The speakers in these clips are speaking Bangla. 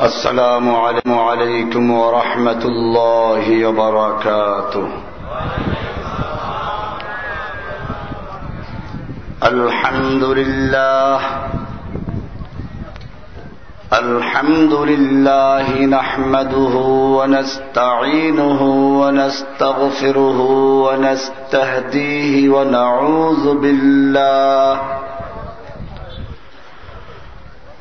السلام عليكم ورحمة الله وبركاته. الحمد لله. الحمد لله نحمده ونستعينه ونستغفره ونستهديه ونعوذ بالله.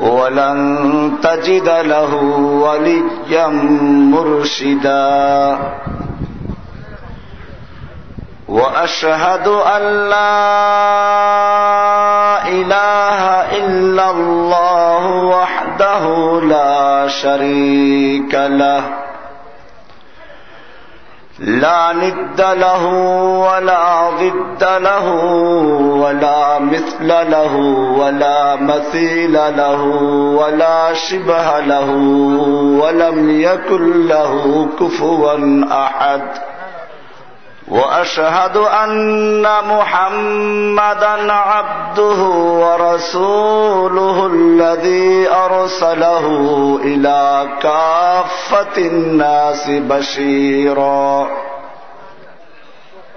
ولن تجد له وليا مرشدا. وأشهد أن لا إله إلا الله وحده لا شريك له. لا ند له ولا ضد له ولا مثل له ولا مثيل له ولا شبه له ولم يكن له كفوا أحد. وأشهد أن محمدا عبده ورسوله الذي أرسله إلى كافة الناس بشيرا.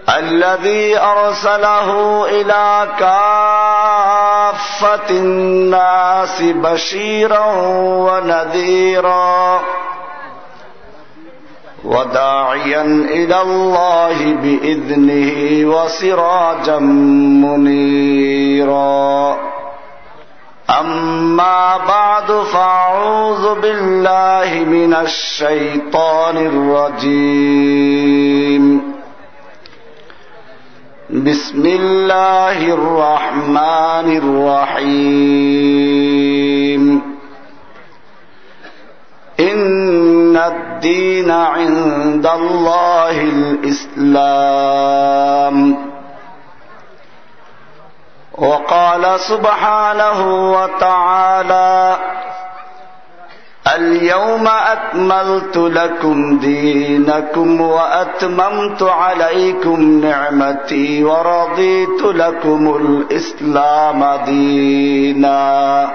الذي أرسله إلى كافة الناس بشيرا ونذيرا. وداعيا إلى الله بإذنه وسراجا منيرا. أما بعد فأعوذ بالله من الشيطان الرجيم. بسم الله الرحمن الرحيم. إن الدين عند الله الإسلام. وقال سبحانه وتعالى اليوم أكملت لكم دينكم وأتممت عليكم نعمتي ورضيت لكم الإسلام ديناً.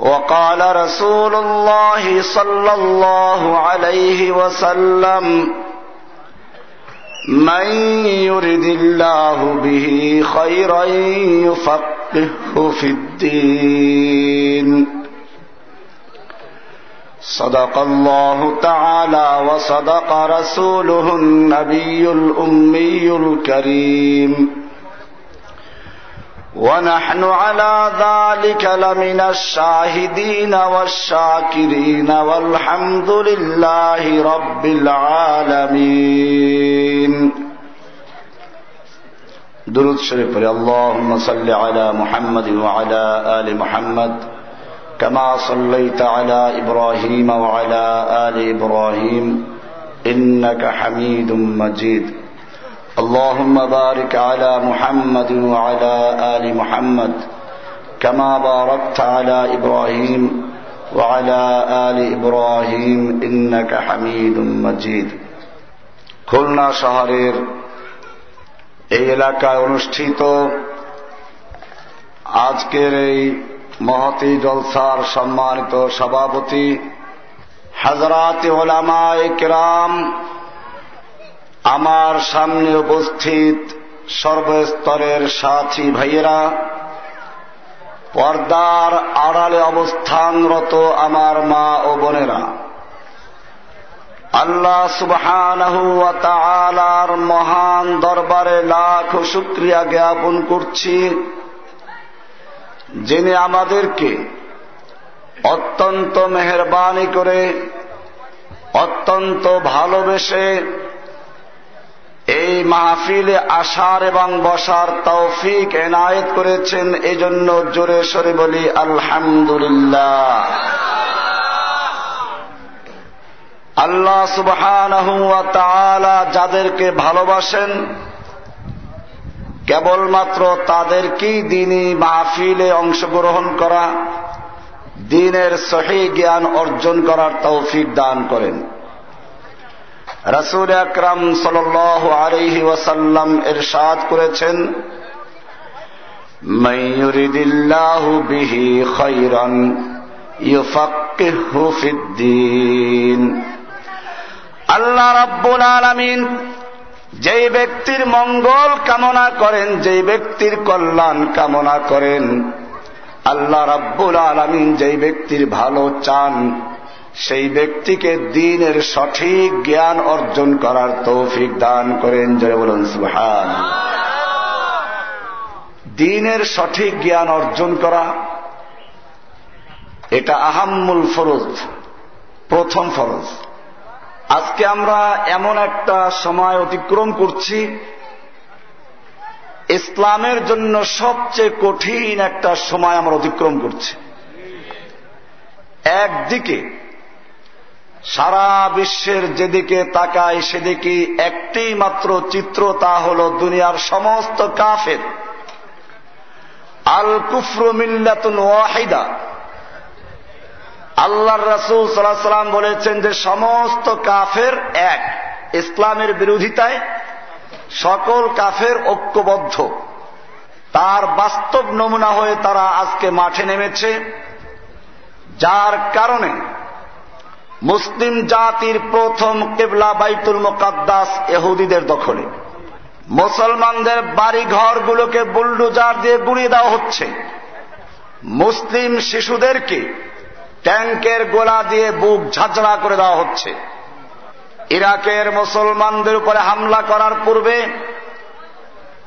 وقال رسول الله صلى الله عليه وسلم من يرد الله به خيرا يفقهه في الدين. صدق الله تعالى وصدق رسوله النبي الأمي الكريم. ونحن على ذلك لمن الشاهدين والشاكرين والحمد لله رب العالمين. درود شريف اللهم صل على محمد وعلى آل محمد كما صليت على إبراهيم وعلى آل إبراهيم إنك حميد مجيد. اللهم بارك على محمد وعلى آل محمد كما باركت على إبراهيم وعلى آل إبراهيم إنك حميد مجيد খুলনা শহরের এই এলাকায় অনুষ্ঠিত আজকের এই মহতি জলসার সম্মানিত সভাপতি হাজরাত ওলামায় কেরাম আমার সামনে উপস্থিত সর্বস্তরের সাথী ভাইয়েরা, পর্দার আড়ালে অবস্থানরত আমার মা ও বোনেরা, আল্লাহ সুবহানার মহান দরবারে লাখ শুক্রিয়া জ্ঞাপন করছি, যিনি আমাদেরকে অত্যন্ত মেহরবানি করে, অত্যন্ত ভালোবেসে এই মাহফিলে আসার এবং বসার তৌফিক এনায়েত করেছেন, এজন্য জোরে সরে বলি, আলহামদুলিল্লাহ। আল্লাহ সুবহান যাদেরকে ভালোবাসেন, কেবলমাত্র তাদেরকেই দিনই মাহফিলে অংশগ্রহণ করা, দিনের সহি জ্ঞান অর্জন করার তৌফিক দান করেন। রসুল আকরাম সাল আলহি ওয়াসাল্লাম এরশাদ করেছেন খৈরন আল্লাহ রাব্বুল আলামিন যেই ব্যক্তির মঙ্গল কামনা করেন, যেই ব্যক্তির কল্যাণ কামনা করেন, আল্লাহ রাব্বুল আলমিন যেই ব্যক্তির ভালো চান সেই ব্যক্তিকে দিনের সঠিক জ্ঞান অর্জন করার তৌফিক দান করেন জয় বলুন সুহান দিনের সঠিক জ্ঞান অর্জন করা, এটা আহাম্মুল ফরজ, প্রথম ফরজ। আজকে আমরা এমন একটা সময় অতিক্রম করছি, ইসলামের জন্য সবচেয়ে কঠিন একটা সময় আমরা অতিক্রম করছি। একদিকে সারা বিশ্বের যেদিকে তাকায় সেদিকে একটি মাত্র চিত্র, তা হল দুনিয়ার সমস্ত কাফের। আল কুফরু মিল্লাতুন ওয়াহিদা। আল্লাহর রাসুল সাল্লাহ সাল্লাম বলেছেন যে সমস্ত কাফের এক। ইসলামের বিরোধিতায় সকল কাফের ঐক্যবদ্ধ। তার বাস্তব নমুনা হয়ে তারা আজকে মাঠে নেমেছে, যার কারণে মুসলিম জাতির প্রথম কেবলা বাইতুল মোকাদ্দাস এহুদিদের দখলে। মুসলমানদের বাড়ি ঘরগুলোকে বুলডুজার দিয়ে গুড়িয়ে দেওয়া হচ্ছে। মুসলিম শিশুদেরকে ট্যাঙ্কের গোলা দিয়ে বুক ঝাঁঝড়া করে দেওয়া হচ্ছে। ইরাকের মুসলমানদের উপরে হামলা করার পূর্বে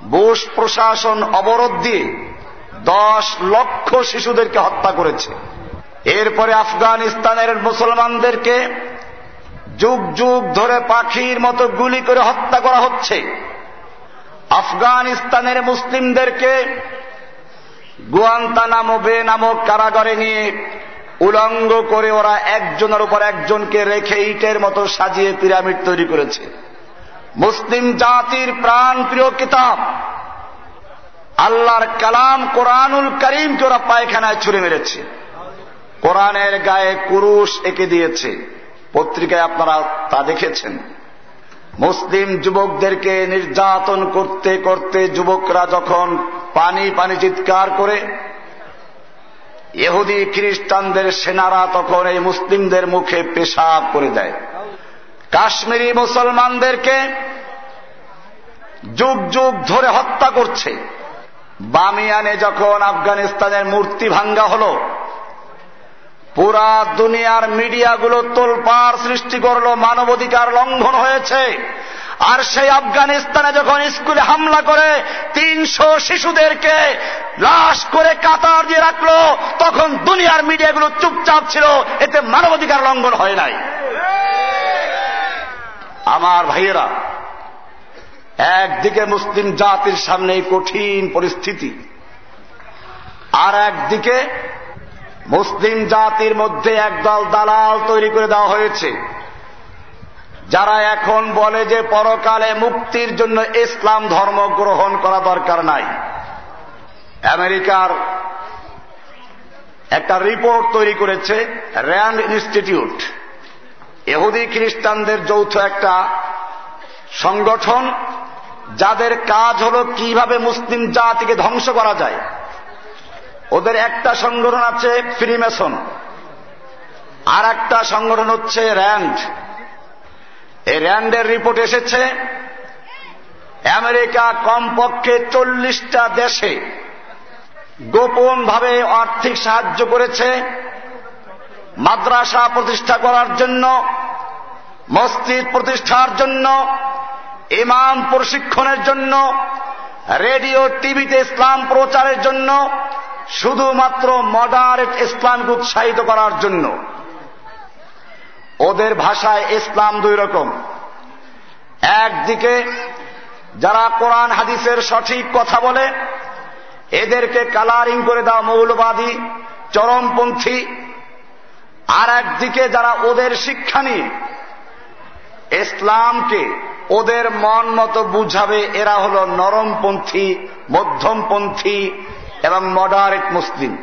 বুশ প্রশাসন অবরোধ দিয়ে দশ লক্ষ শিশুদেরকে হত্যা করেছে। এরপরে আফগানিস্তানের মুসলমানদেরকে যুগ যুগ ধরে পাখির মতো গুলি করে হত্যা করা হচ্ছে। আফগানিস্তানের মুসলিমদেরকে গুয়ান্তা নামো বে নামক কারাগারে নিয়ে উলঙ্গ করে ওরা একজনের উপর একজনকে রেখে ইটের মতো সাজিয়ে পিরামিড তৈরি করেছে। মুসলিম জাতির প্রাণ প্রিয় কিতাব। আল্লাহর কালাম কোরআনুল করিমকে ওরা পায়খানায় ছুড়ে মেরেছে। কোরআনের গায়ে কুরুশ এঁকে দিয়েছে। পত্রিকায় আপনারা তা দেখেছেন। মুসলিম যুবকদেরকে নির্যাতন করতে করতে যুবকরা যখন পানি পানি চিৎকার করে এহুদি খ্রিস্টানদের সেনারা তখন এই মুসলিমদের মুখে পেশাব করে দেয়। কাশ্মীরি মুসলমানদেরকে যুগ যুগ ধরে হত্যা করছে। বামিয়ানে যখন আফগানিস্তানের মূর্তি ভাঙ্গা হল পুরা দুনিয়ার মিডিয়াগুলো তোলপাড় সৃষ্টি করল, মানবাধিকার লঙ্ঘন হয়েছে। আর সেই আফগানিস্তানে যখন স্কুলে হামলা করে, তিনশো শিশুদেরকে লাশ করে কাতার দিয়ে রাখল, তখন দুনিয়ার মিডিয়াগুলো চুপচাপ ছিল, এতে মানবাধিকার লঙ্ঘন হয় নাই। আমার ভাইয়েরা, একদিকে মুসলিম জাতির সামনে এই কঠিন পরিস্থিতি, আর একদিকে মুসলিম জাতির মধ্যে একদল দালাল তৈরি করে দেওয়া হয়েছে। যারা এখন বলে যে পরকালে মুক্তির জন্য ইসলাম ধর্ম গ্রহণ করা দরকার নাই। আমেরিকার একটা রিপোর্ট তৈরি করেছে, র্যান্ড ইনস্টিটিউট। এহুদি খ্রিস্টানদের যৌথ একটা সংগঠন, যাদের কাজ হল কীভাবে মুসলিম জাতিকে ধ্বংস করা যায়। ওদের একটা সংগঠন আছে ফ্রিমেশন আর একটা সংগঠন হচ্ছে র্যান্ড এই র্যান্ডের রিপোর্ট এসেছে, আমেরিকা কমপক্ষে চল্লিশটা দেশে গোপনভাবে আর্থিক সাহায্য করেছে মাদ্রাসা প্রতিষ্ঠা করার জন্য, মসজিদ প্রতিষ্ঠার জন্য, ইমাম প্রশিক্ষণের জন্য রেডিও, টিভিতে ইসলাম প্রচারের জন্য, শুধুমাত্র মডারেট ইসলামকে উৎসাহিত করার জন্য। ওদের ভাষায় ইসলাম দুই রকম। একদিকে যারা কোরআন, হাদিসের সঠিক কথা বলে, এদেরকে কালারিং করে দেওয়া মৌলবাদী, চরমপন্থী। আর একদিকে যারা ওদের শিক্ষা নিয়ে ইসলামকে ওদের মন মতো বুঝাবে এরা হল নরমপন্থী, মধ্যমপন্থী এবং মডারেট মুসলিম।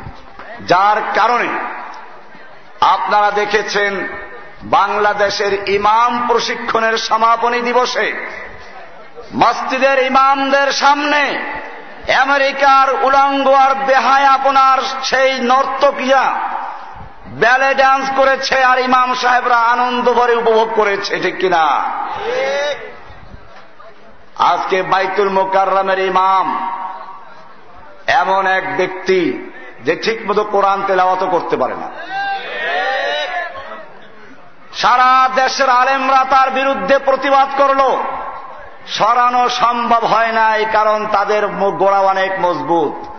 যার কারণে আপনারা দেখেছেন বাংলাদেশের ইমাম প্রশিক্ষণের সমাপনী দিবসে মসজিদের ইমামদের সামনে আমেরিকার উলঙ্গ আর বেহায় আপনার সেই নর্তকিয়া ব্যালে ডান্স করেছে আর ইমাম সাহেবরা আনন্দ ভরে উপভোগ করেছে, ঠিক কিনা? আজকে বাইতুল মোকাররামের ইমাম এমন এক ব্যক্তি যে ঠিক মতো কোরআন তেলাওয়াত করতে পারে না। সারা দেশের আলেমরা তার বিরুদ্ধে প্রতিবাদ করল। সরানো সম্ভব হয় নাই, কারণ তাদের গোড়া অনেক মজবুত।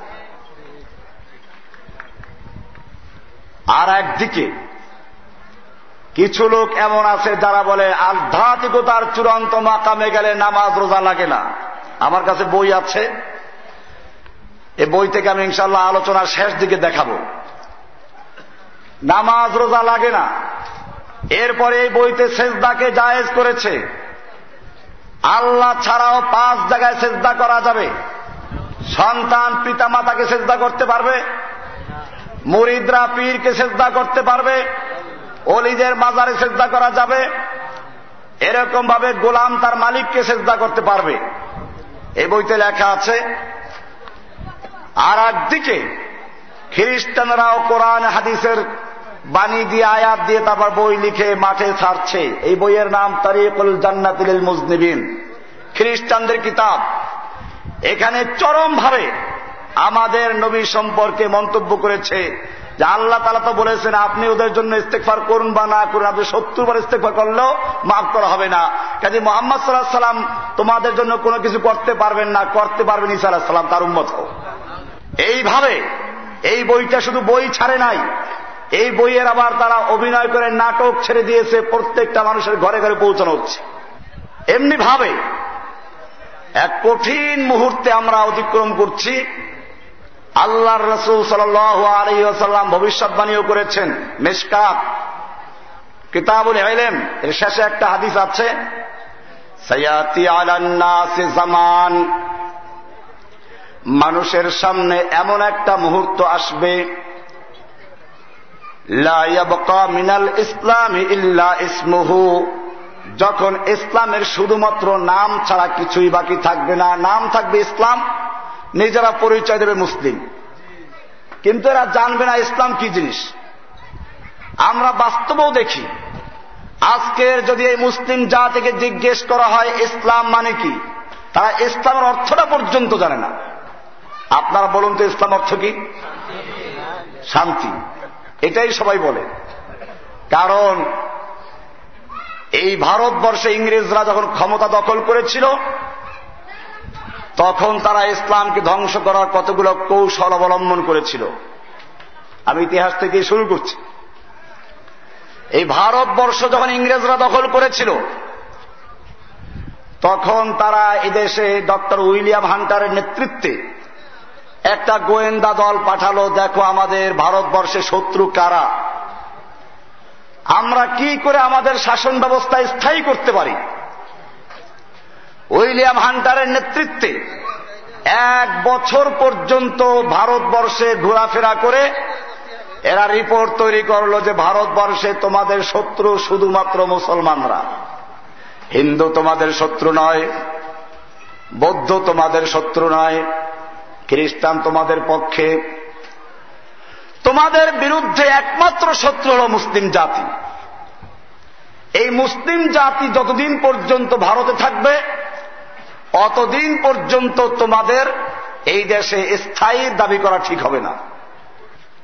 আর একদিকে, কিছু লোক এমন আছে যারা বলে, আধ্যাত্মিকতার চূড়ান্ত মাকামে গেলে নামাজ রোজা লাগে না। আমার কাছে বই আছে। এ বই থেকে আমি ইনশাল্লাহ আলোচনার শেষ দিকে দেখাবো। নামাজ রোজা লাগে না। এরপরে এই বইতে সেজদাকে জায়েজ করেছে। আল্লাহ ছাড়াও পাঁচ জায়গায় সেজদা করা যাবে। সন্তান পিতা মাতাকে সেজদা করতে পারবে। মুরিদরা পীরকে সেজদা করতে পারবে অলিদের মাজারে সেজদা করা যাবে এরকম ভাবে গোলাম তার মালিককে সেজদা করতে পারবে। এই বইতে লেখা আছে, আর একদিকে খ্রিস্টানরাও কোরআন হাদিসের বাণী দিয়ে আয়াত দিয়ে তারপর বই লিখে মাঠে ছাড়ছে। এই বইয়ের নাম তারিকুল জান্নাতিল মুজনিবিন। খ্রিস্টানদের কিতাব। এখানে চরমভাবে আমাদের নবী সম্পর্কে মন্তব্য করেছে যে আল্লাহ তালা তো বলেছেন, আপনি ওদের জন্য ইস্তেকফার করুন বা না করুন, আপনি সত্তর বার ইস্তেকফার করলেও মাফ করা হবে না। কাজে মোহাম্মদ সাল্লাহ সাল্লাম তোমাদের জন্য কোনো কিছু করতে পারবেন না, করতে পারবেন ইসা আল্লাহ সাল্লাম তার উন্মত এইভাবে এই বইটা শুধু বই ছাড়ে নাই, এই বইয়ের আবার তারা অভিনয় করে নাটক ছেড়ে দিয়েছে, প্রত্যেকটা মানুষের ঘরে ঘরে পৌঁছানো হচ্ছে। এমনি ভাবে এক কঠিন মুহূর্তে আমরা অতিক্রম করছি। আল্লাহর রসুল সাল্লাম ভবিষ্যৎবাণীও করেছেন। মেশকাত কিতাবুল এলেম এর শেষে একটা হাদিস আছে, সয়াতি আলান্নাসে জামান। মানুষের সামনে এমন একটা মুহূর্ত আসবে মিনাল ইসলাম ইল্লা ইসমুহু। যখন ইসলামের শুধুমাত্র নাম ছাড়া কিছুই বাকি থাকবে না। নাম থাকবে ইসলাম নিজেরা পরিচয় দেবে মুসলিম। কিন্তু এরা জানবে না ইসলাম কি জিনিস। আমরা বাস্তবেও দেখি। আজকের যদি এই মুসলিম জাতিকে জিজ্ঞেস করা হয়, ইসলাম মানে কি? তারা ইসলামের অর্থটা পর্যন্ত জানে না। আপনারা বলুন তো, ইসলাম অর্থ কি? শান্তি। এটাই সবাই বলে। কারণ এই ভারতবর্ষে ইংরেজরা যখন ক্ষমতা দখল করেছিল তখন তারা ইসলামকে ধ্বংস করার কতগুলো কৌশল অবলম্বন করেছিল। আমি ইতিহাস থেকে শুরু করছি। এই ভারতবর্ষ যখন ইংরেজরা দখল করেছিল, তখন তারা এদেশে ডক্টর উইলিয়াম হান্টারের নেতৃত্বে একটা গোয়েন্দা দল পাঠালো, দেখো আমাদের ভারতবর্ষে শত্রু কারা? আমরা কি করে আমাদের শাসন ব্যবস্থা স্থায়ী করতে পারি? উইলিয়াম হান্টারের নেতৃত্বে এক বছর পর্যন্ত ভারতবর্ষে ঘোরাফেরা করে এরা রিপোর্ট তৈরি করল যে ভারতবর্ষে তোমাদের শত্রু শুধুমাত্র মুসলমানরা। হিন্দু তোমাদের শত্রু নয়, বৌদ্ধ তোমাদের শত্রু নয়, খ্রিস্টান তোমাদের পক্ষে। তোমাদের বিরুদ্ধে একমাত্র শত্রু হল মুসলিম জাতি। এই মুসলিম জাতি যতদিন পর্যন্ত ভারতে থাকবে অতদিন পর্যন্ত তোমাদের এই দেশে স্থায়ী দাবি করা ঠিক হবে না।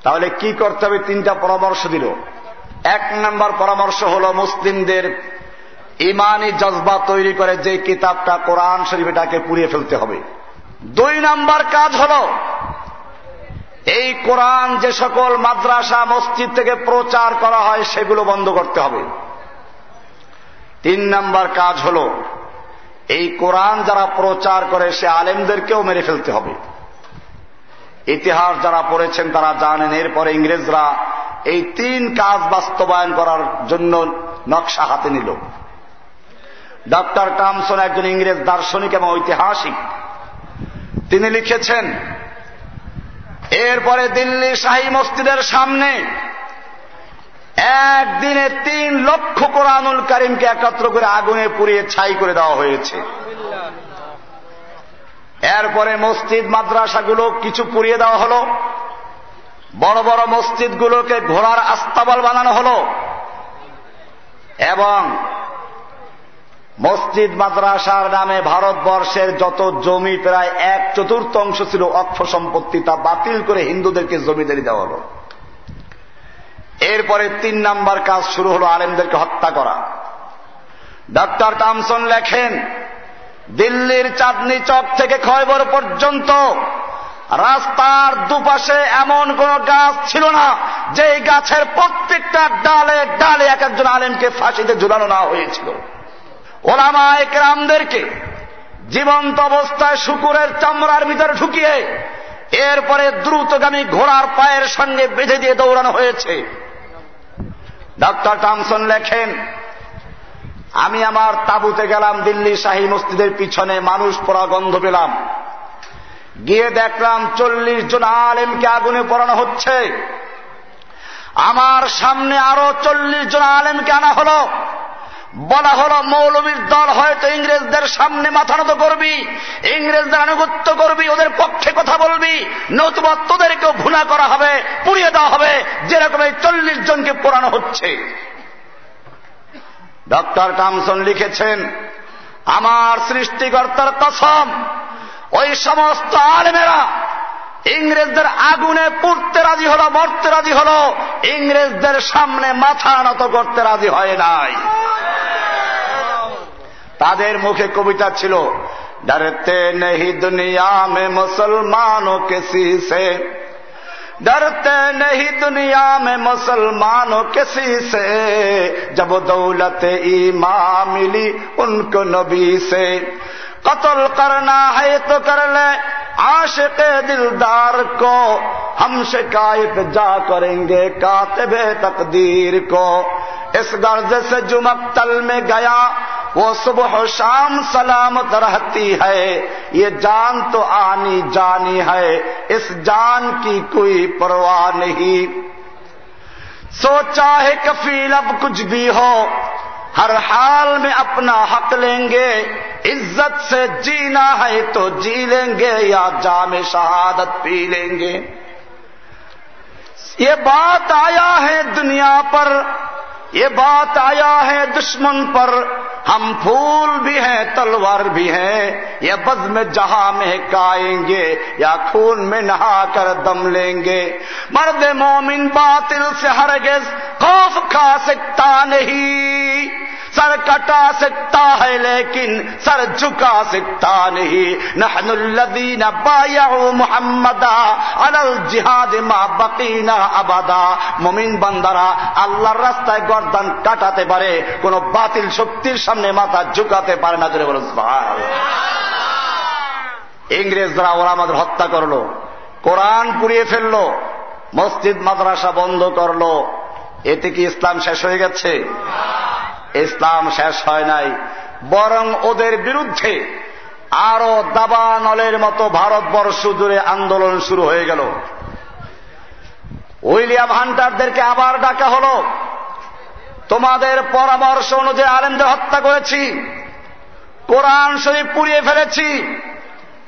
তাহলে কি করতে হবে? তিনটা পরামর্শ দিল। এক নম্বর পরামর্শ হল মুসলিমদের ইমানি জজবা তৈরি করে যে কিতাবটা কোরআন শরীফ এটাকে পুড়িয়ে ফেলতে হবে। দুই নাম্বার কাজ হল এই কোরআন যে সকল মাদ্রাসা, মসজিদ থেকে প্রচার করা হয়, সেগুলো বন্ধ করতে হবে। তিন নাম্বার কাজ হল এই কোরআন যারা প্রচার করে, সে আলেমদেরকেও মেরে ফেলতে হবে। ইতিহাস যারা পড়েছেন, তারা জানেন, এরপরে ইংরেজরা এই তিন কাজ বাস্তবায়ন করার জন্য নকশা হাতে নিল। ডক্টর টামসন একজন ইংরেজ দার্শনিক এবং ঐতিহাসিক। তিনি লিখেছেন, এরপরে দিল্লি শাহী মসজিদের সামনে একদিনে তিন লক্ষ কোরআনুল করিমকে একত্র করে আগুনে পুড়িয়ে ছাই করে দেওয়া হয়েছে। এরপরে মসজিদ, মাদ্রাসাগুলো কিছু পুড়িয়ে দেওয়া হল। বড় বড় মসজিদগুলোকে ঘোড়ার আস্তাবল বানানো হল। এবং মসজিদ, মাদ্রাসার নামে ভারতবর্ষের যত জমি, প্রায় এক চতুর্থাংশ ছিল অক্ষ সম্পত্তি, তা বাতিল করে হিন্দুদেরকে জমিদারি দেওয়া হল। এরপরে তিন নাম্বার কাজ শুরু হল আলেমদেরকে হত্যা করা। ডক্টর টামসন লেখেন, দিল্লির চাঁদনি চক থেকে খয়বর পর্যন্ত রাস্তার দুপাশে এমন কোন গাছ ছিল না যে গাছের প্রত্যেকটা ডালে ডালে এক একজন আলেমকে ফাঁসিতে ঝুলানো না হয়েছিল। ওলামা একরামদেরকে জীবন্ত অবস্থায় শুকুরের চামড়ার ভিতরে ঢুকিয়ে এরপরে দ্রুতগামী ঘোড়ার পায়ের সঙ্গে বেঁধে দিয়ে দৌড়ানো হয়েছে। ডক্টর টামসন লেখেন, আমি আমার তাবুতে গেলাম, দিল্লি শাহী মসজিদের পিছনে মানুষ পড়া গন্ধ পেলাম। গিয়ে দেখলাম চল্লিশ জন আলেমকে আগুনে পড়ানো হচ্ছে। আমার সামনে আরও চল্লিশ জন আলেমকে আনা হল। বলা হল, মৌলবীর দল হয়তো ইংরেজদের সামনে মাথা নত করবি, ইংরেজদের আনুগত্য করবি, ওদের পক্ষে কথা বলবি, নতুবা তোদেরকেও ভুনা করা হবে, পুড়িয়ে দেওয়া হবে, যেরকম এই চল্লিশ জনকে পোড়ানো হচ্ছে। ডক্টর টামসন লিখেছেন, আমার সৃষ্টিকর্তার কসম, ওই সমস্ত আলেমেরা ইংরেজদের আগুনে পুড়তে রাজি হলো মরতে রাজি হলো ইংরেজদের সামনে মাথা নত করতে রাজি হয় নাই তাদের মুখে কবিতা ছিল ডরতে নেহি দুনিয়া মে মুসলমানও কেসি সে डरते नहीं दुनिया में मुसलमानों किसी से जब दौलत ईमा मिली उनको नबी से قتل کرنا ہے تو کر لے، عاشق دلدار کو ہم شکایت جا کریں گے کاتب تقدیر کو۔ اس غرض سے جو تل میں گیا، وہ صبح و شام سلامت رہتی ہے۔ یہ جان تو آنی جانی ہے، اس جان کی کوئی پرواہ نہیں۔ سوچا ہے کفیل اب کچھ بھی ہو ہر حال میں اپنا حق لیں گے، عزت سے جینا ہے تو جی لیں گے یا جام شہادت پی لیں گے۔ یہ بات آیا ہے دنیا پر۔ یہ بات آیا ہے دشمن پر۔ ہم پھول بھی ہیں، تلوار بھی ہیں۔ یا بد میں جہاں میں کائیں گے یا خون میں نہا کر دم لیں گے۔ مرد مومن باطل سے ہرگز خوف کھا سکتا نہیں۔ سر کٹا سکتا ہے لیکن سر جھکا سکتا نہیں۔ نحن الذین بایعوا محمدا علی الجہاد ما بقینا ابدا۔ মুমিন বান্দারা আল্লাহর রাস্তায় গর্দান কাটাতে পারে কোন বাতিল শক্তির সামনে মাথা ঝুঁকাতে পারে না জোরে বলুন ইংরেজরা ওরা আমাদের হত্যা করল কোরআন পুড়িয়ে ফেলল মসজিদ মাদ্রাসা বন্ধ করল এতে কি ইসলাম শেষ হয়ে গেছে ইসলাম শেষ হয় নাই। বরং ওদের বিরুদ্ধে আরও দাবানলের মতো ভারতবর্ষ জুড়ে আন্দোলন শুরু হয়ে গেল। উইলিয়াম হান্টারদেরকে আবার ডাকা হল। তোমাদের পরামর্শ অনুযায়ী আলেমদের হত্যা করেছি। কোরআন শরীফ পুড়িয়ে ফেলেছি।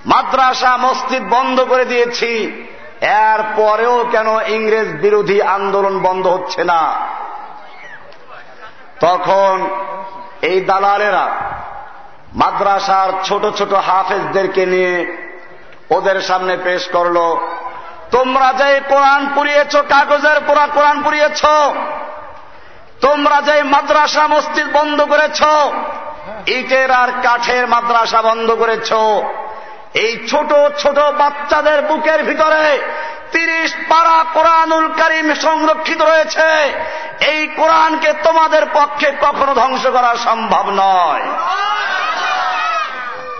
মাদ্রাসা, মসজিদ বন্ধ করে দিয়েছি। এর পরেও কেন ইংরেজ বিরোধী আন্দোলন বন্ধ হচ্ছে না? তখন এই দালালেরা মাদ্রাসার ছোট ছোট হাফেজদেরকে নিয়ে ওদের সামনে পেশ করল, তোমরা যে কোরআন পুড়িয়েছ, কাগজের পোড়া কোরআন পুড়িয়েছ, তোমরা যে মাদ্রাসা মসজিদ বন্ধ করেছ, ইটের আর কাঠের মাদ্রাসা বন্ধ করেছ এই ছোট ছোট বাচ্চাদের বুকের ভিতরে তিরিশ পারা কোরআনুল করিম সংরক্ষিত রয়েছে। এই কোরআনকে তোমাদের পক্ষে কখনো ধ্বংস করা সম্ভব নয়।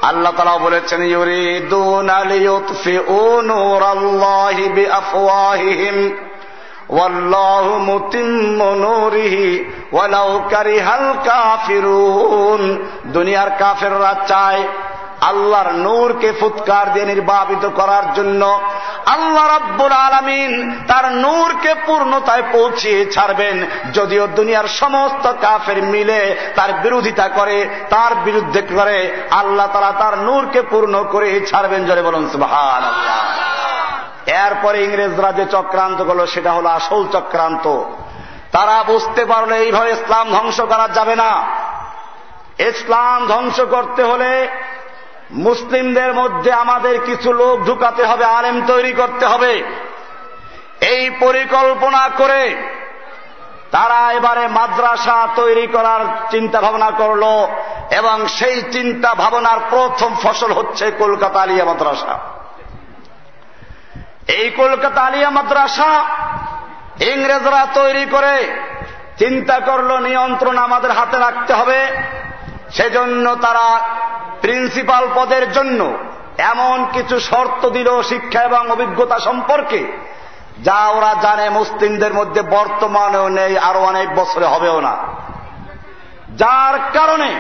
আল্লাহ তালা বলেছেন, ইউরিদুন আলিয়ুতফিউ নূরাল্লাহি বিআফওয়াহিহিম দুনিয়ার কাফেররা চায় আল্লাহর নূরকে ফুৎকার দিয়ে নির্বাপিত করার জন্য আল্লাহ রব্বুল আলমিন তার নূরকে পূর্ণতায় পৌঁছিয়ে ছাড়বেন। যদিও দুনিয়ার সমস্ত কাফের মিলে তার বিরোধিতা করে, তার বিরুদ্ধে করে, আল্লাহ তারা তার নূরকে পূর্ণ করে ছাড়বেন জলে বলুন সুবহান এরপরে ইংরেজরা যে চক্রান্ত করল সেটা হলো আসল চক্রান্ত। তারা বুঝতে পারলে এইভাবে ইসলাম ধ্বংস করা যাবে না। ইসলাম ধ্বংস করতে হলে মুসলিমদের মধ্যে আমাদের কিছু লোক ঢুকাতে হবে, আলেম তৈরি করতে হবে। এই পরিকল্পনা করে তারা এবারে মাদ্রাসা তৈরি করার চিন্তা ভাবনা করল এবং সেই চিন্তা ভাবনার প্রথম ফসল হচ্ছে কলকাতা আলিয়া মাদ্রাসা। এই কলকাতা আলিয়া মাদ্রাসা ইংরেজরা তৈরি করে চিন্তা করল, নিয়ন্ত্রণ আমাদের হাতে রাখতে হবে। সেজন্য তারা প্রিন্সিপাল পদের জন্য এমন কিছু শর্ত দিল শিক্ষা এবং অভিজ্ঞতা সম্পর্কে, যা ওরা জানে মুসলিমদের মধ্যে বর্তমানেও নেই আরও অনেক বছরে হবেও না। যার কারণে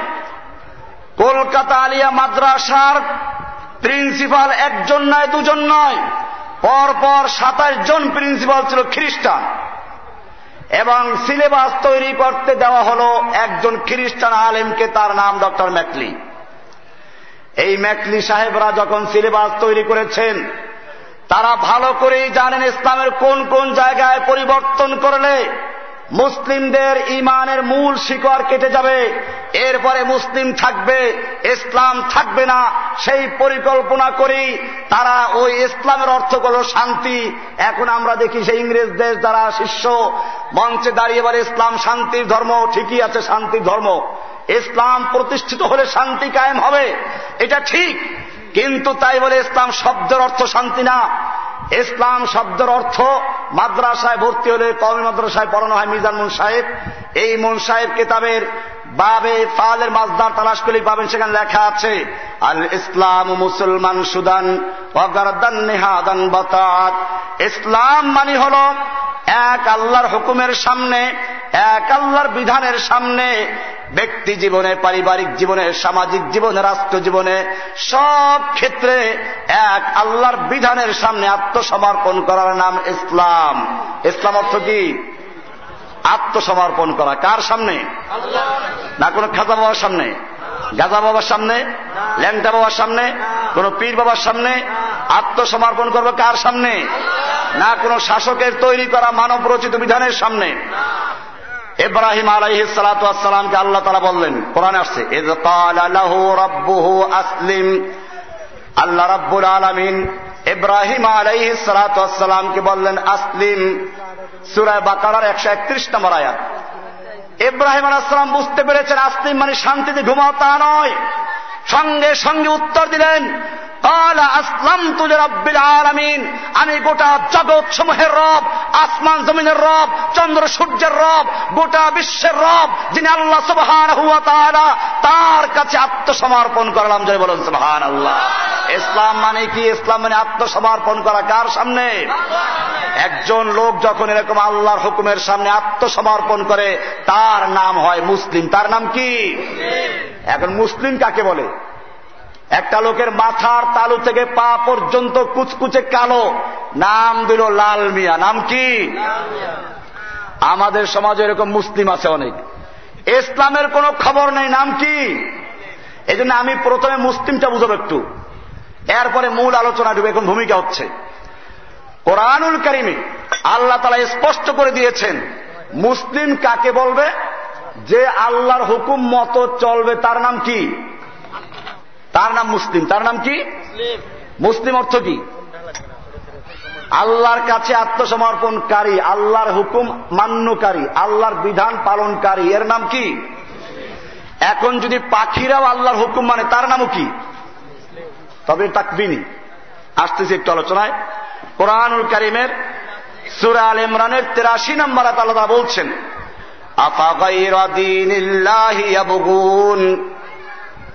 কলকাতা আলিয়া মাদ্রাসার প্রিন্সিপাল একজন নয়, দুজন নয়, পরপর সাতাশ জন প্রিন্সিপাল ছিল খ্রিস্টান। এবং সিলেবাস তৈরি করতে দেওয়া হল একজন খ্রিস্টান আলেমকে, তার নাম ডক্টর ম্যাকলি। এই ম্যাকলি সাহেবরা যখন সিলেবাস তৈরি করেছেন, তারা ভালো করেই জানেন ইসলামের কোন কোন জায়গায় পরিবর্তন করলে মুসলিমদের ইমানের মূল শিকড় কেটে যাবে। এরপরে মুসলিম থাকবে, ইসলাম থাকবে না। সেই পরিকল্পনা করেই তারা ওই ইসলামের অর্থ করল শান্তি। এখন আমরা দেখি সেই ইংরেজ দেশ দ্বারা শিষ্য মঞ্চে দাঁড়িয়ে বলে, ইসলাম শান্তির ধর্ম, ঠিকই আছে শান্তির ধর্ম। ইসলাম প্রতিষ্ঠিত হলে শান্তি কায়েম হবে। এটা ঠিক। কিন্তু তাই বলে, ইসলাম শব্দের অর্থ শান্তি না। ইসলাম শব্দের অর্থ মাদ্রাসায় ভর্তি হলে কমি মাদ্রাসায় পড়ানো হয় মিজান মুন সাহেব। এই মুন সাহেব কিতাবের বাবে ফালের মাজদার তালাশ করলেই পাবেন, সেখানে লেখা আছে, আল ইসলাম মুসলমান সুদান অগারদান বাতাত। ইসলাম মানে হল এক আল্লাহর হুকুমের সামনে, এক আল্লাহর বিধানের সামনে, ব্যক্তি জীবনে, পারিবারিক জীবনে, সামাজিক জীবনে, রাষ্ট্র জীবনে, সব ক্ষেত্রে এক আল্লাহর বিধানের সামনে আত্মসমর্পণ করার নাম ইসলাম। ইসলাম অর্থ কি? আত্মসমর্পণ করা। কার সামনে? না, কোনো খাজা বাবার সামনে? গাজা বাবার সামনে? ল্যাংটা বাবার সামনে? কোন পীর বাবার সামনে? আত্মসমর্পণ করবে কার সামনে? না, কোন শাসকের তৈরি করা মানব রচিত বিধানের সামনে? ইব্রাহিম আলাইহ সালাতামকে আল্লাহ তারা বললেন, কোরআনে আসছে আল্লাহ রাব্বুল আলমিন ইব্রাহিম আলাইহ সালাতামকে বললেন, আসলিম সুরায় বাকারার একশো একত্রিশ নম্বর আয়াত। ইব্রাহিম আলাহাম বুঝতে পেরেছেন, আসলিম মানে শান্তিতে ঘুমাও তা নয়। সঙ্গে সঙ্গে উত্তর দিলেন আমি গোটা জগৎ সমূহের রব, আসমান জমিনের রব, চন্দ্র সূর্যের রব, গোটা বিশ্বের রব, যিনি আল্লাহ সুবহান হুয়া তার কাছে আত্মসমর্পণ করলাম। যদি বলুন সুবহান আল্লাহ ইসলাম মানে কি? ইসলাম মানে আত্মসমর্পণ করা। কার সামনে? একজন লোক যখন এরকম আল্লাহর হুকুমের সামনে আত্মসমর্পণ করে, তার নাম হয় মুসলিম। তার নাম কি? এখন মুসলিম কাকে বলে? একটা লোকের মাথার তালু থেকে পা পর্যন্ত কুচকুচে কালো। নাম দিল লাল মিয়া। নাম কি? আমাদের সমাজে এরকম মুসলিম আছে অনেক। ইসলামের কোন খবর নেই। নাম কি? এই আমি প্রথমে মুসলিমটা বুঝব একটু। এরপরে মূল আলোচনা ঢুকে এখন ভূমিকা হচ্ছে। কোরআনুল করিমে আল্লাহ তালা স্পষ্ট করে দিয়েছেন, মুসলিম কাকে বলবে? যে আল্লাহর হুকুম মতো চলবে, তার নাম কি? তার নাম মুসলিম। তার নাম কি? মুসলিম অর্থ কি? আল্লাহর কাছে আত্মসমর্পণকারী, আল্লাহর হুকুম মান্যকারী, আল্লাহর বিধান পালনকারী। এর নাম কি? এখন যদি পাখিরাও আল্লাহর হুকুম মানে তার নামও কি? তবে তাকবিনী। আসতেছি একটু আলোচনায়। কোরআনুল করিমের সুরা আল ইমরানের তেরাশি নম্বর আলাদা বলছেন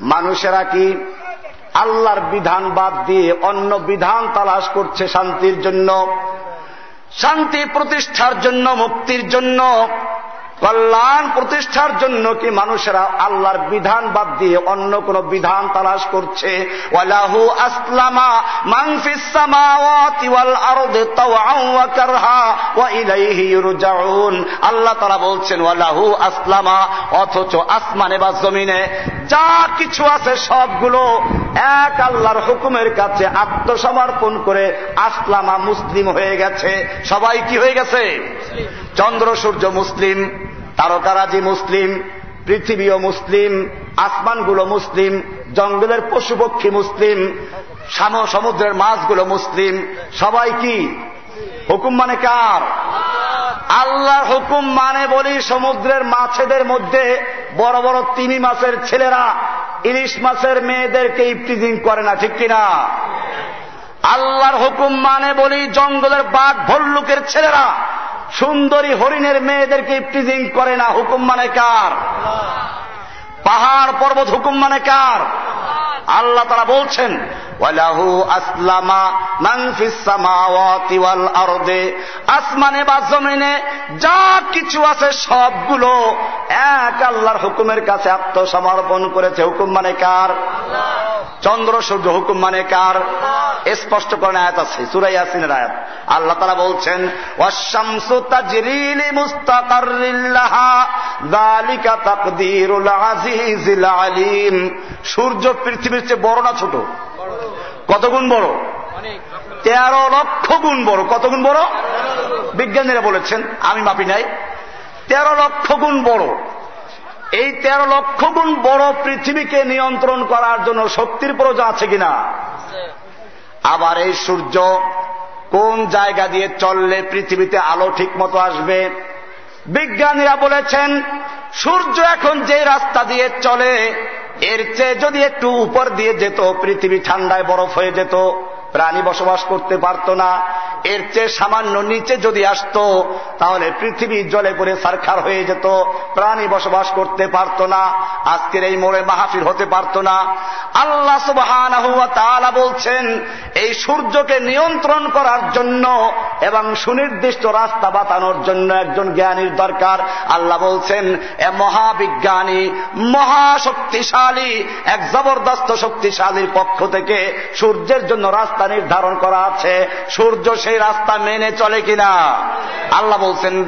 মানুষেরা কি আল্লাহর বিধান বাদ দিয়ে অন্য বিধান তালাশ করছে শান্তির জন্য? শান্তি প্রতিষ্ঠার জন্য, মুক্তির জন্য কল্যাণ প্রতিষ্ঠার জন্য কি মানুষেরা আল্লাহর বিধান বাদ দিয়ে অন্য কোন বিধান তালাশ করছে? ওয়ালাহু আল্লাহ তাআলা বলছেন, ওয়ালাহু আসলামা অথচ আসমানে বা জমিনে যা কিছু আছে সবগুলো এক আল্লাহর হুকুমের কাছে আত্মসমর্পণ করে আসলামা মুসলিম হয়ে গেছে। সবাই কি হয়ে গেছে? চন্দ্র সূর্য মুসলিম। তারকারাজি মুসলিম, পৃথিবীও মুসলিম, আসমানগুলো মুসলিম, জঙ্গলের পশু পক্ষী মুসলিম সমুদ্রের মাছগুলো মুসলিম। সবাই কি? হুকুম মানে কার? আল্লাহর হুকুম মানে বলি সমুদ্রের মাছেদের মধ্যে বড় বড় তিমি মাছের ছেলেরা, ইলিশ মাছের মেয়েদেরকে ইফটিজিং করে না, ঠিক কিনা? আল্লাহর হুকুম মানে বলি জঙ্গলের বাঘ, ভল্লুকের ছেলেরা সুন্দরী হরিণের মেয়েদেরকে ইফটিজিং করে না, হুকুম মানে কার? পাহাড় পর্বত হুকুম মানে কার? আল্লাহ তারা বলছেন ওয়ালাহু আসলামা আরদে, আসমানে বা জমিনে যা কিছু আছে সবগুলো এক আল্লাহর হুকুমের কাছে আত্মসমর্পণ করেছে। হুকুম মানে কার? চন্দ্র সূর্য হুকুম মানে কার? স্পষ্ট করেন আয়াত আছে সুরাই আসিনের আয়াত। আল্লাহ তারা বলছেন ওয়াশামসু তাজরিলি মুস্তাকাররিল্লাহা যালিকা তাকদীরুল আজিজিল আলিম। সূর্য পৃথিবীর চেয়ে বড় না ছোট? কত গুণ বড়? তেরো লক্ষ গুণ বড়। কত গুণ বড়? বিজ্ঞানীরা বলেছেন আমি মাপি নাই। তেরো লক্ষ গুণ বড়। এই তেরো লক্ষ গুণ বড় পৃথিবীকে নিয়ন্ত্রণ করার জন্য শক্তির প্রয়োজন আছে কিনা? আবার এই সূর্য কোন জায়গা দিয়ে চললে পৃথিবীতে আলো ঠিক মতো আসবে? বিজ্ঞানীরা বলেছেন সূর্য এখন যে রাস্তা দিয়ে চলে এর চেয়ে যদি একটু উপর দিয়ে যেত পৃথিবী ঠান্ডায় বরফ হয়ে যেত প্রাণী বসবাস করতে পারত না। এর চেয়ে সামান্য নিচে যদি আসত, তাহলে পৃথিবী জলে পড়ে সারখার হয়ে যেত। প্রাণী বসবাস করতে পারত না। আজকের এই মোড়ে মাহফিল হতে পারত না। আল্লাহ সুবহান বলছেন, এই সূর্যকে নিয়ন্ত্রণ করার জন্য এবং সুনির্দিষ্ট রাস্তা বাতানোর জন্য একজন জ্ঞানীর দরকার। আল্লাহ বলছেন, এ মহাবিজ্ঞানী, মহাশক্তিশালী, এক জবরদস্ত শক্তিশালীর পক্ষ থেকে সূর্যের জন্য রাস্তা নির্ধারণ করা আছে। সূর্য সেই রাস্তা মেনে চলে কিনা? আল্লাহ বলছেন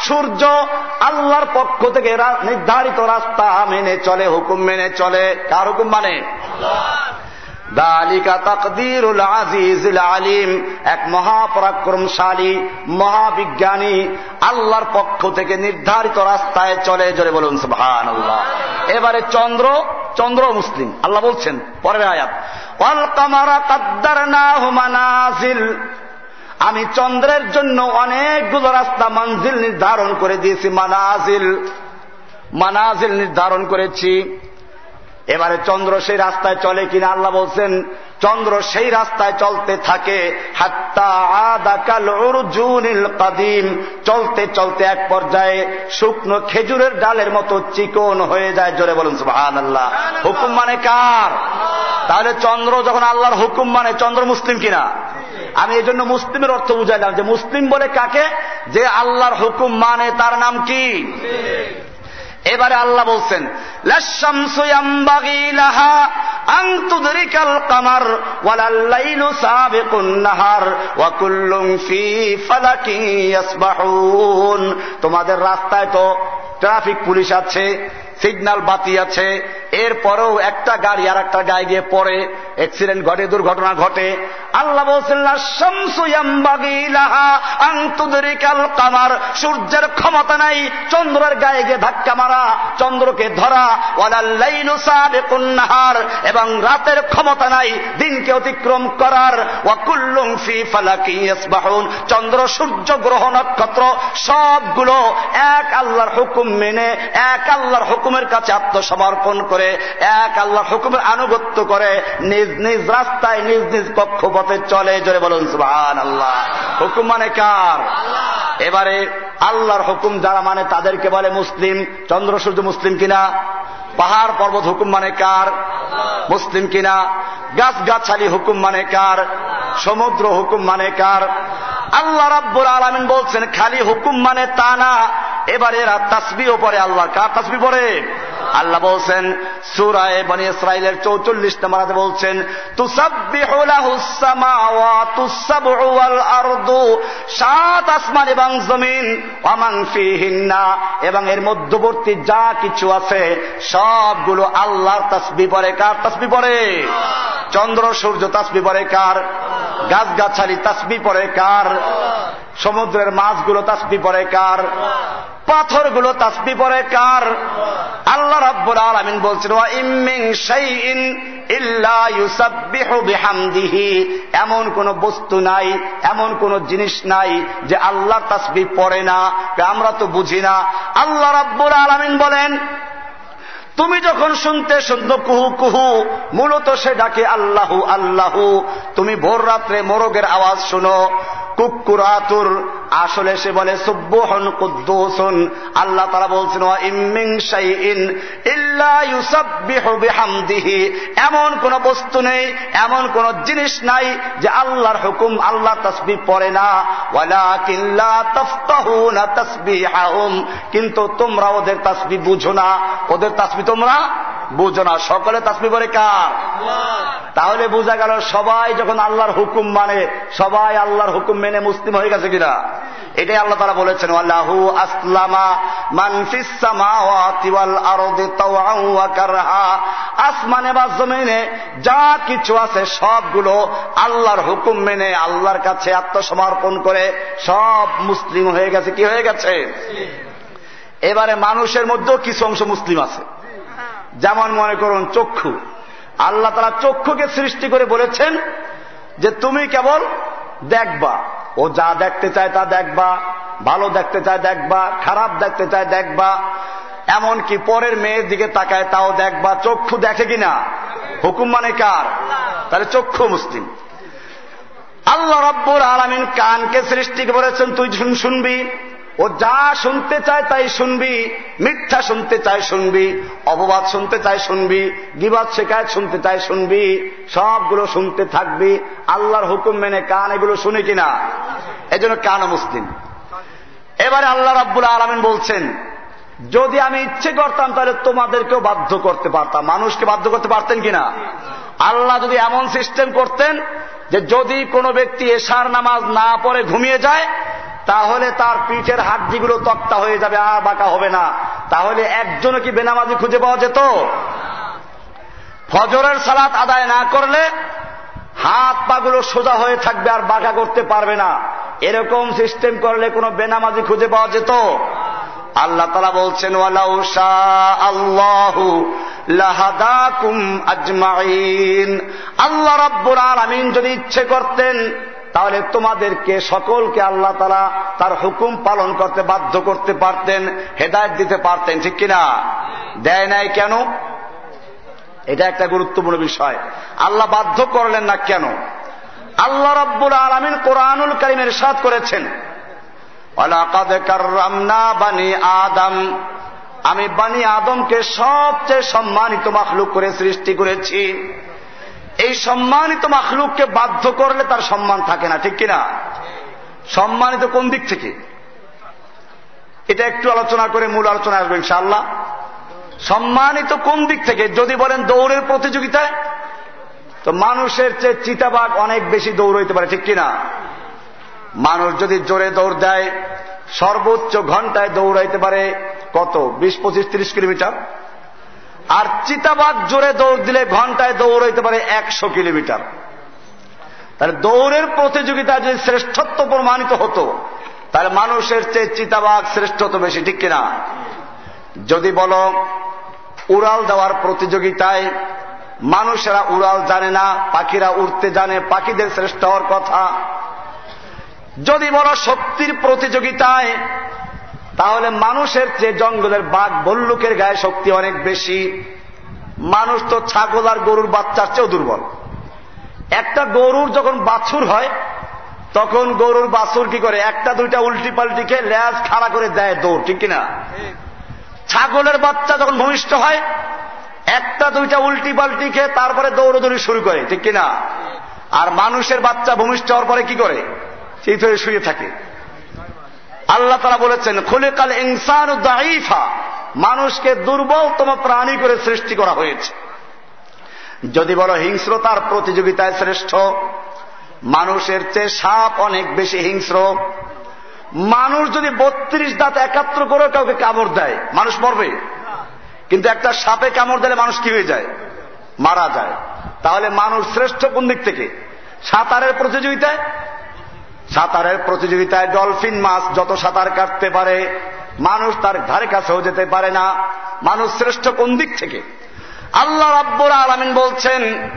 সূর্য আল্লাহর পক্ষ থেকে নির্ধারিত রাস্তা মেনে চলে, হুকুম মেনে চলে। কার হুকুম মানে? দালিকা তকদিরুল আজিজুল আলিম। এক মহাপরাক্রমশালী, মহাবিজ্ঞানী আল্লাহর পক্ষ থেকে নির্ধারিত রাস্তায় চলে। জোরে বলুন সুবহান আল্লাহ এবারে চন্দ্র চন্দ্র মুসলিম। আল্লাহ বলছেন, পরের আয়াত আমি চন্দ্রের জন্য অনেকগুলো রাস্তা মঞ্জিল নির্ধারণ করে দিয়েছি, মানাজিল। মানাজিল নির্ধারণ করেছি। এবারে চন্দ্র সেই রাস্তায় চলে কিনা আল্লাহ বলছেন চন্দ্র সেই রাস্তায় চলতে থাকে। কাদিম। চলতে চলতে এক পর্যায়ে শুকনো খেজুরের ডালের মতো চিকন হয়ে যায়। জোরে বলুন সুহান আল্লাহ হুকুম মানে কার? তাহলে চন্দ্র যখন আল্লাহর হুকুম মানে চন্দ্র মুসলিম কিনা? আমি এই জন্য মুসলিমের অর্থ বুঝাইলাম যে মুসলিম বলে কাকে? যে আল্লাহর হুকুম মানে তার নাম কি? এবারে আল্লাহ বলছেন তোমাদের রাস্তায় তো ট্রাফিক পুলিশ আছে সিগন্যাল বাতি আছে। এরপরেও একটা গাড়ি আর একটা গায়ে গিয়ে পড়ে। অ্যাক্সিডেন্ট ঘটে, দুর্ঘটনা ঘটে। আল্লাহ কামার। সূর্যের ক্ষমতা নাই, চন্দ্রের গায়ে গিয়ে ধাক্কা মারা, চন্দ্রকে ধরা। নাহার, এবং রাতের ক্ষমতা নাই, দিনকে অতিক্রম করার। ওয়াকুল্লুম ফি ফালাকি চন্দ্র, সূর্য, গ্রহ, নক্ষত্র, সবগুলো এক আল্লাহর হুকুম মেনে, এক আল্লাহর হুকুমের কাছে আত্মসমর্পণ করে এক আল্লাহর হুকুমের আনুগত্য করে নিজ নিজ রাস্তায়, নিজ নিজ কক্ষপথে চলে। জোরে বলুন সুহান আল্লাহ হুকুম মানে কার? এবারে আল্লাহর হুকুম যারা মানে তাদেরকে বলে মুসলিম। চন্দ্র, সূর্য মুসলিম কিনা? পাহাড়, পর্বত হুকুম মানে কার? মুসলিম কিনা? গাছ গাছালি হুকুম মানে কার? সমুদ্র হুকুম মানে কার? আল্লাহ রাব্বুল আলমিন বলছেন, খালি হুকুম মানে তা না। এবার এরা তাসবিও পরে আল্লাহ কার তাসবি পরে আল্লাহ বলছেন, সুরায় বনি ইসরাইলের চৌচল্লিশ নম্বর বলছেন সাত আসমান এবং জমিন অমাং ফিহিন্না এবং এর মধ্যবর্তী যা কিছু আছে, সবগুলো আল্লাহর তাসবি পরে কার তাসবি পরে? চন্দ্র, সূর্য তাসবি পরে কার? গাছগাছালি তাসবি পরে কার? সমুদ্রের মাছগুলো তাসবি পরে কার? পাথরগুলো তাসবি পরে কার? আল্লাহ রাব্বুল আলামিন বলছেন, ওয়া ইমিং শাইইন ইল্লা এমন কোন বস্তু নাই, এমন কোন জিনিস নাই যে আল্লাহ তাসবি পড়ে না। আমরা তো বুঝি না। আল্লাহ রাব্বুল আলামিন বলেন তুমি যখন শুনতে শুনতো কুহু কুহু, মূলত সে ডাকে আল্লাহু আল্লাহু। তুমি ভোর রাত্রে মোরগের আওয়াজ শুনো। কুকুরাতুর, আসলে সে বলে, সুব্বহন কুদ্দুসুন। আল্লাহ তারা বলছেন ইল্লা ইউসাব্বিহু বিহামদিহি। এমন কোন বস্তু নেই, এমন কোন জিনিস নাই যে আল্লাহর হুকুম, আল্লাহ তসবি পড়ে না। ওয়ালাকিন লা তাফকাহুনা তাসবিহাহুম। কিন্তু তোমরা ওদের তাসবি বুঝো না। ওদের তাসবি তোমরা বুঝো না। সকলে তাসবি করে কার? তাহলে বোঝা গেল সবাই যখন আল্লাহর হুকুম মানে সবাই আল্লাহর হুকুম মেনে মুসলিম হয়ে গেছে কিনা? এটাই আল্লাহ তারা বলেছেন আল্লাহু আসলামা আসমানে বা জমিনে যা কিছু আছে সবগুলো আল্লাহর হুকুম মেনে আল্লাহর কাছে আত্মসমর্পণ করে সব মুসলিম হয়ে গেছে। কি হয়ে গেছে? এবারে মানুষের মধ্যেও কিছু অংশ মুসলিম আছে। যেমন মনে করুন চক্ষু। আল্লাহ তারা চক্ষুকে সৃষ্টি করে বলেছেন যে তুমি কেবল দেখবা। ও যা দেখতে চায় তা দেখবা, ভালো দেখতে চায় দেখবা, খারাপ দেখতে চায় দেখবা, এমনকি পরের মেয়ের দিকে তাকায় তাও দেখবা। চক্ষু দেখে কিনা হুকুম মানে কার? তাহলে চক্ষু মুসলিম। আল্লাহ রব্বুর আলমিন কানকে সৃষ্টি করেছেন তুই শুনবি। ও যা শুনতে চায় তাই শুনবি, মিথ্যা শুনতে চায় শুনবি, অপবাদ শুনতে চায় শুনবি গিবাদ শেখায় শুনতে চায় শুনবি, সবগুলো শুনতে থাকবি, আল্লাহর হুকুম মেনে কান এগুলো শুনে কিনা? এই জন্য কান মুসলিম। এবারে আল্লাহ রাব্বুল আলমিন বলছেন, যদি আমি ইচ্ছে করতাম তাহলে তোমাদেরকেও বাধ্য করতে পারতাম। মানুষকে বাধ্য করতে পারতেন কিনা? আল্লাহ যদি এমন সিস্টেম করতেন যে যদি কোনো ব্যক্তি এশার নামাজ না পড়ে ঘুমিয়ে যায় তাহলে তার পিঠের হাড্ডিগুলো তক্তা হয়ে যাবে আর বাঁকা হবে না। তাহলে একজনও কি বেনামাজি খুঁজে পাওয়া যেত? ফজরের সালাত আদায় না করলে হাত পাগুলো সোজা হয়ে থাকবে আর বাঁকা করতে পারবে না। এরকম সিস্টেম করলে কোনো বেনামাজি খুঁজে পাওয়া যেত? আল্লাহ তালা বলছেন আল্লাহু আল্লাহ রব্বুর আলমিন যদি ইচ্ছে করতেন তাহলে তোমাদেরকে সকলকে আল্লাহ তারা তার হুকুম পালন করতে বাধ্য করতে পারতেন, হেদায়ত দিতে পারতেন, ঠিক কিনা? দেয় নাই কেন? এটা একটা গুরুত্বপূর্ণ বিষয়। আল্লাহ বাধ্য করলেন না কেন? আল্লাহ রব্বুল আলমিন কোরআনুল করিমের সাদ করেছেন আদম। আমি বানি আদমকে সবচেয়ে সম্মানিত মাখলুক করে সৃষ্টি করেছি। এই সম্মানিত মাখলুককে বাধ্য করলে তার সম্মান থাকে না, ঠিক কিনা? সম্মানিত কোন দিক থেকে? এটা একটু আলোচনা করে মূল আলোচনা আসবে ইনশাল্লাহ সম্মানিত কোন দিক থেকে? যদি বলেন দৌড়ের প্রতিযোগিতায়, তো মানুষের চেয়ে চিতাবাঘ অনেক বেশি দৌড় হইতে পারে, ঠিক কিনা? মানুষ যদি জোরে দৌড় দেয়, সর্বোচ্চ ঘন্টায় দৌড়াইতে পারে কত? বিশ, পঁচিশ, তিরিশ কিলোমিটার? আর চিতাবাগ জোরে দৌড় দিলে ঘন্টায় দৌড় হইতে পারে একশো কিলোমিটার। তাহলে দৌড়ের প্রতিযোগিতা যদি শ্রেষ্ঠত্ব প্রমাণিত হতো, তাহলে মানুষের চেয়ে চিতাবাগ শ্রেষ্ঠ তো বেশি, ঠিক কিনা? যদি বলো, উড়াল দেওয়ার প্রতিযোগিতায় মানুষেরা উড়াল জানে না, পাখিরা উড়তে জানে, পাখিদের শ্রেষ্ঠ হওয়ার কথা। যদি বড় শক্তির প্রতিযোগিতায় তাহলে মানুষের চেয়ে জঙ্গলের বাঘ বল্লুকের গায়ে শক্তি অনেক বেশি। মানুষ তো ছাগল আর গরুর বাচ্চার চেয়েও দুর্বল। একটা গরুর যখন বাছুর হয়, তখন গরুর বাছুর কি করে? একটা, দুইটা উল্টি পাল্টি খেয়ে ল্যাজ খাড়া করে দেয় দৌড়, ঠিক কিনা? ছাগলের বাচ্চা যখন ভূমিষ্ঠ হয়, একটা, দুইটা উল্টি পাল্টি খেয়ে তারপরে দৌড়দৌড়ি শুরু করে, ঠিক কিনা? আর মানুষের বাচ্চা ভূমিষ্ঠ হওয়ার পরে কি করে? চিত হয়ে শুয়ে থাকে। আল্লাহ তারা বলেছেন খুলে কাল ইনসান দাইফা মানুষকে দুর্বলতম প্রাণী করে সৃষ্টি করা হয়েছে। যদি বলো হিংস্রতার প্রতিযোগিতায় শ্রেষ্ঠ, মানুষের চেয়ে সাপ অনেক বেশি হিংস্র। মানুষ যদি বত্রিশ দাঁত একাত্র করে কাউকে কামড় দেয়, মানুষ মরবে। কিন্তু একটা সাপে কামড় দিলে মানুষ কি হয়ে যায়? মারা যায়। তাহলে মানুষ শ্রেষ্ঠ কোন দিক থেকে? সাঁতারের প্রতিযোগিতায়? সাঁতারের প্রতিযোগিতায় ডলফিন মাছ যত সাঁতার কাটতে পারে, মানুষ তার ধারে কাছেও যেতে পারে না। মানুষ শ্রেষ্ঠ কোন দিক থেকে? আল্লাহ রাব্বুর আলমিন বলছেন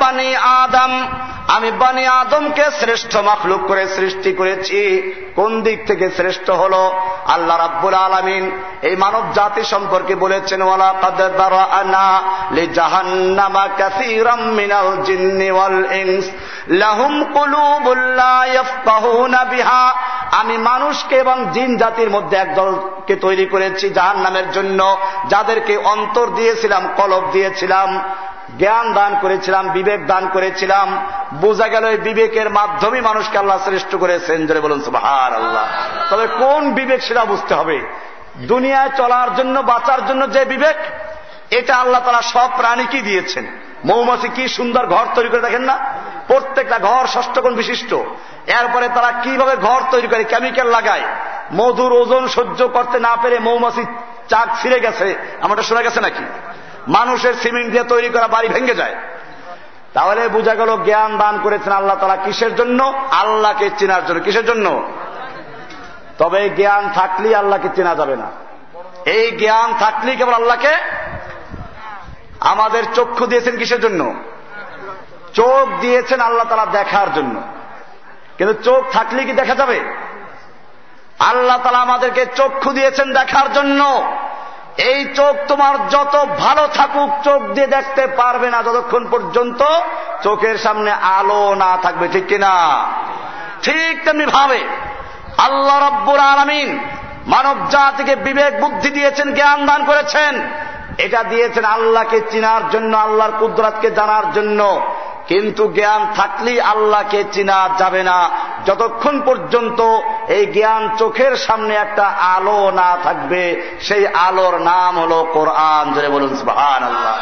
বানি আদম। আমি বানি আদমকে শ্রেষ্ঠ মাখলুক করে সৃষ্টি করেছি। কোন দিক থেকে শ্রেষ্ঠ হল? আল্লাহ রাব্বুল আলমিন এই মানব জাতি সম্পর্কে বলেছেন, ওয়ালাকাদ দারাআনা লিজাহান্নামা কাসীরাম মিনাল জিন্নি ওয়াল ইনস। লাহুম কুলুবুল লা ইয়াফকাহুনা বিহা। আমি মানুষকে এবং জিন জাতির মধ্যে একদলকে তৈরি করেছি জাহান নামের জন্য, যাদেরকে অন্তর দিয়েছিলাম, কলব দিয়েছিলাম। জ্ঞান দান করেছিলাম, বিবেক দান করেছিলাম। বোঝা গেল এই বিবেকের মাধ্যমে মানুষকে আল্লাহ শ্রেষ্ঠ করেছেন। জোরে বলুন সুবাহার আল্লাহ তবে কোন বিবেক সেটা বুঝতে হবে। দুনিয়ায় চলার জন্য, বাঁচার জন্য যে বিবেক, এটা আল্লাহ তারা সব প্রাণীকেই দিয়েছেন। মৌমাছি কি সুন্দর ঘর তৈরি করে দেখেন না? প্রত্যেকটা ঘর ষষ্ঠকোণ বিশিষ্ট। এরপরে তারা কীভাবে ঘর তৈরি করে, কেমিক্যাল লাগায়? মধুর ওজন সহ্য করতে না পেরে মৌমাছি চাক ছিঁড়ে গেছে। আমারটা শোনা গেছে নাকি? মানুষের সিমেন্ট দিয়ে তৈরি করা বাড়ি ভেঙে যায়। তাহলে বোঝা গেল জ্ঞান দান করেছেন আল্লাহ তারা কিসের জন্য? আল্লাহকে চেনার জন্য। কিসের জন্য? তবে জ্ঞান থাকলেই আল্লাহকে চেনা যাবে না। এই জ্ঞান থাকলেই কেবল আল্লাহকে আমাদের চক্ষু দিয়েছেন কিসের জন্য? চোখ দিয়েছেন আল্লাহ তারা দেখার জন্য। কিন্তু চোখ থাকলে কি দেখা যাবে? আল্লাহ তালা আমাদেরকে চক্ষু দিয়েছেন দেখার জন্য। এই চোখ তোমার যত ভালো থাকুক, চোখ দিয়ে দেখতে পারবে না যতক্ষণ পর্যন্ত চোখের সামনে আলো না থাকবে, ঠিক কিনা? ঠিক তেমনি ভাবে আল্লাহ রব্বুর আলমিন মানব জাতিকে বিবেক, বুদ্ধি দিয়েছেন, জ্ঞান দান করেছেন। এটা দিয়েছেন আল্লাহকে চিনার জন্য, আল্লাহর কুদরাতকে জানার জন্য। কিন্তু জ্ঞান থাকলেই আল্লাহকে চিনা যাবে না। যতক্ষণ পর্যন্ত এই জ্ঞান চোখের সামনে একটা আলো না থাকবে, সেই আলোর নাম হল কোরআন। ধরে বলুন সুহান আল্লাহ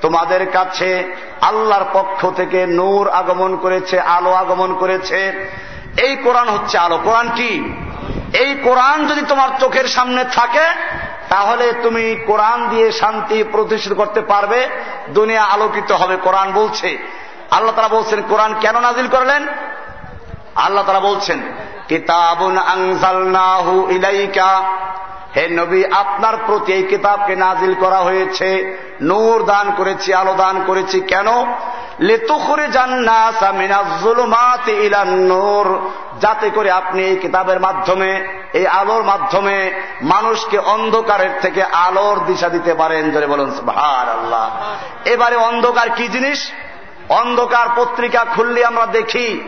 তোমাদের কাছে আল্লাহর পক্ষ থেকে নূর আগমন করেছে, আলো আগমন করেছে। এই কোরআন হচ্ছে আলো। কোরআন কি? এই কোরআন যদি তোমার চোখের সামনে থাকে, তাহলে তুমি কোরআন দিয়ে শান্তি প্রতিষ্ঠিত করতে পারবে। দুনিয়া আলোকিত হবে, কোরআন বলছে। আল্লাহ তারা বলছেন, কোরআন কেন নাজিল করলেন? আল্লাহ তারা বলছেন, কিতাবুন আংসালনাহু ইলাইকা হে নবী, আপনার প্রতি এই কিতাবকে নাজিল করা হয়েছে, নূর দান করেছি, আলো দান করেছি। কেন? লেতুখরে নূর। যাতে করে আপনি এই কিতাবের মাধ্যমে, এই আলোর মাধ্যমে মানুষকে অন্ধকারের থেকে আলোর দিশা দিতে পারেন। ধরে বলুন ভার আল্লাহ এবারে অন্ধকার কি জিনিস? অন্ধকার পত্রিকা খুললে আমরা দেখি,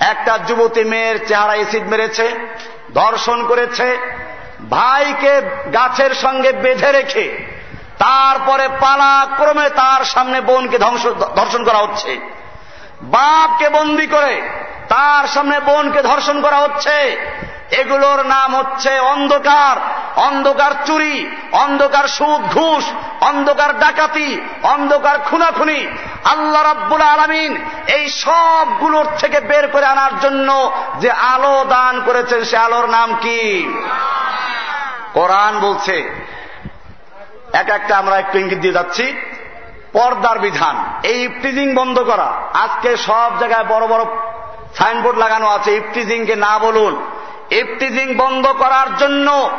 একটা যুবতী মেয়ের চেহারা এসিড মেরেছে, ধর্ষণ করেছে ভাইকে গাছের সঙ্গে বেঁধে রেখে তারপরে পালা ক্রমে তার সামনে বোনকে ধ্বংস, ধর্ষণ করা হচ্ছে। বাপকে বন্দি করে তার সামনে বোনকে ধর্ষণ করা হচ্ছে। এগুলোর নাম হচ্ছে অন্ধকার। অন্ধকার চুরি, অন্ধকার সুদ, ঘুষ, অন্ধকার ডাকাতি, অন্ধকার খুনাখুনি। আল্লাহ রাব্বুল আলমিন এই সবগুলোর থেকে বের করে আনার জন্য যে আলো দান করেছেন, সে আলোর নাম কি? কোরআন বলছে, এক একটা আমরা একটু ইঙ্গিত দিয়ে যাচ্ছি, পর্দার বিধান, এই ইফটিজিং বন্ধ করা। আজকে সব জায়গায় বড় বড় সাইনবোর্ড লাগানো আছে ইফটিজিংকে না বলুন। ইফটিজিং বন্ধ করার জন্য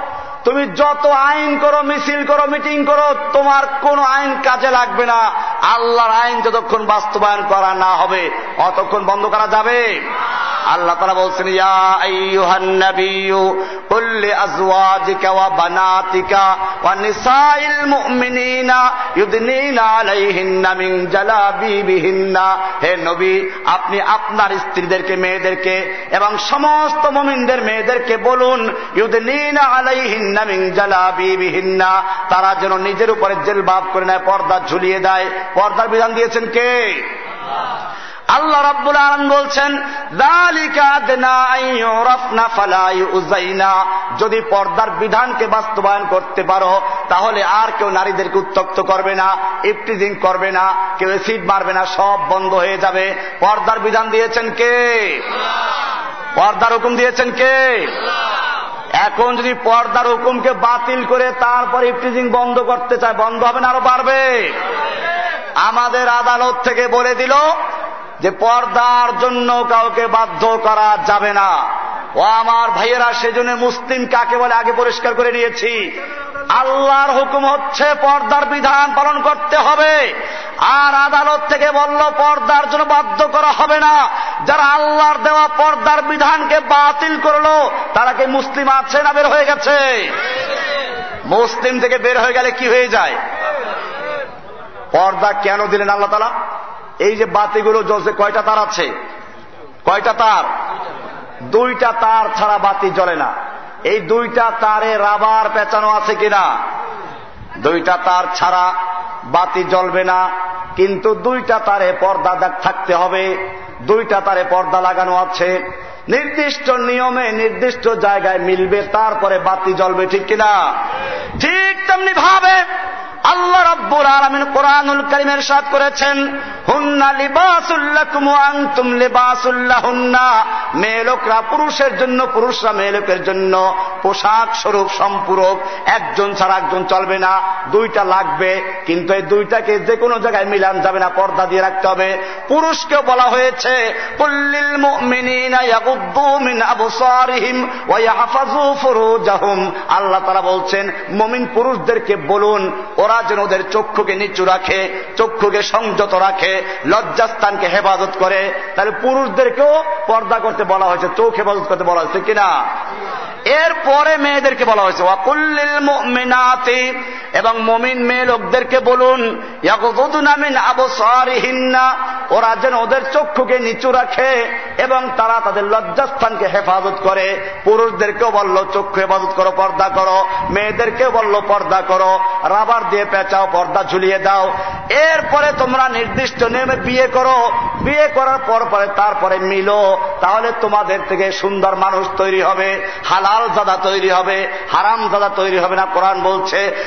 তুমি যত আইন করো, মিছিল করো, মিটিং করো, তোমার কোন আইন কাজে লাগবে না। আল্লাহর আইন যতক্ষণ বাস্তবায়ন করা না হবে, অতক্ষণ বন্ধ করা যাবে। আল্লাহ তারা বলছেন, ইয়া হে নবী, আপনি আপনার স্ত্রীদেরকে, মেয়েদেরকে এবং সমস্ত মমিনদের মেয়েদেরকে বলুন, ইউদনিনা আলাইহিন্না জালা বিহিন্না তারা যেন নিজের উপরে জেলবাব করে নেয়, পর্দা ঝুলিয়ে দেয়। পর্দার বিধান দিয়েছেন কে? আল্লাহ রাব্বুল আলম বলছেন যদি পর্দার বিধানকে বাস্তবায়ন করতে পারো, তাহলে আর কেউ নারীদেরকে উত্তক্ত করবে না, ইফটিজিং করবে না, কেউ সিট মারবে না, সব বন্ধ হয়ে যাবে। পর্দার বিধান দিয়েছেন কে? পর্দার হুকুম দিয়েছেন কে? এখন যদি পর্দার হুকুমকে বাতিল করে তারপর ইফটিজিং বন্ধ করতে চায়, বন্ধ হবে না আরও পারবে আমাদের আদালত থেকে বলে দিল যে পর্দার জন্য কাউকে বাধ্য করা যাবে না। ও আমার ভাইয়েরা, সেজন্য মুসলিম কাকে বলে আগে পরিষ্কার করে নিয়েছি। আল্লাহর হুকুম হচ্ছে পর্দার বিধান পালন করতে হবে। আর আদালত থেকে বলল, পর্দার জন্য বাধ্য করা হবে না। যারা আল্লাহর দেওয়া পর্দার বিধানকে বাতিল করল, তারা কি মুসলিম আছে না বের হয়ে গেছে? মুসলিম থেকে বের হয়ে গেলে কি হয়ে যায়? পর্দা কেন দিলেন আল্লাহ তালা এই যে বাতিগুলো জ্বলছে, কয়টা তার আছে? কয়টা তার? দুইটা তার ছাড়া বাতি জ্বলে না। এই দুইটা তারে রাবার পেঁচানো আছে কিনা? দুইটা তার ছাড়া বাতি জ্বলবে না, কিন্তু দুইটা তারে পর্দা থাকতে হবে। দুইটা তারে পর্দা লাগানো আছে। নির্দিষ্ট নিয়মে, নির্দিষ্ট জায়গায় মিলবে, তারপরে বাতি জ্বলবে, ঠিক কিনা? ঠিক তেমনি ভাবে আল্লাহ রব্বুর আলমিন কোরআনুল করিমের সাথ করেছেন, হুন্না লিবাসুল্লাকুম আনতুম লিবাসুল্লাহ হুন্না মেয়ে লোকরা পুরুষের জন্য, পুরুষরা মেয়ে লোকের জন্য পোশাক স্বরূপ, সম্পূরক, একজন ছাড়া একজন চলবে না, দুইটা লাগবে, কিন্তু এই দুইটাকে যে কোনো জায়গায় মিলান যাবে না, পর্দা দিয়ে রাখতে হবে। পুরুষকেও বলা হয়েছে কুল্লিল মুমিনিনা ইয়াগুদ্দু মিন আবসারিহিম ওয়া ইয়াহফাযু ফুরুজাহুম। আল্লাহ তাআলা বলছেন, মুমিন পুরুষদেরকে বলুন, ওরা যেন ওদের চক্ষুকে নিচু রাখে, চক্ষুকে সংযত রাখে, লজ্জাস্থানকে হেফাজত করে। তাহলে পুরুষদেরকেও পর্দা করতে বলা হয়েছে, চোখ হেফাজত করতে বলা হয়েছে কিনা? এরপরে মেয়েদেরকে বলা হয়েছে ওয়াকুল্লিল মুমিনাতি এবং মমিন মেয়ে লোকদেরকে বলুন ইয়াকুদুনামিন আবসারিহিন্না ওরা যেন ওদের চক্ষুকে নিচু রাখে এবং তারা তাদের লজ্জাস্থানকে হেফাজত করে। পুরুষদেরকেও বলল, চক্ষু হেফাজত করো, পর্দা করো। মেয়েদেরকেও বলল, পর্দা করো। রাবার দিয়ে পেঁচাও, পর্দা ঝুলিয়ে দাও। এরপরে তোমরা নির্দিষ্ট নিয়মে বিয়ে করো। বিয়ে করার পর পরে তারপরে মিলো। তাহলে তোমাদের থেকে সুন্দর মানুষ তৈরি হবে। হালাল জাদা তৈরি হবে, হারাম জাদা তৈরি হবে না, কোরআন বলছে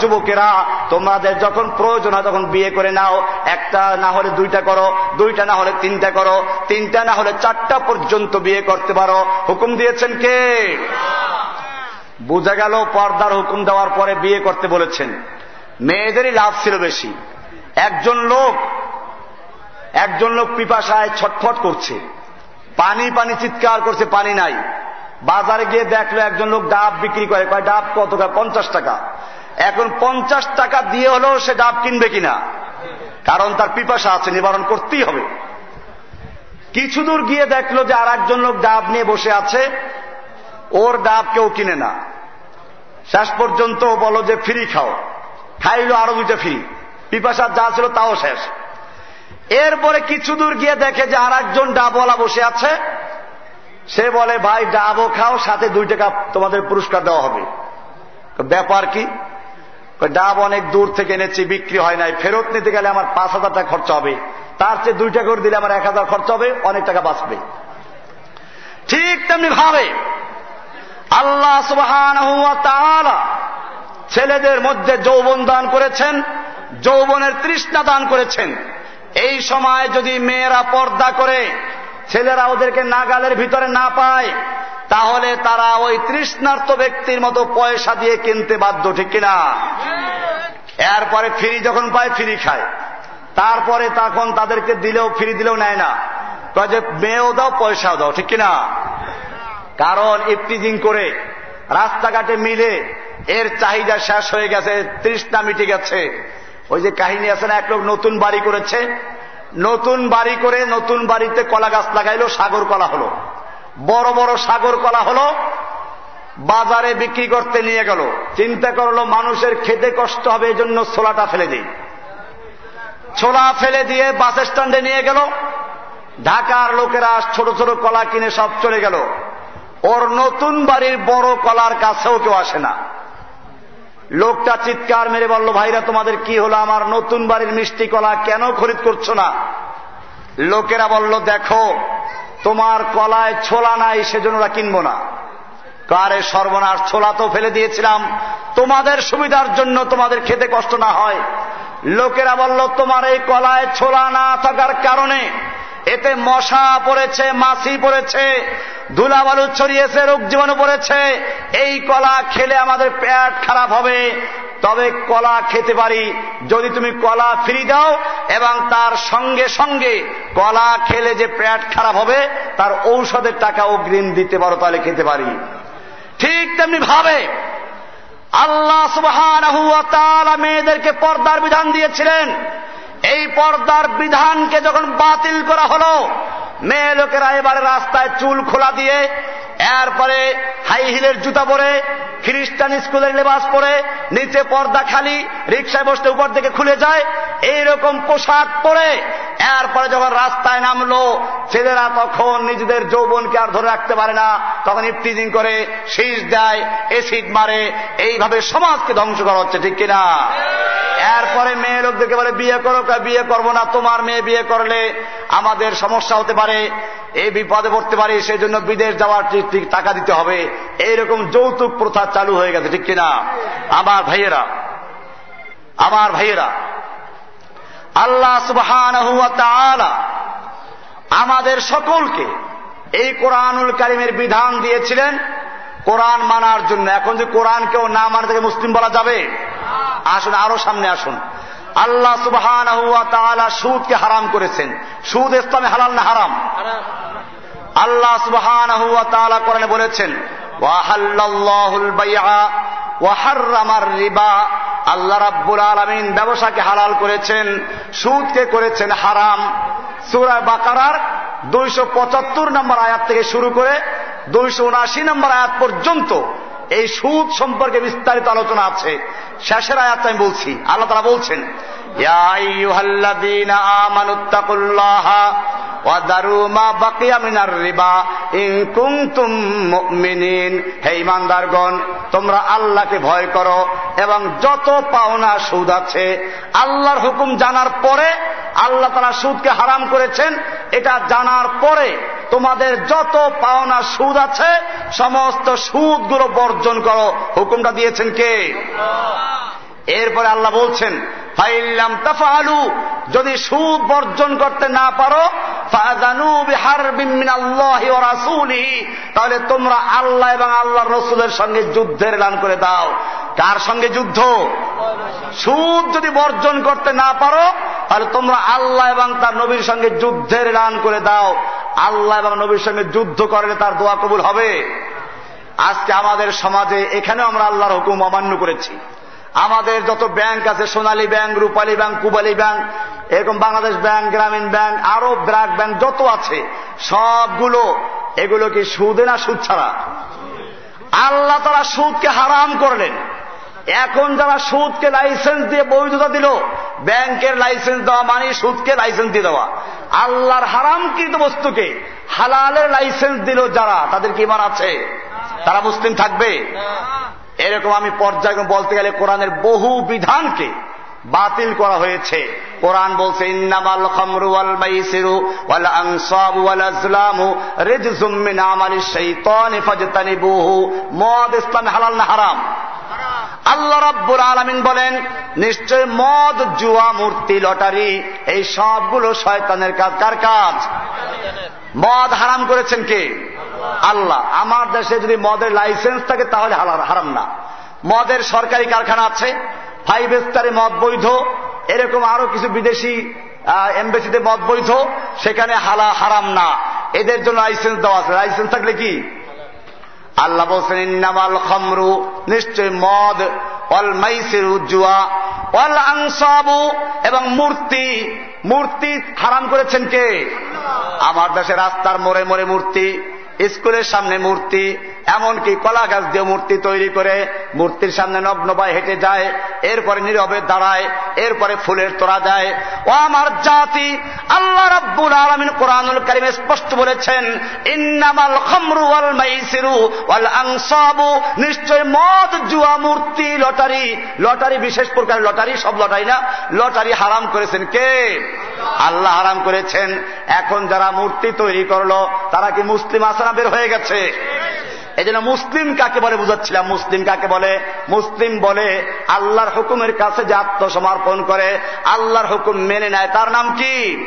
যুবকেরা, তোমাদের যখন প্রয়োজন হয় তখন বিয়ে করে নাও, একটা না হলে দুইটা করো, দুইটা না হলে তিনটা করো, তিনটা না হলে চারটা পর্যন্ত বিয়ে করতে পারো। হুকুম দিয়েছেন কে? বোঝা গেল পর্দার হুকুম দেওয়ার পরে বিয়ে করতে বলেছেন। মেয়েদেরই লাভ ছিল বেশি। একজন লোক একজন লোক পিপাসায় ছটফট করছে। পানি পানি চিৎকার করছে, পানি নাই। বাজারে গিয়ে দেখল একজন লোক ডাব বিক্রি করে। কয়, ডাব কত পঞ্চাশ টাকা। এখন পঞ্চাশ টাকা দিয়ে হলেও সে ডাব কিনবে কিনা? কারণ তার পিপাসা আছে, নিবারণ করতেই হবে। কিছু দূর গিয়ে দেখল যে আর একজন লোক ডাব নিয়ে বসে আছে। ওর ডাব কেউ কিনে না। শেষ পর্যন্ত বলো যে, ফ্রি খাও। খাইলো আরও দুইটা ফ্রি। পিপাসার যা ছিল তাও শেষ। এরপরে কিছু দূর গিয়ে দেখে যে আর একজন ডাবওয়ালা বসে আছে। সে বলে, ভাই ডাবও খাও, সাথে দুই টাকা তোমাদের পুরস্কার দেওয়া হবে। ব্যাপার কি? ডাব অনেক দূর থেকে এনেছি, বিক্রি হয় নাই। ফেরত নিতে গেলে আমার পাঁচ হাজার টাকা খরচা হবে। তার চেয়ে দুই টাকা করে দিলে আমার এক হাজার খরচা হবে, অনেক টাকা বাঁচবে। ঠিক তেমনি ভাবে আল্লাহ সুবহান ছেলেদের মধ্যে যৌবন দান করেছেন, যৌবনের তৃষ্ণা দান করেছেন। এই সময় যদি মেয়েরা পর্দা করে, ছেলেরা ওদেরকে নাগালের ভিতরে না পায়, তাহলে তারা ওই তৃষ্ণার্ত ব্যক্তির মতো পয়সা দিয়ে কিনতে বাধ্য, ঠিক কিনা? এরপরে ফ্রি যখন পায়, ফ্রি খায়। তারপরে তখন তাদেরকে দিলেও, ফ্রি দিলেও নেয় না। যে, মেয়েও দাও, পয়সাও দাও ঠিক কিনা? কারণ ইফটিজিং করে, রাস্তাঘাটে মিলে, এর চাহিদা শেষ হয়ে গেছে, তৃষ্ণা মিটে গেছে। ওই যে কাহিনী আছে না, এক লোক নতুন বাড়ি করেছে, নতুন বাড়ি করে নতুন বাড়িতে কলা গাছ লাগাইলো, সাগর কলা হলো। বড় বড় সাগর কলা হলো, বাজারে বিক্রি করতে নিয়ে গেল। চিন্তা করল মানুষের খেতে কষ্ট হবে এই জন্য ছোলাটা ফেলে দিই। ছোলা ফেলে দিয়ে বাস স্ট্যান্ডে নিয়ে গেল। ঢাকার লোকেরা ছোট ছোট কলা কিনে সব চলে গেল। ওর নতুন বাড়ির বড় কলার কাছেও কেউ আসে না। লোকটা চিৎকার মেরে বলল, ভাইরা, তোমাদের কি হলো? আমার নতুন বাড়ির মিষ্টি কলা কেন খরিদ করছ না? লোকেরা বলল, দেখো, তোমার কলায় ছোলা নাই, সেজন্য ওরা কিনবো না। কারে সর্বনাশ, ছোলা তো ফেলে দিয়েছিলাম। তোমাদের সুবিধার জন্য তোমাদের খেতে কষ্ট না হয়। লোকেরা বলল, তোমার এই কলায় ছোলা না থাকার কারণে এতে মশা পড়েছে, মাছি পড়েছে, ধুলাবালু ছড়িয়েছে, রোগ জীবাণু পড়েছে। এই কলা খেলে আমাদের পেট খারাপ হবে। তবে কলা খেতে পারি। যদি তুমি কলা ফ্রি দাও এবং তার সঙ্গে সঙ্গে কলা খেলে যে পেট খারাপ হবে, তার ঔষধের টাকা অগ্রিম দিতে পারো, তাহলে খেতে পারি। ঠিক তেমনি ভাবে আল্লাহ সুবাহ মেয়েদেরকে পর্দার বিধান দিয়েছিলেন। এই পর্দার বিধানকে যখন বাতিল করা হল মেয়ে লোকেরা এবারে রাস্তায় চুল খোলা দিয়ে এরপরে হাই হিলের জুতা পরে খ্রিস্টান স্কুলের লেবাস পরে নিচে পর্দা খালি, রিক্সায় বসতে উপর থেকে খুলে যায়, এইরকম পোশাক পরে এরপরে যখন রাস্তায় নামলো, ছেলেরা তখন নিজেদের যৌবনকে আর ধরে রাখতে পারে না। তখন ইফটিজিং করে, শীষ দেয়, এসিড মারে, এইভাবে সমাজকে ধ্বংস করা হচ্ছে, ঠিক কিনা? এরপরে মেয়ে লোকদেরকে বলে, বিয়ে করো বিয়ে করব না, তোমার মেয়ে বিয়ে করলে আমাদের সমস্যা হতে পারে। এই বিপদে পড়তে পারি সেই জন্য বিদেশ যাওয়ার টাকা দিতে হবে। এইরকম যৌতুক প্রথা চালু হয়ে গেছে, ঠিক কিনা? আমার ভাইয়েরা আমার ভাইয়েরা, আল্লাহ সুবহান আমাদের সকলকে এই কোরআনুল কারিমের বিধান দিয়েছিলেন কোরআন মানার জন্য। এখন যে কোরআন কেউ না মানে তাকে মুসলিম বলা যাবে? আসুন, আরও সামনে আসুন। আল্লাহ সুবহান সুদকে হারাম করেছেন। সুদ ইসলামে হালাল না হারাম? আল্লাহ সুবহান কোরআনে বলেছেন আল্লাহ রাব্বুল আলমিন ব্যবসাকে হালাল করেছেন, সুদকে করেছেন হারাম। সুরা বাকারার দুইশো পঁচাত্তর নম্বর আয়াত থেকে শুরু করে দুইশো উনআশি নম্বর আয়াত পর্যন্ত এই সুদ সম্পর্কে বিস্তারিত আলোচনা আছে। শেষের আয়াত আমি বলছি। আল্লাহ তারা বলছেন তোমরা আল্লাহকে ভয় করো এবং যত পাওনা সুদ আছে, আল্লাহর হুকুম জানার পরে আল্লাহ তারা সুদকে হারাম করেছেন। এটা জানার পরে তোমাদের যত পাওনা সুদ আছে, সমস্ত সুদগুলো বর্জন করো। হুকুমটা দিয়েছেন কে? এরপরে আল্লাহ বলছেন, ফাইল্লাম তাফালু যদি সুদ বর্জন করতে না পারো তাহলে তোমরা আল্লাহ এবং আল্লাহ রসুলের সঙ্গে যুদ্ধের এলান করে দাও। কার সঙ্গে যুদ্ধ? সুদ যদি বর্জন করতে না পারো, তাহলে তোমরা আল্লাহ এবং তার নবীর সঙ্গে যুদ্ধের এলান করে দাও। আল্লাহ এবং নবীর সঙ্গে যুদ্ধ করলে তার দোয়া কবুল হবে। আজকে আমাদের সমাজে এখানেও আমরা আল্লাহর হুকুম অমান্য করেছি। আমাদের যত ব্যাংক আছে, Sonali bank, Rupali bank, Pubali bank, এরকম বাংলাদেশ ব্যাংক, গ্রামীণ ব্যাংক, আরও ব্র্যাক ব্যাংক যত আছে, সবগুলো এগুলো কি সুদে না সুদ ছাড়া? আল্লাহ তারা সুদকে হারাম করলেন। এখন যারা সুদকে লাইসেন্স দিয়ে বৈধতা দিল, ব্যাংকের লাইসেন্স দেওয়া মানে সুদকে লাইসেন্স দিয়ে দেওয়া। আল্লাহর হারামকৃত বস্তুকে হালালের লাইসেন্স দিল যারা, তাদের কি ইমান আছে? তারা মুসলিম থাকবে? এরকম আমি পর্যায় বলতে গেলে কোরআনের বহু বিধানকে বাতিল করা হয়েছে। কোরআন বলছে, ইন্নামাল হালাল না হারাম। আল্লাহ রাব্বুল আলামিন বলেন, নিশ্চয় মদ, জুয়া, মূর্তি, লটারি, এই সবগুলো শয়তানের কাজ। কার কাজ? মদ হারাম করেছেন কে? আল্লাহ। আমার দেশে যদি মদের লাইসেন্স থাকে, তাহলে হারাম না। মদের সরকারি কারখানা আছে ফাইভ স্টারে মদ বৈধ, এরকম আরও কিছু বিদেশি এম্বাসিতে মদ বৈধ, সেখানে হালা, হারাম না। এদের জন্য লাইসেন্স দেওয়া আছে। লাইসেন্স থাকলে কি? আল্লাহ বলছেন, ইন্নামাল খমরু নিশ্চয় মদ অল মাইসির উজ্জুয়া অল আংসাবু এবং মূর্তি। মূর্তি হারাম করেছেন কে? আমার দেশে রাস্তার মোড়ে মোড়ে মূর্তি, স্কুলের সামনে মূর্তি এমনকি কলা গাছ দিয়ে মূর্তি তৈরি করে মূর্তির সামনে নগ্নবায় হেঁটে যায়, এরপরে নীরবে দাঁড়ায়, এরপরে ফুলের তোড়া দেয়। ও আমার জাতি, আল্লাহ রব্বুল আলমিন কোরআনুল করিমে স্পষ্ট বলেছেন, ইন্নামাল খমরু ওয়াল মাইসিরু ওয়াল আংসাবু নিশ্চয় মদ, জুয়া, মূর্তি, লটারি লটারি বিশেষ প্রকার লটারি, সব লটারি না, লটারি হারাম করেছেন কে? আল্লাহ হারাম করেছেন। এখন যারা মূর্তি তৈরি করল, তারা কি মুসলিম আসানা বের হয়ে গেছে? এই জন্য মুসলিম কাকে বলে বুঝাচ্ছিলাম? মুসলিম কাকে বলে? মুসলিম বলে আল্লাহর হুকুমের কাছে যে আত্মসমর্পণ করে, আল্লাহর হুকুম মেনে নেয়। তার নাম কি?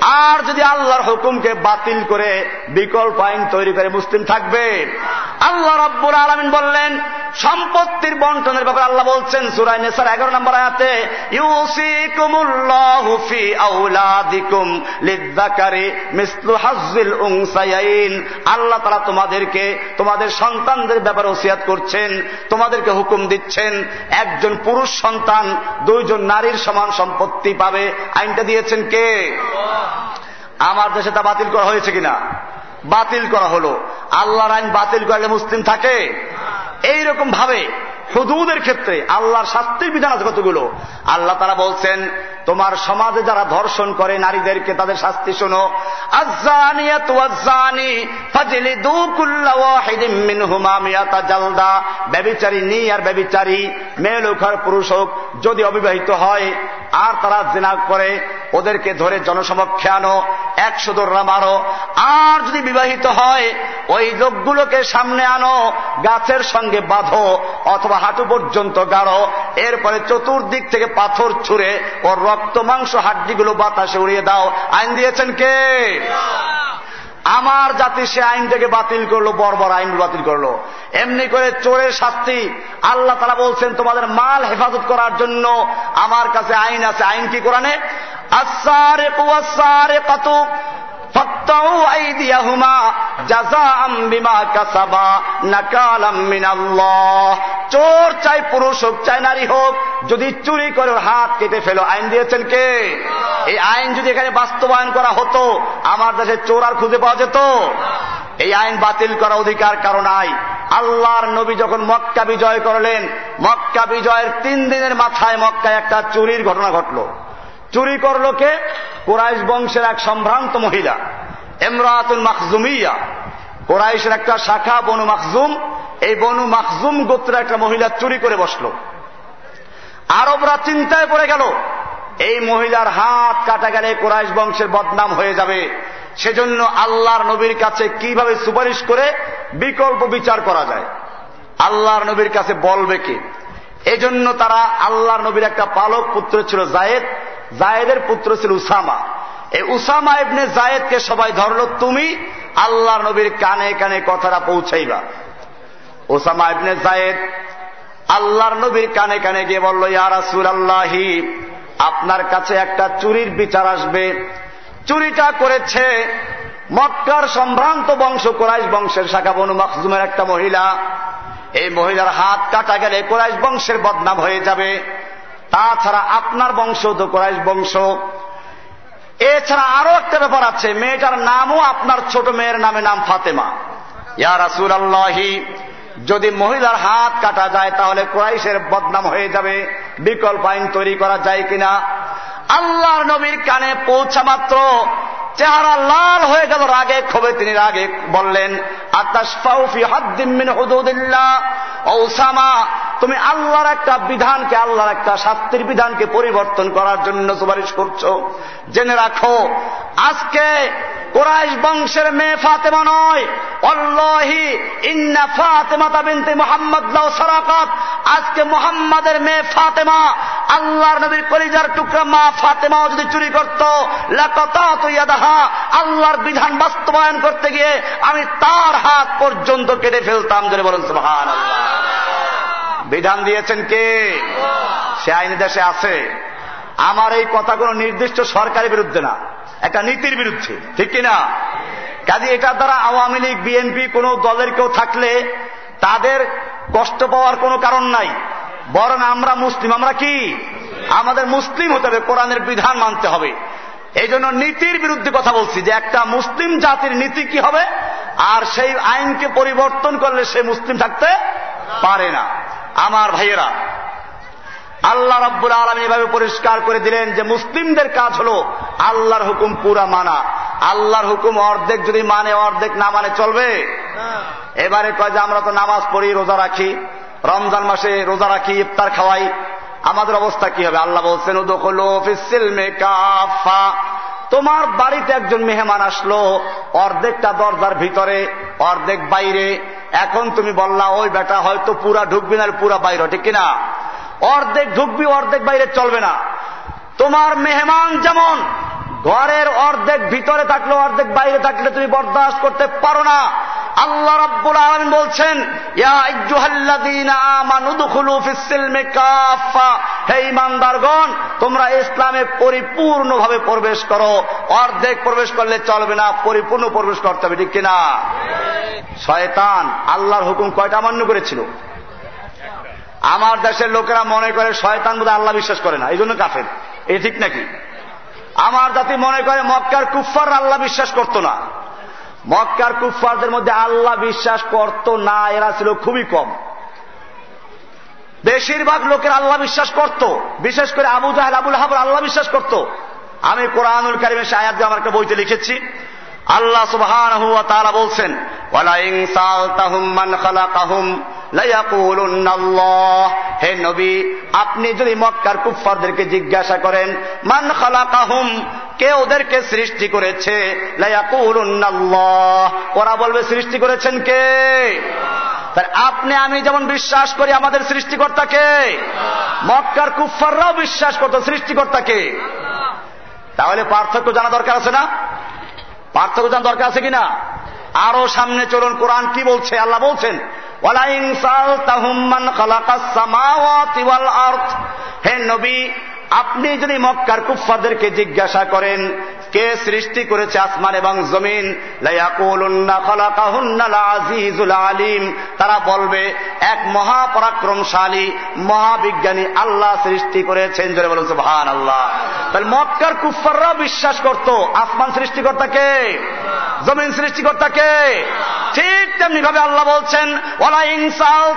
আর যদি আল্লাহর হুকুমকে বাতিল করে বিকল্প আইন তৈরি করে মুসলিম থাকবে? আল্লাহ রব্বুর আলমিন বললেন, সম্পত্তির বন্টনের ব্যাপারে আল্লাহ বলছেন সুরাই নেসার এগারো নম্বর আয়াতে ইউসিকুমুল্লাহুফি আউলাদিকুম লিদ্দাকারি মিসলু হাজ্জিল উংসায়াইন আল্লাহ তারা তোমাদেরকে তোমাদের সন্তানদের ব্যাপারে ওসিয়াত করছেন, তোমাদেরকে হুকুম দিচ্ছেন, একজন পুরুষ সন্তান, দুইজন নারীর সমান সম্পত্তি পাবে। আইনটা দিয়েছেন কে? আমার দেশে তা বাতিল করা হয়েছে কিনা? বাতিল করা হলো। আল্লাহর আইন বাতিল করলে মুসলিম থাকে? এইরকম ভাবে হুদুদের ক্ষেত্রে আল্লাহর শাস্তির বিধান আছে কতগুলো? আল্লাহ তারা বলছেন তোমার সমাজে যারা ধর্ষণ করে নারীদেরকে তাদের শাস্তি শোনো। ব্যবিচারী নি আর ব্যবিচারী, মেয়ে লোক পুরুষ হোক, যদি অবিবাহিত হয় আর তারা জেনা করে, ওদেরকে ধরে জনসমক্ষে আনো একশো দোররা মারো। আর যদি বিবাহিত হয়, ওই লোকগুলোকে সামনে আনো, গাছের সঙ্গে বাঁধো, অথবা হাঁটু পর্যন্ত গাড়ো। এরপরে চতুর্দিক থেকে পাথর ছুঁড়ে ওর রক্ত মাংস, হাড্ডিগুলো বাতাসে উড়িয়ে দাও। আইন দিয়েছেন কে? আমার জাতি সে আইনটাকে বাতিল করল, বর্বর আইন বাতিল করল। এমনি করে চোরের শাস্তি আল্লাহ তারা বলছেন, তোমাদের মাল হেফাজত করার জন্য আমার কাছে আইন আছে। আইন কি কোরআনে? আসারে চোর চাই পুরুষ হোক, চাই নারী হোক, যদি চুরি করে হাত কেটে ফেলো, আইন দিয়েছেন কে? এই আইন যদি এখানে বাস্তবায়ন করা হতো, আমার দেশে চোর আর খুঁজে পাওয়া যেত? এই আইন বাতিল করা অধিকার কারণ নাই। আল্লাহর নবী যখন মক্কা বিজয় করলেন, মক্কা বিজয়ের তিন দিনের মাথায় মক্কায় একটা চুরির ঘটনা ঘটল। চুরি করল কে? কোরাইশ বংশের এক সম্ভ্রান্ত মহিলা এমরাতুল মাকজুমিয়া কোরাইশের একটা শাখা, বনু মাকজুম এই বনু মাকজুম গোত্র একটা মহিলা চুরি করে বসল। আরবরা চিন্তায় পড়ে গেল, এই মহিলার হাত কাটা গেলে কোরাইশ বংশের বদনাম হয়ে যাবে। সেজন্য আল্লাহর নবীর কাছে কীভাবে সুপারিশ করে বিকল্প বিচার করা যায়? আল্লাহর নবীর কাছে বলবে কে? এজন্য তারা আল্লাহর নবীর একটা পালক পুত্র ছিল জায়েদ জায়েদের পুত্র ছিল উসামা। এই উসামা ইবনে জায়েদকে সবাই ধরল, তুমি আল্লাহর নবীর কানে কানে কথাটা পৌঁছাইবা। ওসামা ইবনে জায়েদ আল্লাহর নবীর কানে কানে গিয়ে বলল ইয়ারাসুল আল্লাহি আপনার কাছে একটা চুরির বিচার আসবে। চুরিটা করেছে মক্কার সম্ভ্রান্ত বংশ, কোরাইশ বংশের শাখা বনু মখজুমের একটা মহিলা। এই মহিলার হাত কাটা গেলে কোরাইশ বংশের বদনাম হয়ে যাবে। তাছাড়া আপনার বংশ তো কোরাইশ বংশ। এছাড়া আরও একটা ব্যাপার আছে, মেয়েটার নামও আপনার ছোট মেয়ের নামে নাম ফাতেমা। ইয়া রাসুল আল্লাহি যদি মহিলার হাত কাটা যায়, তাহলে ক্রাইশের বদনাম হয়ে যাবে, বিকল্প আইন তৈরি করা যায় কিনা? আল্লাহর নবীর কানে পৌঁছা মাত্র চেহারা লাল হয়ে গেল রাগে, ক্ষোভে তিনি রাগে বললেন ওসামা তুমি আল্লাহর একটা বিধানকে, আল্লাহর একটা শাস্তির বিধানকে পরিবর্তন করার জন্য সুপারিশ করছ। জেনে রাখো, আজকে কোরাইশ বংশের মেয়ে ফাতেমা নয়। অল্লাহি ইন্না ফাতেমা তাবিনতে মোহাম্মদ সারাকাত। আজকে মোহাম্মদের মেয়ে ফাতেমা, আল্লাহর নবীর কলিজার টুকরা মা ফাতেমাও যদি চুরি করত লাকাতাহা আল্লাহর বিধান বাস্তবায়ন করতে গিয়ে আমি তার হাত পর্যন্ত কেটে ফেলতাম যদি বলেন সুহান বিধান দিয়েছেন কে? সে আইনি দেশে আছে। আমার এই কথা কোন নির্দিষ্ট সরকারের বিরুদ্ধে না, একটা নীতির বিরুদ্ধে, ঠিক কিনা? কাজে এটার দ্বারা আওয়ামী লীগ, বিএনপি কোন দলের কেউ থাকলে তাদের কষ্ট পাওয়ার কোনো কারণ নাই। বরং আমরা মুসলিম, আমরা কি? আমাদের মুসলিম হতে হবে, কোরআনের বিধান মানতে হবে। এই জন্য নীতির বিরুদ্ধে কথা বলছি যে একটা মুসলিম জাতির নীতি কি হবে? আর সেই আইনকে পরিবর্তন করলে সে মুসলিম থাকতে পারে না। আমার ভাইয়েরা, আল্লাহ রব্বুল আলম এভাবে পরিষ্কার করে দিলেন যে মুসলিমদের কাজ হল আল্লাহর হুকুম পুরা মানা। আল্লাহর হুকুম অর্ধেক যদি মানে অর্ধেক না মানে চলবে? এবারে কয় যে আমরা তো নামাজ পড়ি, রোজা রাখি, রমজান মাসে রোজা রাখি, ইফতার খাওয়াই। আমাদের অবস্থা কি হবে? আল্লাহ বলছেন তোমার বাড়িতে একজন মেহমান আসলো, অর্ধেকটা দরজার ভিতরে, অর্ধেক বাইরে। এখন তুমি বললা, ওই বেটা হয়তো পুরা ঢুকবি না, পুরা বাইরে, ঠিক কিনা? অর্ধেক ঢুকবি, অর্ধেক বাইরে চলবে না। তোমার মেহমান যেমন ঘরের অর্ধেক ভিতরে থাকলে, অর্ধেক বাইরে থাকলে তুমি বরদাস্ত করতে পারো না। আল্লাহ রাব্বুল আলমিন বলছেন হে ইমানদারগণ তোমরা ইসলামে পরিপূর্ণভাবে প্রবেশ করো। অর্ধেক প্রবেশ করলে চলবে না, পরিপূর্ণ প্রবেশ করতে হবে, ঠিক কিনা? শয়তান আল্লাহর হুকুম কয়টা মান্য করেছিল? আমার দেশের লোকেরা মনে করে শয়তান বোধ আল্লাহ বিশ্বাস করে না এই জন্য কাফের। এই ঠিক নাকি? আমার জাতি মনে করে মক্কার কুফার আল্লাহ বিশ্বাস করত না। মক্কার কুফারদের মধ্যে আল্লাহ বিশ্বাস করত না, এরা ছিল খুবই কম। বেশিরভাগ লোকের আল্লাহ বিশ্বাস করত, বিশেষ করে আবু জাহেদ আবুল হাবুল আল্লাহ বিশ্বাস করত। আমি কোরআনুল কারিমের আমার একটা বইতে লিখেছি। আল্লাহ সুবহান তারা বলছেন হে নবী, আপনি যদি মক্কার কুফারদেরকে জিজ্ঞাসা করেন, মান খালা কাহুম কে ওদেরকে সৃষ্টি করেছে? ওরা বলবে, সৃষ্টি করেছেন কে? আপনি, আমি যেমন বিশ্বাস করি, আমাদের সৃষ্টিকর্তাকে মক্কার কুফাররাও বিশ্বাস করত সৃষ্টিকর্তাকে তাহলে পার্থক্য জানা দরকার আছে না? পার্থক্য জানার দরকার আছে কিনা? আরও সামনে চলুন, কোরআন কি বলছে? আল্লাহ বলছেন হে নবী আপনি যদি মক্কার কুফাদেরকে জিজ্ঞাসা করেন, কে সৃষ্টি করেছে আসমান এবং জমিন? আলিম। তারা বলবে, এক মহাপরাক্রমশালী, মহাবিজ্ঞানী আল্লাহ সৃষ্টি করেছেন। জোরে বলেছে ভান আল্লাহ তাহলে মক্কার কুফাররাও বিশ্বাস করত, আসমান সৃষ্টিকর্তাকে জমিন সৃষ্টিকর্তাকে ঠিক তেমনি ভাবে আল্লাহ বলছেন ওলা ইনসাল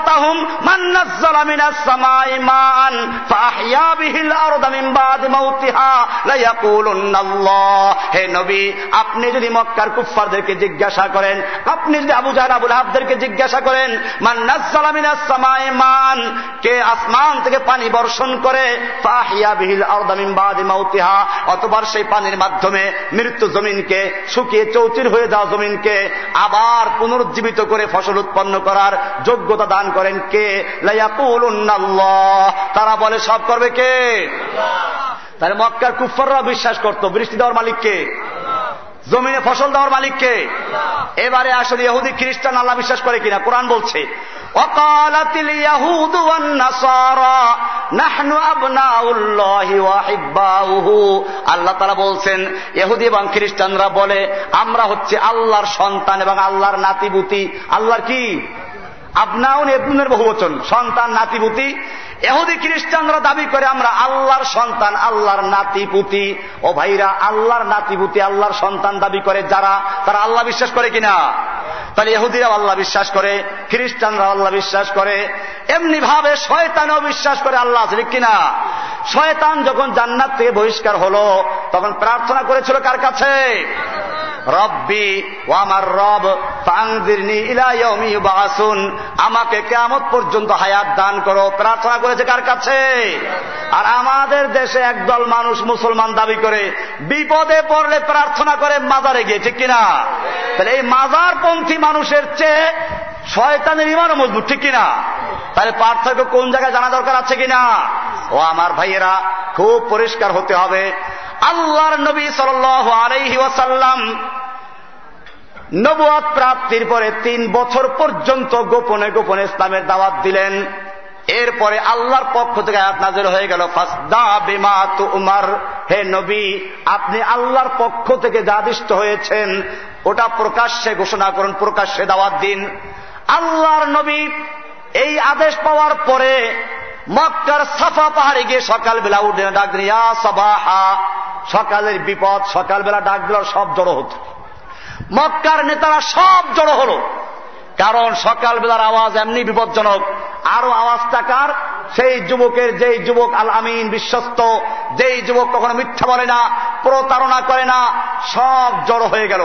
হে নবী, আপনি যদি মক্কার কুফফারদেরকে জিজ্ঞাসা করেন, আপনি যদি আবু জাহল, আবুল হাবদেরকে জিজ্ঞাসা করেন মান্নাজ্জালামিনাস সামাই মান, কে আসমান থেকে পানি বর্ষণ করে অতবার সেই পানির মাধ্যমে মৃত্যু জমিনকে শুকিয়ে চৌচির হয়ে যাওয়া জমিনকে আবার পুনরুজ্জীবিত করে ফসল উৎপন্ন করার যোগ্যতা দান করেন কে? তারা বলে, সব করবে কে? তাহলে মক্কার কুফররা বিশ্বাস করত বৃষ্টি দেওয়ার মালিককে জমিনে ফসল দেওয়ার মালিককে এবারে আসলে ইহুদি খ্রিস্টান আল্লাহ বিশ্বাস করে কিনা কোরআন বলছে وقالت اليهود والنصارى نحن أبناء الله وأحباؤه আল্লাহ তারা বলছেন এহুদি এবং খ্রিস্টানরা বলে আমরা হচ্ছে আল্লাহর সন্তান এবং আল্লাহর নাতিবুতি আল্লাহর কি আবনাউন এবনুনের বহুবচন সন্তান নাতিপুতি এহুদি খ্রিস্টানরা দাবি করে, আমরা আল্লাহর সন্তান, আল্লাহর নাতিপুতি। ও ভাইরা, আল্লাহর নাতিপুতি, আল্লাহর সন্তান দাবি করে যারা, তারা আল্লাহ বিশ্বাস করে কিনা? তাহলে এহুদিরাও আল্লাহ বিশ্বাস করে খ্রিস্টানরা আল্লাহ বিশ্বাস করে। এমনি ভাবে শয়তানও বিশ্বাস করে আল্লাহ আছে কিনা? শয়তান যখন জান্নাত থেকে বহিষ্কার হলো, তখন প্রার্থনা করেছিল কার কাছে? রব্বি, ও আমার রব ফাংদিরনি ইলাইয়মি বাসুন আমাকে কেমত পর্যন্ত হায়াত দান করো। প্রার্থনা করেছে কার কাছে? আর আমাদের দেশে একদল মানুষ মুসলমান দাবি করে, বিপদে পড়লে প্রার্থনা করে মাজারে গিয়ে, ঠিক কিনা? তাহলে এই মাজারপন্থী মানুষের চেয়ে শয়তানের ইমানও মজবুত, ঠিক কিনা? তাহলে পার্থক্য কোন জায়গায় জানা দরকার আছে কিনা? ও আমার ভাইয়েরা, খুব পরিষ্কার হতে হবে। আল্লাহর নবী সাল আলাইহি ওয়াসাল্লাম নবুয়াত প্রাপ্তির পরে তিন বছর পর্যন্ত গোপনে গোপনে ইসলামের দাওয়াত দিলেন। এরপরে আল্লাহর পক্ষ থেকে আয়াত নাজের হয়ে গেল, ফাসদা বিমা তু উমার হে নবী, আপনি আল্লাহর পক্ষ থেকে যা আদিষ্ট হয়েছেন, ওটা প্রকাশ্যে ঘোষণা করুন, প্রকাশ্যে দাওয়াত দিন। আল্লাহর নবী এই আদেশ পাওয়ার পরে মক্কার সাফা পাহাড়ে গিয়ে সকালবেলা উঠে ডাক দিন সবাহা সকালের বিপদ, সকালবেলা ডাক দিল, সব জড়ো হতো। মক্কার নেতারা সব জড়ো হলো, কারণ সকালবেলার আওয়াজ এমনি বিপজ্জনক। আরও আওয়াজটা কার সেই যুবকের যেই যুবক আল আমিন বিশ্বস্ত, যেই যুবক কখনো মিথ্যা বলে না, প্রতারণা করে না, সব জড়ো হয়ে গেল।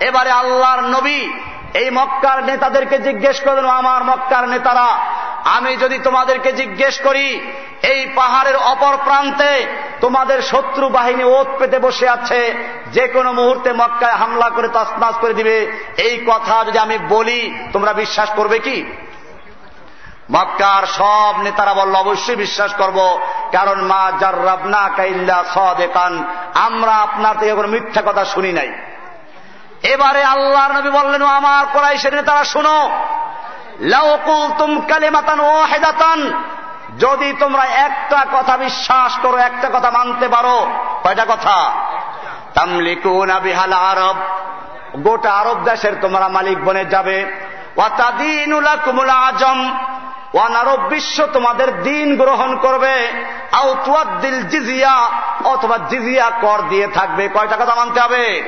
এবারে আল্লাহর নবী এই মক্কার নেতাদেরকে জিজ্ঞেস করলেন আমার মক্কার নেতারা, আমি যদি তোমাদেরকে জিজ্ঞেস করি, এই পাহাড়ের অপর প্রান্তে তোমাদের শত্রু বাহিনী ওত পেতে বসে আছে যে কোনো মুহূর্তে মক্কায় হামলা করে তসনাস করে দিবে, এই কথা যদি আমি বলি, তোমরা বিশ্বাস করবে কি? মক্কার সব নেতারা বলল, অবশ্যই বিশ্বাস করব, কারণ মা যার জার্রাবনা কাইল্লা সদেকান, আমরা আপনার থেকে কোনো মিথ্যা কথা শুনি নাই। এবারে আল্লাহর নবী বললেন আমার কোরাইশের নেতারা, শুনো। লাউকুল তুম কালিমাতান ও হেদাতান যদি তোমরা একটা কথা বিশ্বাস করো, একটা কথা মানতে পারো, কয়টা কথা? তামলিকুন বিহাল আরব, গোটা আরব দেশের তোমরা মালিক বনে যাবে। আজম ওয়ানারব বিশ্ব তোমাদের দিন গ্রহণ করবে। দিল জিজিয়া, অথবা জিজিয়া কর দিয়ে থাকবে। কয়টা কথা মানতে হবে?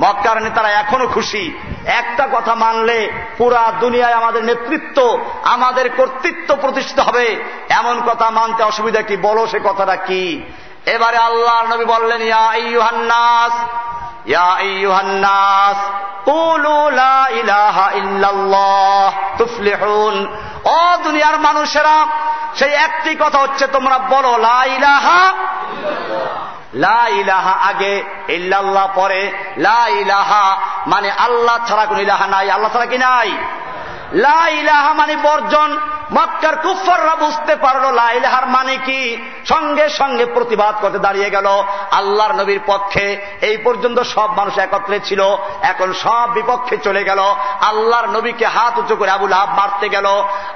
মক্কার নেতারা এখনও খুশি। একটা কথা মানলে পুরা দুনিয়ায় আমাদের নেতৃত্ব, আমাদের কর্তৃত্ব প্রতিষ্ঠিত হবে। এমন কথা মানতে অসুবিধা কি? বলো সে কথাটা কি? এবারে আল্লাহ নবী বললেন, ইয়া ইয়া লা ইলাহা ইল্লাল্লাহ ও দুনিয়ার মানুষেরা, সেই একটি কথা হচ্ছে, তোমরা বলো, লা ইলাহা লা ইলাহা আগে, ইল্লাল্লাহ পরে। লা ইলাহা মানে আল্লাহ ছাড়া কোন ইলাহা নাই, আল্লাহ ছাড়া কি নাই? লা মানে বর্জন। মক্কার কুফাররা বুঝতে পারল লাইলাহার মানে কি। সঙ্গে সঙ্গে প্রতিবাদ করতে দাঁড়িয়ে গেল। আল্লাহর নবীর পক্ষে এই পর্যন্ত সব মানুষ একত্রে ছিল। এখন সব বিপক্ষে চলে গেল। আল্লাহর নবীকে হাত উঁচু করে আবুল হাব মারতে গেল।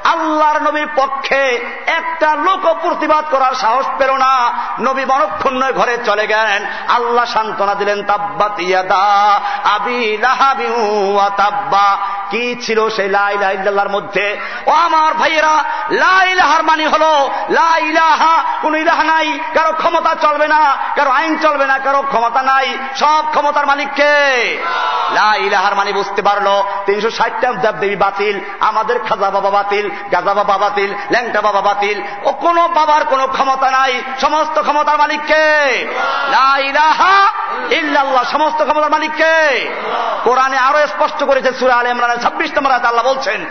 আল্লাহর নবীর পক্ষে একটা লোক প্রতিবাদ করার সাহস পেল না। নবী মনক্ষুণ্ণ ঘরে চলে গেলেন। আল্লাহ সান্ত্বনা দিলেন, তাব্বাত ইয়াদা আবি লাহাবি তাব্বা। কি ছিল সেই লাইলাহার মধ্যে। ও আমার ভাইয়েরা লাইলাহার মানি হল লাইলাহা কোন ইলাহা নাই, কারও ক্ষমতা চলবে না, কারও আইন চলবে না, কারও ক্ষমতা নাই। সব ক্ষমতার মালিককে লাইলাহার মানি বুঝতে পারল, তিনশো ষাটটা দেব দেবী বাতিল, আমাদের খাজা বাবা বাতিল, গাজা বাবা বাতিল, ল্যাংটা বাবা বাতিল, ও কোন বাবার কোন ক্ষমতা নাই, সমস্ত ক্ষমতার মালিককে লাইলাহা ইল্লাল্লাহ, সমস্ত ক্ষমতার মালিককে কোরআনে আরও স্পষ্ট করেছে সুরা আল ইমরানের ছাব্বিশ নম্বর আল্লাহ বলছেন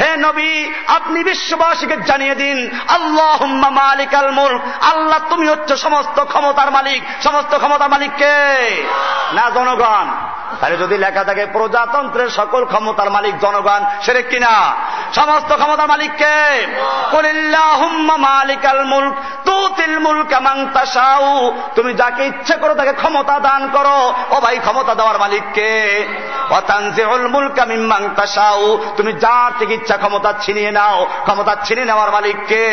হে নবী, আপনি বিশ্ববাসীকে জানিয়ে দিন আল্লাহ মালিকাল মুল্ক। আল্লাহ তুমি হচ্ছে সমস্ত ক্ষমতার মালিক। সমস্ত ক্ষমতার মালিককে না জনগণ। তাহলে যদি লেখা থাকে, প্রজাতন্ত্রের সকল ক্ষমতার মালিক জনগণ সেরে কিনা সমস্ত ক্ষমতার মালিককে মালিকাল মুল্ক, তুতিল মুল্ক মাংতাসাউ তুমি যাকে ইচ্ছে করো তাকে ক্ষমতা দান করো। ও ভাই, ক্ষমতা দেওয়ার মালিককে অতানজিউল মুলকা মিম্মাং তাসাউ তুমি যার থেকে ইচ্ছা ক্ষমতা ছিনিয়ে নাও, ক্ষমতা ছিনিয়ে নেওয়ার মালিককে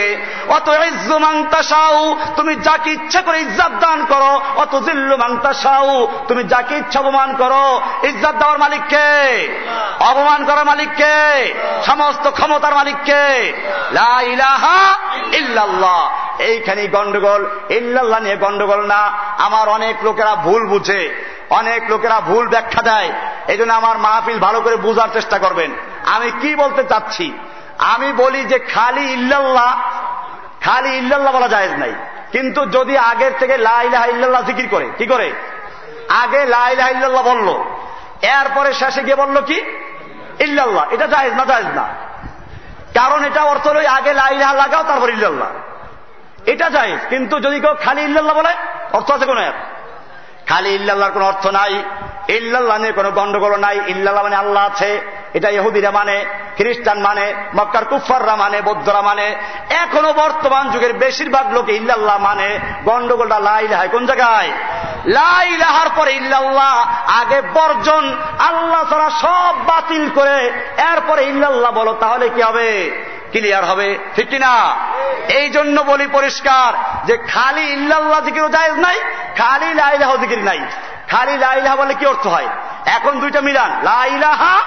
অত ইজ্জু মাং তাসাউ তুমি যাকে ইচ্ছা করে ইজ্জাত দান করো অত জিল্লু মাং তাসাউ তুমি যাকে ইচ্ছা অপমান করো ইজ্জাত দেওয়ার মালিককে, অপমান করার মালিককে, সমস্ত ক্ষমতার মালিককে ইল্লাল্লাহ। এইখানে গন্ডগোল, ইল্লাল্লাহ নিয়ে গন্ডগোল না। আমার অনেক লোকেরা ভুল বুঝে, অনেক লোকেরা ভুল ব্যাখ্যা দেয়। এই আমার মাহফিল ভালো করে বুঝার চেষ্টা করবেন। আমি কি বলতে চাচ্ছি? আমি বলি যে খালি ইল্লাল্লাহ খালি ইল্লাল্লাহ বলা যায় নাই। কিন্তু যদি আগের থেকে লাইলাহা ইল্লাল্লাহ জিকির করে, কি করে? আগে লাইলা ইল্লাল্লাহ বলল। এরপরে শেষে গিয়ে বলল কি? ইল্লাল্লাহ। এটা জাহেজ না জাহেজ না। কারণ এটা অর্থ হল আগে লাইলা লাগাও, তারপর ইল্লাল্লাহ। এটা জাহেজ কিন্তু যদি কেউ খালি ইল্লাল্লাহ বলে, অর্থ আছে কোন এক খালি ইল্লাল্লাহর কোন অর্থ নাই। ইল্লাল্লাহ নিয়ে কোনো গন্ডগোল নাই। ইল্লাল্লাহ মানে আল্লাহ আছে। এটা ইহুদিরা মানে খ্রিস্টান মানে মক্কার কুফাররা মানে বৌদ্ধরা মানে। এখনও বর্তমান যুগের বেশিরভাগ লোকে ইল্লাল্লাহ মানে। গন্ডগোলটা লাই লাইলাহায় কোন জায়গায়? লাই লাইলাহার পরে ইল্লাল্লাহ, আগে বর্জন, আল্লাহ ছাড়া সব বাতিল করে, এরপরে ইল্লাল্লাহ বলো, তাহলে কি হবে? ক্লিয়ার হবে, ঠিক কিনা? এই জন্য বলি পরিষ্কার যে খালি ইল্লাল্লাহ জিকিরও জায়েজ নাই, খালি লাইলাহ জিকির নাই। খালি লাইলাহা বলে কি অর্থ হয়? এখন দুইটা মিলান। লাইলাহা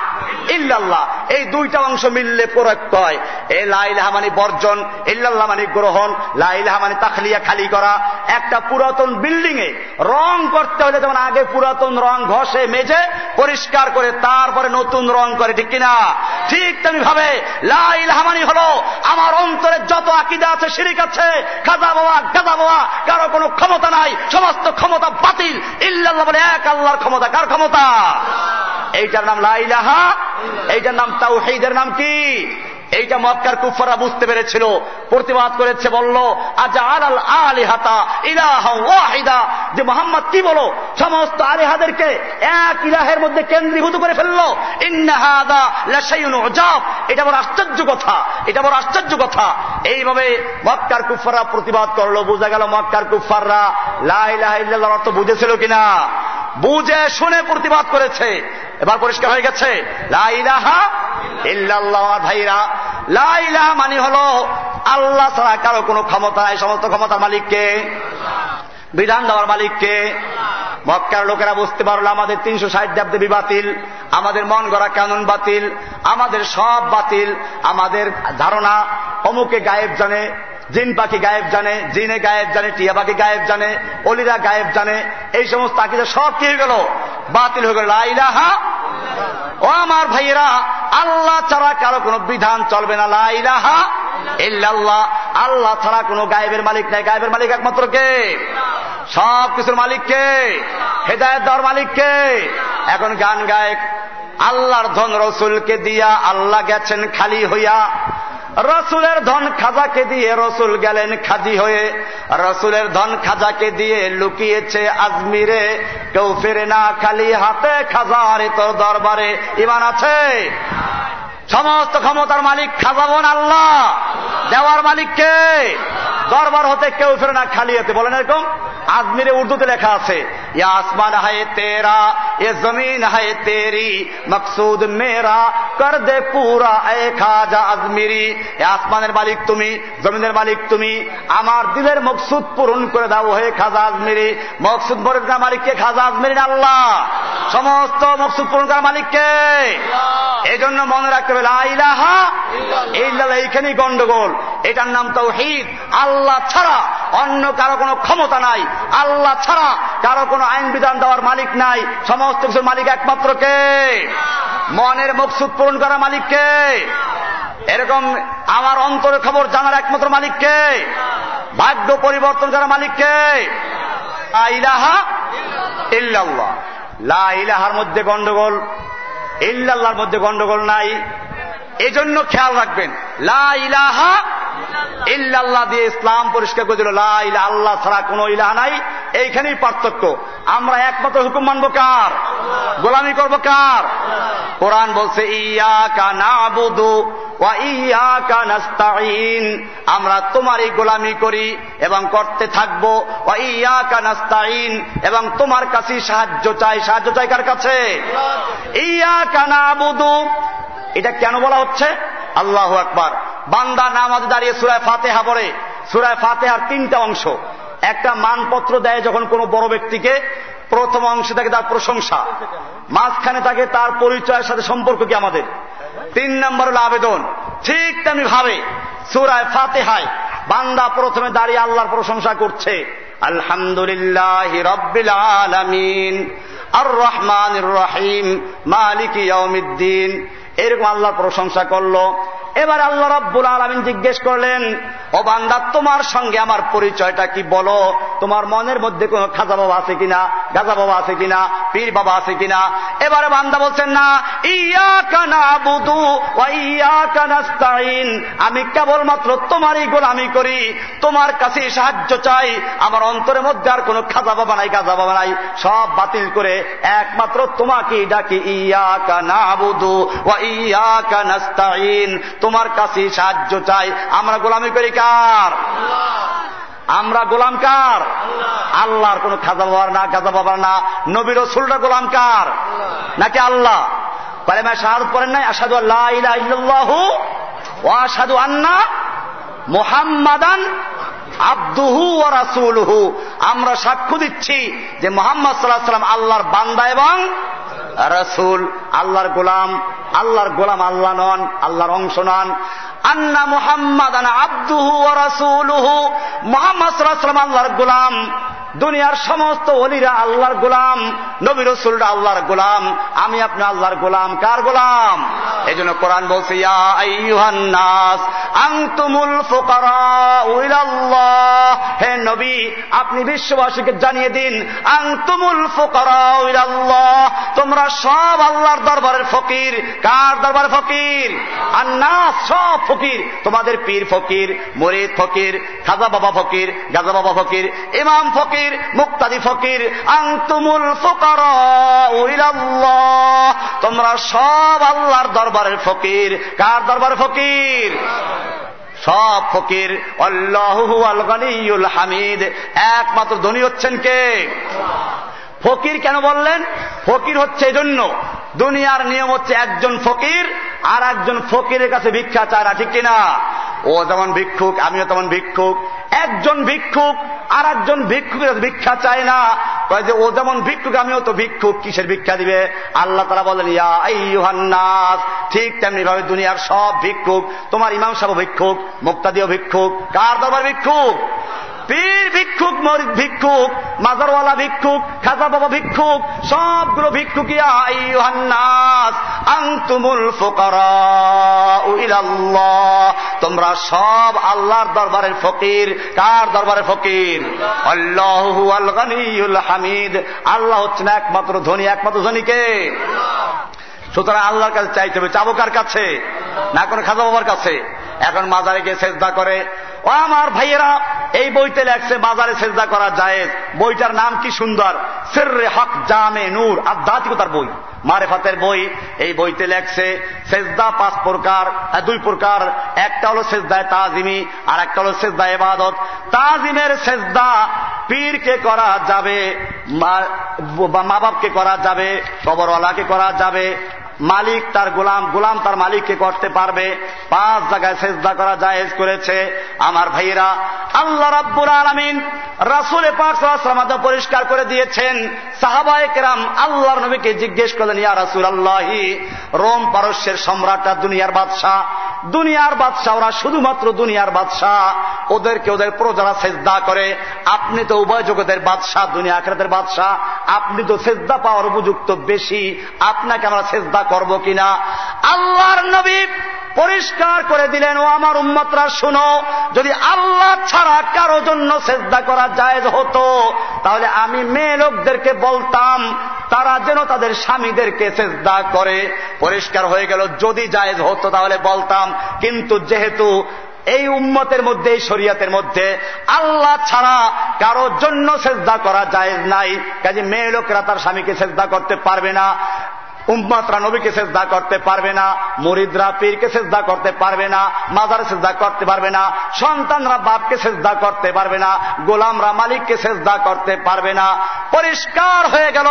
ইল্লাল্লাহ। এই দুইটা অংশ মিললে প্রয়োগ হয়। এই লাইলাহা মানে বর্জন, ইল্লাল্লাহ মানে গ্রহণ লাইলাহা মানে তাখলিয়া খালি করা। একটা পুরাতন বিল্ডিং এ রং করতে হলে যেমন আগে পুরাতন রং ঘষে, মেজে, পরিষ্কার করে তারপরে নতুন রং করে, ঠিক কিনা? ঠিক তেমনি ভাবে লাইলাহা মানে হলো আমার অন্তরে যত আকিদা আছে, শিরিক আছে, খাজা বাবা গাজা বাবা কারও কোনো ক্ষমতা নাই, সমস্ত ক্ষমতা বাতিল। ইল্লাল্লাহ বলে এক আল্লাহর ক্ষমতা কার ক্ষমতা? এইটার নাম লাইলাহা এইটার নাম তাওহীদের নাম কি? এইটা মক্কার কুফারা বুঝতে পেরেছিল। প্রতিবাদ করেছে, বলল ওয়াহিদা? যে মোহাম্মদ কি বলো? সমস্ত আলিহাদেরকে এক ইলাহের মধ্যে কেন্দ্রীভূত করে ফেলল। এটা বড় আশ্চর্য কথা। এটা বড় আশ্চর্য কথা। এইভাবে মক্কার কুফাররা প্রতিবাদ করল। বোঝা গেল মক্কার কুফাররা লা ইলাহা ইল্লাল্লাহর অর্থ বুঝেছিল কিনা। বুঝে শুনে প্রতিবাদ করেছে। এবার পরিষ্কার হয়ে গেছে। লাইলাহা ইল্লাল্লাহ ভাইরা। লাইলাহা মানে হলো আল্লাহ ছাড়া কারও কোনো ক্ষমতা নাই, সমস্ত ক্ষমতার মালিককে। বিধান দেওয়ার মালিককে। মক্কার লোকেরা বুঝতে পারল আমাদের তিনশো ষাট দেবদেবী বাতিল, আমাদের মন গড়া কানুন বাতিল, আমাদের সব বাতিল, আমাদের ধারণা অমুকে গায়েব জানে। জিন পাখি গায়েব জানে, জিনে গায়েব জানে, টিয়া পাখি গায়েব জানে, অলিরা গায়েব জানে, এই সমস্ত আকিদা সব কি হয়ে গেল? বাতিল হয়ে গেল। লাইলাহা ও আমার ভাইয়েরা, আল্লাহ ছাড়া কারও কোনো বিধান চলবে না। লাইলাহা ইল্লাল্লাহ। আল্লাহ ছাড়া কোনো গায়েবের মালিক নাই। গায়েবের মালিক একমাত্র কে? সব কিছুর মালিক কে? হেদায়ত দেওয়ার মালিক কে? এখন গান গায়ক, আল্লাহর ধন রসুলকে দিয়া আল্লাহ গেছেন খালি হইয়া। রসুলের ধন খাজাকে দিয়ে রসুল গেলেন খাজি হয়ে। রসুলের ধন খাজাকে দিয়ে লুকিয়েছে আজমিরে। কেউ ফেরে না খালি হাতে খাজার তোর দরবারে। ইমান আছে? সমস্ত ক্ষমতার মালিক খাজাবন আল্লাহ। দেওয়ার মালিককে দরবার হতে কেউ ফেরে না খালি হতে। বলেন এরকম? আজমিরে উর্দুতে লেখা আছে ইয়া আসমান হায় তেরা এ জমিন হায় তেরি মকসুদ মেরা কর দে পুরা এ খাজা আজমিরি। এ আসমানের মালিক তুমি জমিনের মালিক তুমি আমার দিলের মকসুদ পূরণ করে দাও হে খাজা আজমিরি। মকসুদ পূরণ করার মালিককে খাজা আজমিরি আল্লাহ? সমস্ত মকসুদ পূরণ করার মালিককে এই জন্য মনে রাখতে হবে লাইলাহা এইখানেই গন্ডগোল। এটার নাম তৌহিদ আল্লাহ ছাড়া অন্য কারও কোনো ক্ষমতা নাই। আল্লাহ ছাড়া কারও কোনো আইন বিধান দেওয়ার মালিক নাই। সমস্ত কিছুর মালিক একমাত্র কে? মনের মকসুদ পূরণ করা মালিককে এরকম আমার অন্তরের খবর জানার একমাত্র মালিককে ভাগ্য পরিবর্তন করা মালিককে ইলাহা ইল্লাল্লাহ। লা ইলাহার মধ্যে গন্ডগোল, ইল্লাল্লাহর মধ্যে গন্ডগোল নাই। এজন্য খেয়াল রাখবেন। লা ইলাহা ইল্লাল্লাহ দিয়ে ইসলাম পরিষ্কার করে দিল আল্লাহ ছাড়া কোন ইলাহা নাই। এইখানেই পার্থক্য। আমরা একমাত্র হুকুম মানব কার? গোলামি করব কার? কোরআন বলছে ইয়া কানা বুধু আমরা তোমারই গোলামি করি এবং করতে থাকব। এবং তোমার কাছে সাহায্য চাই। সাহায্য চাই কার কাছে? ইয়া কানা এটা কেন বলা হচ্ছে? আল্লাহ আকবার। বান্দা নামাজ দাঁড়িয়ে সুরায় ফাতেহা পড়ে। সুরায় ফাতেহার তিনটা অংশ। একটা মানপত্র দেয় যখন কোনো বড় ব্যক্তিকে, প্রথম অংশে থাকে তার প্রশংসা। মাঝখানে থাকে তার পরিচয়ের সাথে সম্পর্ক কি আমাদের? তিন নম্বর হল আবেদন। ঠিক তেমনি ভাবে সুরায় ফাতেহায় বান্দা প্রথমে দাঁড়িয়ে আল্লাহর প্রশংসা করছে। আলহামদুলিল্লাহ রব্বিল আলমিন আর রহমান রহিম, মালিক ইয়মিদ্দিন এরকম আল্লাহর প্রশংসা করল। এবার আল্লাহ রব্বুল আলমিন জিজ্ঞেস করলেন, ও বান্দা, তোমার সঙ্গে আমার পরিচয়টা কি বলো? তোমার মনের মধ্যে কোন খাজা বাবা আছে কিনা? গাজা বাবা আছে কিনা? পীর বাবা আছে কিনা? এবারে বান্দা বলছেন, না ইয়া কানা বুধু ইয়া কানাস্তাইন আমি কেবলমাত্র তোমারই গোলামি করি। তোমার কাছে সাহায্য চাই। আমার অন্তরের মধ্যে আর কোন খাজা বাবা নাই, গাজা বাবা নাই। সব বাতিল করে একমাত্র তোমাকে ডাকি ইয়া কানা বুধু ইয়া কানাস্তাইন তোমার কাছে সাহায্য চাই। আমরা গোলামি করি কার? আমরা গোলাম কার? আল্লাহর কোন খাজা বাবার না, গাজা বাবার না। নবী রসুলটা গোলাম কার? নাকি আল্লাহ? কালেমা শাহাদ করেন নাই? আসাদু আল্লাহ ও আসাদু আন্না মোহাম্মাদান আব্দুহু ও রাসুলহু। আমরা সাক্ষ্য দিচ্ছি যে মোহাম্মদ সাল্লাহ সাল্লাম আল্লাহর বান্দা এবং রসুল, আল্লাহর গোলাম আল্লাহর গোলাম আল্লাহ নন, আল্লাহর অংশ নন। আন্না মুহাম্মদ আব্দুহু রাসূলুহু। মুহাম্মদ সাল্লাল্লাহু আল্লাহর গোলাম। দুনিয়ার সমস্ত অলিরা আল্লাহর গোলাম। নবী রসুলরা আল্লাহর গোলাম। আমি আপনি আল্লাহর গোলাম। কার গোলাম? এই জন্য কোরআন বলছে নাস আংতুমুল হে নবী, আপনি বিশ্ববাসীকে জানিয়ে দিন আংতুমুল ফোকারাহ তোমরা সব আল্লাহর দরবারের ফকির। কার দরবারের ফকির? আর না সব ফকির। তোমাদের পীর ফকির, মরিদ ফকির, খাজা বাবা ফকির, গাজা বাবা ফকির, ইমাম ফকির, মুক্তাদি ফকির আংতুমুল ফোকার তোমরা সব আল্লাহর দরবারের ফকির। কার দরবারের ফকির? সব ফকির। আল্লাহুল হামিদ। একমাত্র ধনী হচ্ছেন কে? ফকির কেন বললেন? ফকির হচ্ছে এই জন্য দুনিয়ার নিয়ম হচ্ছে একজন ফকির আর একজন ফকিরের কাছে ভিক্ষা চায় না, ঠিক কিনা? ও যেমন ভিক্ষুক, আমিও তেমন ভিক্ষুক। একজন ভিক্ষুক আর একজন ভিক্ষুকের ভিক্ষা চায় না। যে ও যেমন ভিক্ষুক, আমিও তো ভিক্ষুক, কিসের ভিক্ষা দিবে? আল্লাহ তারা বলেন, ইয়া ঠিক তেমনি ভাবে দুনিয়ার সব ভিক্ষুক, তোমার ইমাম সাহেব ভিক্ষুক, মুক্তাদিও ভিক্ষুক। কার দরবার ভিক্ষুক? পীর ভিক্ষুক, মরিদ ভিক্ষুক, মাজারওয়ালা ভিক্ষুক, খাজা বাবা ভিক্ষুক, সবগুলো ভিক্ষুক আংতুমুল তোমরা সব আল্লাহর দরবারের ফকির। কার দরবারের ফকির? আল্লাহু আল হামিদ। আল্লাহ হচ্ছেন একমাত্র ধনী, একমাত্র ধনীকে সুতরাং আল্লাহর কাছে চাইতে হবে চাবকার কাছে? না কোনো খাজা বাবার কাছে? এখন মাজারে গিয়ে চেষ্টা করে, ও আমার ভাইয়েরা, এই বইতে লেখছে বাজারে সেজদা করা যায় বইটার নাম কি সুন্দর? সেররে হক জামে নূর, আধ্যাত্মিকতার বই। মারেফাতের বই, এই বইতে লেখছে, সেজদা পাঁচ প্রকার দুই প্রকার। একটা হলো সেজদায় তাজিমি আর একটা হলো সেজদা এবাদত। তাজিমের সেজদা পীরকে করা যাবে, মা বাপকে করা যাবে, কবরওয়ালাকে করা যাবে, মালিক তার গোলাম গোলাম তার মালিককে করতে পারবে, পাঁচ জায়গায় সেজদা করা জায়েজ করেছে। আমার ভাইয়েরা, আল্লাহ রাব্বুর আলমিন রাসুলে পাক পরিষ্কার করে দিয়েছেন, সাহাবায় কেরাম আল্লাহর নবীকে জিজ্ঞেস করলেন, ইয়া রাসুল আল্লাহি রোম পারস্যের সম্রাটটা, দুনিয়ার বাদশাহ দুনিয়ার বাদশাহ ওরা শুধুমাত্র দুনিয়ার বাদশাহ। ওদেরকে ওদের প্রজারা সেজদা করে। আপনি তো উভয় জগতের বাদশাহ, দুনিয়া আখরাতের বাদশাহ। আপনি তো সেজদা পাওয়ার উপযুক্ত বেশি। আপনাকে আমরা সেজদা করব কিনা? আল্লাহর নবী পরিষ্কার করে দিলেন, ও আমার উম্মতরা, শুনো, যদি আল্লাহ ছাড়া কারও জন্য চেষ্টা করা যায় হতো, তাহলে আমি মেয়ে লোকদেরকে বলতাম, তারা যেন তাদের স্বামীদেরকে চেষ্টা করে। পরিষ্কার হয়ে গেল, যদি জায়েজ হতো তাহলে বলতাম, কিন্তু যেহেতু এই উম্মতের মধ্যে, এই শরিয়াতের মধ্যে আল্লাহ ছাড়া কারোর জন্য চেষ্টা করা যায় নাই, কাজে মেয়ে লোকেরা তার স্বামীকে চেষ্টা করতে পারবে না। উম্মাতরা নবীকে চেষ্টা করতে পারবে না, মরিদরা পীরকে চেষ্টা করতে পারবে না, মাজারে চেষ্টা করতে পারবে না, সন্তানরা বাপকে চেষ্টা করতে পারবে না, গোলামরা মালিককে চেষ্টা করতে পারবে না। পরিষ্কার হয়ে গেল,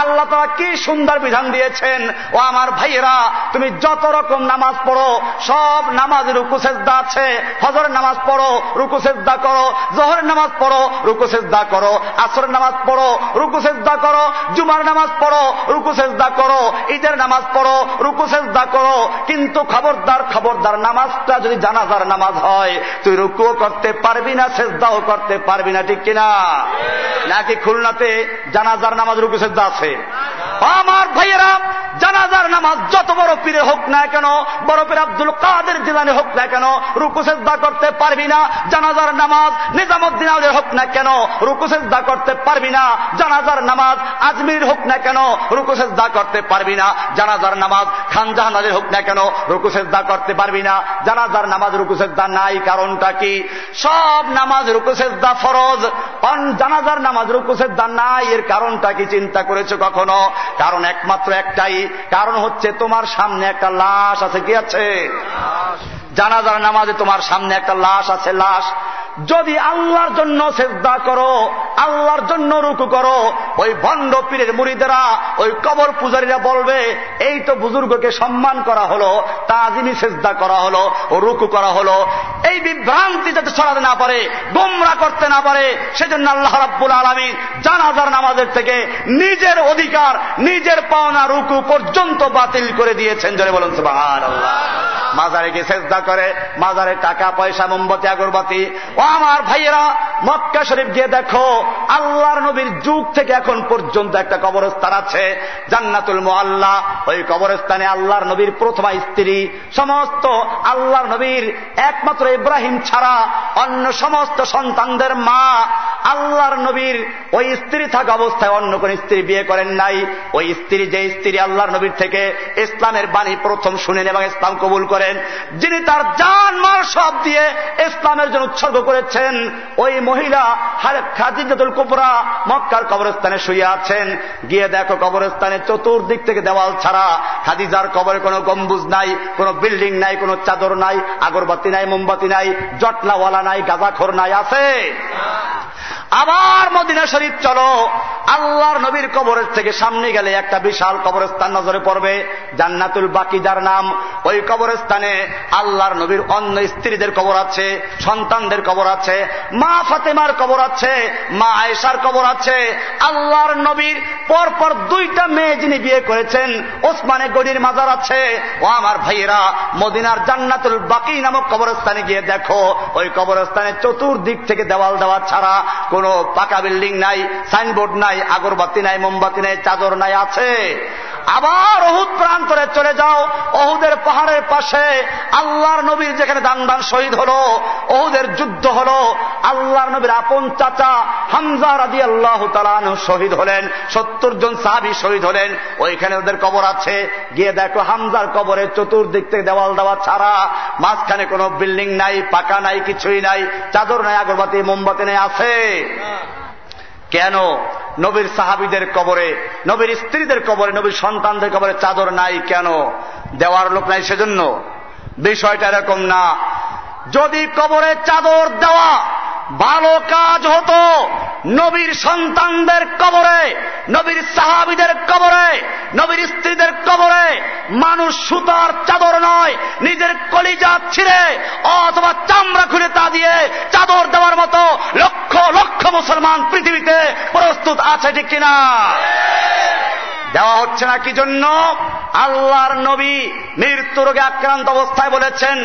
আল্লাহ তারা কি সুন্দর বিধান দিয়েছেন, ও আমার ভাইয়েরা, তুমি যত রকম নামাজ পড়ো, সব নামাজ রুকু সেজদা আছে হজরের নামাজ পড়ো, রুকু সেজদা করো, জহরের নামাজ পড়ো, রুকু সেজদা করো, আসরের নামাজ পড়ো, রুকু সেজদা করো, জুমার নামাজ পড়ো, রুকু সেজদা করো ঈদের নামাজ পড়ো, রুকু সেজদা করো, কিন্তু খবরদার খবরদার নামাজটা যদি জানাজার নামাজ হয়, তুই রুকুও করতে পারবি না, সেজদাও করতে পারবি না, ঠিক কিনা? নাকি খুলনাতে জানাজার নামাজ, রুকু সেজদা আছে? আমার ভাইয়েরা, জানাজার নামাজ যত বড় পীরে হোক না কেন, বড় পীর আব্দুল কাদের জিলানি হোক না কেন, রুকু সেজদা করতে পারবি না, জানাজার নামাজ নিজামুদ্দিন আলের হোক না কেন, রুকু সেজদা করতে পারবি না, জানাজার নামাজ আজমির হোক না কেন, রুকু সেজদা করতে পারবি না, জানাজার নামাজ খান জাহানাদের হোক না কেন, রুকু সেজদা করতে পারবি না, জানাজার নামাজ রুকু সেজদা নাই, কারণটা কি? সব নামাজ রুকু সেজদা ফরজ জানাজার নামাজ রুকু সেজদা নাই, এর কারণটা কি চিন্তা করেছ কখনো? কারণ একমাত্র একটাই, কারণ হচ্ছে তোমার সামনে একটা লাশ আছে, কি আছে? জানাজার নামাজে তোমার সামনে একটা লাশ আছে, লাশ। যদি আল্লাহর জন্য চেষ্টা করো, আল্লাহর জন্য রুকু করো, ওই ভণ্ড পীরের মুড়িদেরা, ওই কবর পূজারীরা বলবে, এই তো বুজুর্গকে সম্মান করা হলো তাজিমি সেজদা করা হলো ও রুকু করা হলো। এই বিভ্রান্তি যাতে ছড়াতে না পারে, গোমরা করতে না পারে, সেজন্য আল্লাহ রাব্বুল আলমী জানাজার নামাজের থেকে নিজের অধিকার, নিজের পাওনা রুকু পর্যন্ত বাতিল করে দিয়েছেন জলে বলুন মাজারে গিয়ে চেষ্টা করে, মাজারে টাকা, পয়সা, মোমবাতি, আগরবাতি আমার ভাইয়েরা, মক্কা শরীফ গিয়ে দেখো, আল্লাহর নবীর যুগ থেকে এখন পর্যন্ত একটা কবরস্থান আছে, জান্নাতুল মোয়াল্লা ওই কবরস্থানে আল্লাহর নবীর প্রথমা স্ত্রী। সমস্ত আল্লাহর নবীর একমাত্র ইব্রাহিম ছাড়া অন্য সমস্ত সন্তানদের মা। আল্লাহর নবীর ওই স্ত্রী থাকা অবস্থায় অন্য কোন স্ত্রী বিয়ে করেন নাই। ওই স্ত্রী যে স্ত্রী আল্লাহর নবীর থেকে ইসলামের বাণী প্রথম শুনেন এবং ইসলাম কবুল করেন, যিনি তার জান, মাল সব দিয়ে ইসলামের জন্য উৎসর্গ করেছেন। ওই মহিলা খাদিজাতুল কুবরা মক্কার কবরস্থানে শুয়ে আছেন। গিয়ে দেখো কবরস্থানে চতুর্দিক থেকে দেওয়াল ছাড়া খাদিজার কবরে কোনো গম্বুজ নাই, কোনো বিল্ডিং নাই, কোনো চাদর নাই, আগরবাতি নাই, মোমবাতি নাই, জটলাওয়ালা নাই, গাঁজাখোর নাই, আছে? আবার মদিনা শরীফ চলো। আল্লাহর নবীর কবরের থেকে সামনে গেলে একটা বিশাল কবরস্থান নজরে পড়বে, জান্নাতুল বাকি যার নাম। ওই কবরস্থানে আল্লাহর নবীর অন্য স্ত্রীদের কবর আছে, সন্তানদের কবর আছে, মা ফাতেমার কবর আছে, মা আয়েশার কবর আছে। আল্লাহর নবীর পরপর দুইটা মেয়ে যিনি বিয়ে করেছেন, ওসমানে গড়ির মাজার আছে। ও আমার ভাইয়েরা, মদিনার জান্নাতুল বাকি নামক কবরস্থানে গিয়ে দেখো, ওই কবরস্থানে চতুর্দিক থেকে দেওয়াল দেওয়া ছাড়া কোন পাকা বিল্ডিং নাই সাইনবোর্ড নাই আগরবাতি নাই মোমবাতি নাই চাদর নাই আছে। আবার অহুদ প্রান্তরে চলে যাও। অহুদের পাহাড়ের পাশে আল্লাহর নবীর যেখানে দান দান শহীদ হল অহুদের যুদ্ধ হল, আল্লাহর নবীর আপন চাচা হামজা রাজি আল্লাহ তালান শহীদ হলেন, সত্তর জন সাহাবি শহীদ হলেন। ওইখানে ওদের কবর আছে। গিয়ে দেখো হামজার কবরের চতুর্দিক থেকে দেওয়াল দেওয়া ছাড়া মাঝখানে কোনো বিল্ডিং নাই, পাকা নাই, কিছুই নাই, চাদর নাই, আগরবাতি, মোমবাতি নেই, আছে। কেন নবীর সাহাবিদের কবরে, নবীর স্ত্রীদের কবরে, নবীর সন্তানদের কবরে চাদর নাই কেন? দেওয়ার লোক নাই সেজন্য। বিষয়টা এরকম না। যদি কবরে চাদর দেওয়া ভালো কাজ হতো নবীর সন্তানদের কবরে, নবীর সাহাবিদের কবরে, নবীর স্ত্রীদের কবরে। মানুষ সুতার চাদর নয়, নিজের কলিজা ছিঁড়ে অথবা চামড়া খুলে তা দিয়ে চাদর দেওয়ার মতো লক্ষ লক্ষ মুসলমান পৃথিবীতে প্রস্তুত আছে ঠিক কিনা? দেওয়া হচ্ছে না, কি জন্য? আল্লাহর নবী মৃত্যু রোগে আক্রান্ত অবস্থায় বলেছেন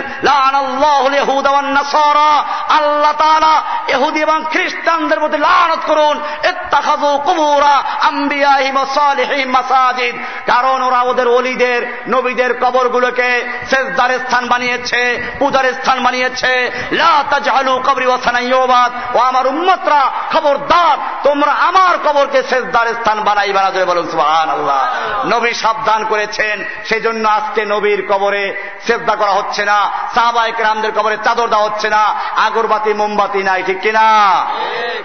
আল্লাহ এহুদি এবং খ্রিস্টানদের মধ্যে লানত করুন কারণ ওরা ওদের অলিদের নবীদের কবরগুলোকে শেষদার স্থান বানিয়েছে, পূজার স্থান বানিয়েছে। কবরি ওসানাইবাদ ও আমার উম্মতরা, খবরদার, তোমরা আমার কবরকে শেষদার স্থান বানাই বানা বলুন আল্লাহ। নবী সাবধান করেছেন। সেই জন্য আজকে নবীর কবরে শ্রদ্ধা করা হচ্ছে না। সাহবাহিক রামদের কবরে চাদর দেওয়া হচ্ছে না। আগরবাতি, মোমবাতি নাই, ঠিক কিনা?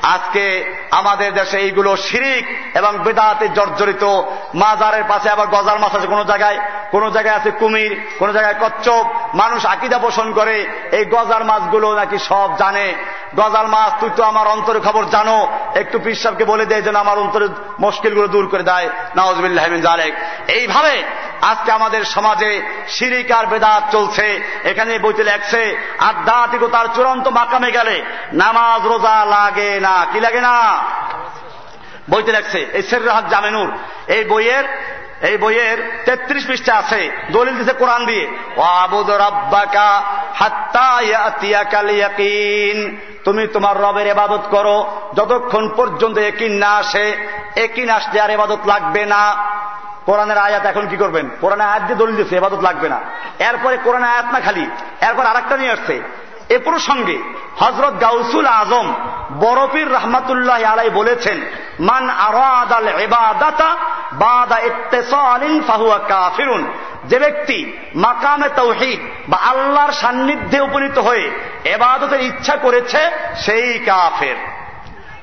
আজকে আমাদের দেশে এইগুলো শিরিক এবং বেদাতে জর্জরিত। মাজারের পাশে আবার গজার মাছ আছে কোন জায়গায়। কোন জায়গায় আছে কুমির, কোন জায়গায় কচ্ছপ। মানুষ আকিদা পোষণ করে, এই গজার মাছগুলো নাকি সব জানে। গজাল মাছ, তুই তো আমার অন্তরে খবর জানো। একটু পিসাবকে বলে দেয় যেন আমার অন্তরে মুশকিলগুলো দূর করে দেয়। নওয়াজবিল্লাহমিন এইভাবে আজকে আমাদের সমাজে সিরিকার বেদাত চলছে। এখানে বইতে লেখছে, আধ্যাত্মিকতার চূড়ান্ত মাকামে গেলে নামাজ রোজা লাগে না। কি লাগে না? বইতে লেখছে, এই শের রাহাত জামেনুর এই বইয়ের এই বইয়ের তেত্রিশ পৃষ্ঠা আছে। দলিল দিছে কোরআন দিয়ে। তুমি তোমার রবের এবাদত করো। যতক্ষণ পর্যন্ত একিন না আসে একিন আসলে আর এবাদত লাগবে না। কোরআনের আয়াত এখন কি করবেন? কোরআন আয়াত দিয়ে দলিল দিচ্ছে এবাদত লাগবে না। এরপরে কোরআন আয়াত না খালি, এরপর আরেকটা নিয়ে আসছে। এ প্রসঙ্গে হজরত গাউসুল আজম বরফির রহমাতুল্লাহ আলাই বলেছেন, মান আরাদাল এবাদাতা ফাহুয়া যে ব্যক্তি মাকামে তৌহিদ বা আল্লাহর সান্নিধ্যে উপনীত হয়ে এবাদতের ইচ্ছা করেছে, সেই কাফের।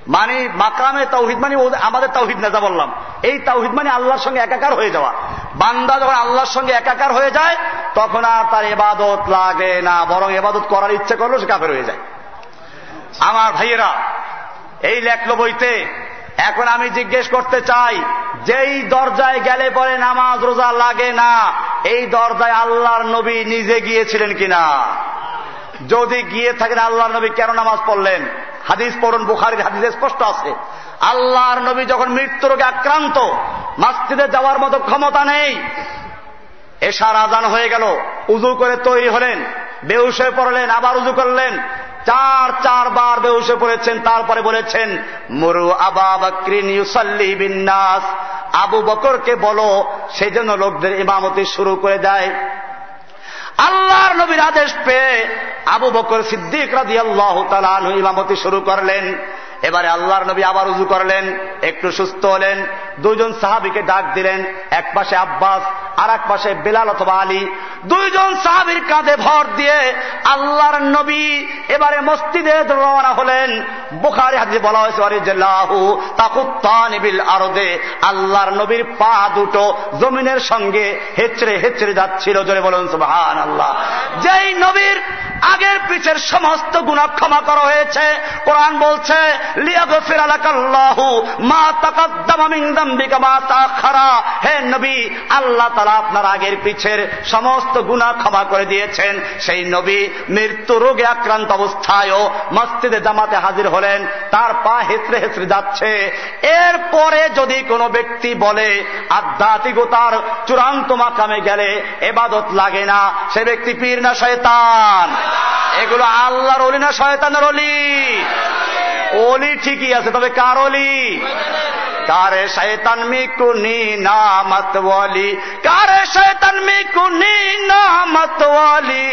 মানে মাকামে তাওহিদ মানে আমাদের তাওহিদ নেতা বললাম। এই তাওহিদ মানে আল্লাহর সঙ্গে একাকার হয়ে যাওয়া। বান্দা যখন আল্লাহর সঙ্গে একাকার হয়ে যায়, তখন আর তার এবাদত লাগে না, বরং এবাদত করার ইচ্ছে করল সে কাফের হয়ে যায়। আমার ভাইয়েরা, এই লেখলো বইতে, এখন আমি জিজ্ঞেস করতে চাই, যেই দরজায় গেলে পরে নামাজ রোজা লাগে না, এই দরজায় আল্লাহর নবী নিজে গিয়েছিলেন কিনা? যদি গিয়ে থাকেন আল্লাহর নবী, কেন নামাজ পড়লেন? হাদিস পড়ুন, বুখারির হাদিসে স্পষ্ট আছে। আল্লাহর নবী যখন মৃত্যু রোগে আক্রান্ত মাস্তিদে যাওয়ার মতো ক্ষমতা নেই। এশার আজান হয়ে গেল, উজু করে তৈরি হলেন বেউসে পড়লেন, আবার উজু করলেন। চার, চারবার বেউসে পড়েছেন, তারপরে বলেছেন, মরু আবা বকরিন বিন্যাস আবু বকরকে বলো, সেজন্য লোকদের ইমামতি শুরু করে দেয়। আল্লাহর নবীর আদেশ পেয়ে আবু বকর সিদ্দিক রাজি আল্লাহ ইমামতি শুরু করলেন। এবারে আল্লাহর নবী আবার উজু করলেন, একটু সুস্থ হলেন দুইজন সাহাবিকে ডাক দিলেন, এক পাশে আব্বাস আর এক পাশে বেলাল অথবা আলী। দুইজন সাহাবির কাঁধে ভর দিয়ে আল্লাহর নবী এবারে মসজিদে রওনা হলেন। বুখারি হাজি বলা হয়েছে আরদে। আল্লাহর নবীর পা দুটো জমিনের সঙ্গে হেচড়ে হেচড়ে যাচ্ছিল। জোরে বলুন সুবহান আল্লাহ যেই নবীর আগের পিছের সমস্ত গুণা ক্ষমা করা হয়েছে, কোরআন বলছে লিয়াগফির আলাকাল্লাহু মা তাকাদ্দামা মিন হে নবী, আল্লাহ তাআলা আপনার আগের পিছের সমস্ত গুনাহ ক্ষমা করে দিয়েছেন। সেই নবী মৃত্যু রোগে আক্রান্ত অবস্থায়ও মসজিদে জামাতে হাজির হলেন। তার পা হেসরে হেসরে যাচ্ছে। এরপরে যদি কোনো ব্যক্তি বলে, আধ্যাত্মিকতার চূড়ান্ত মাকামে গেলে এবাদত লাগে না। সে ব্যক্তি পীর না শয়তান? এগুলো আল্লাহর অলি না শয়তানের অলি? অলি ঠিকই আছে, তবে কার অলি? কারে শৈতান মিকুনি নামত ওয়ালি? কারে শৈতান মিকুনি নামত ওয়ালি?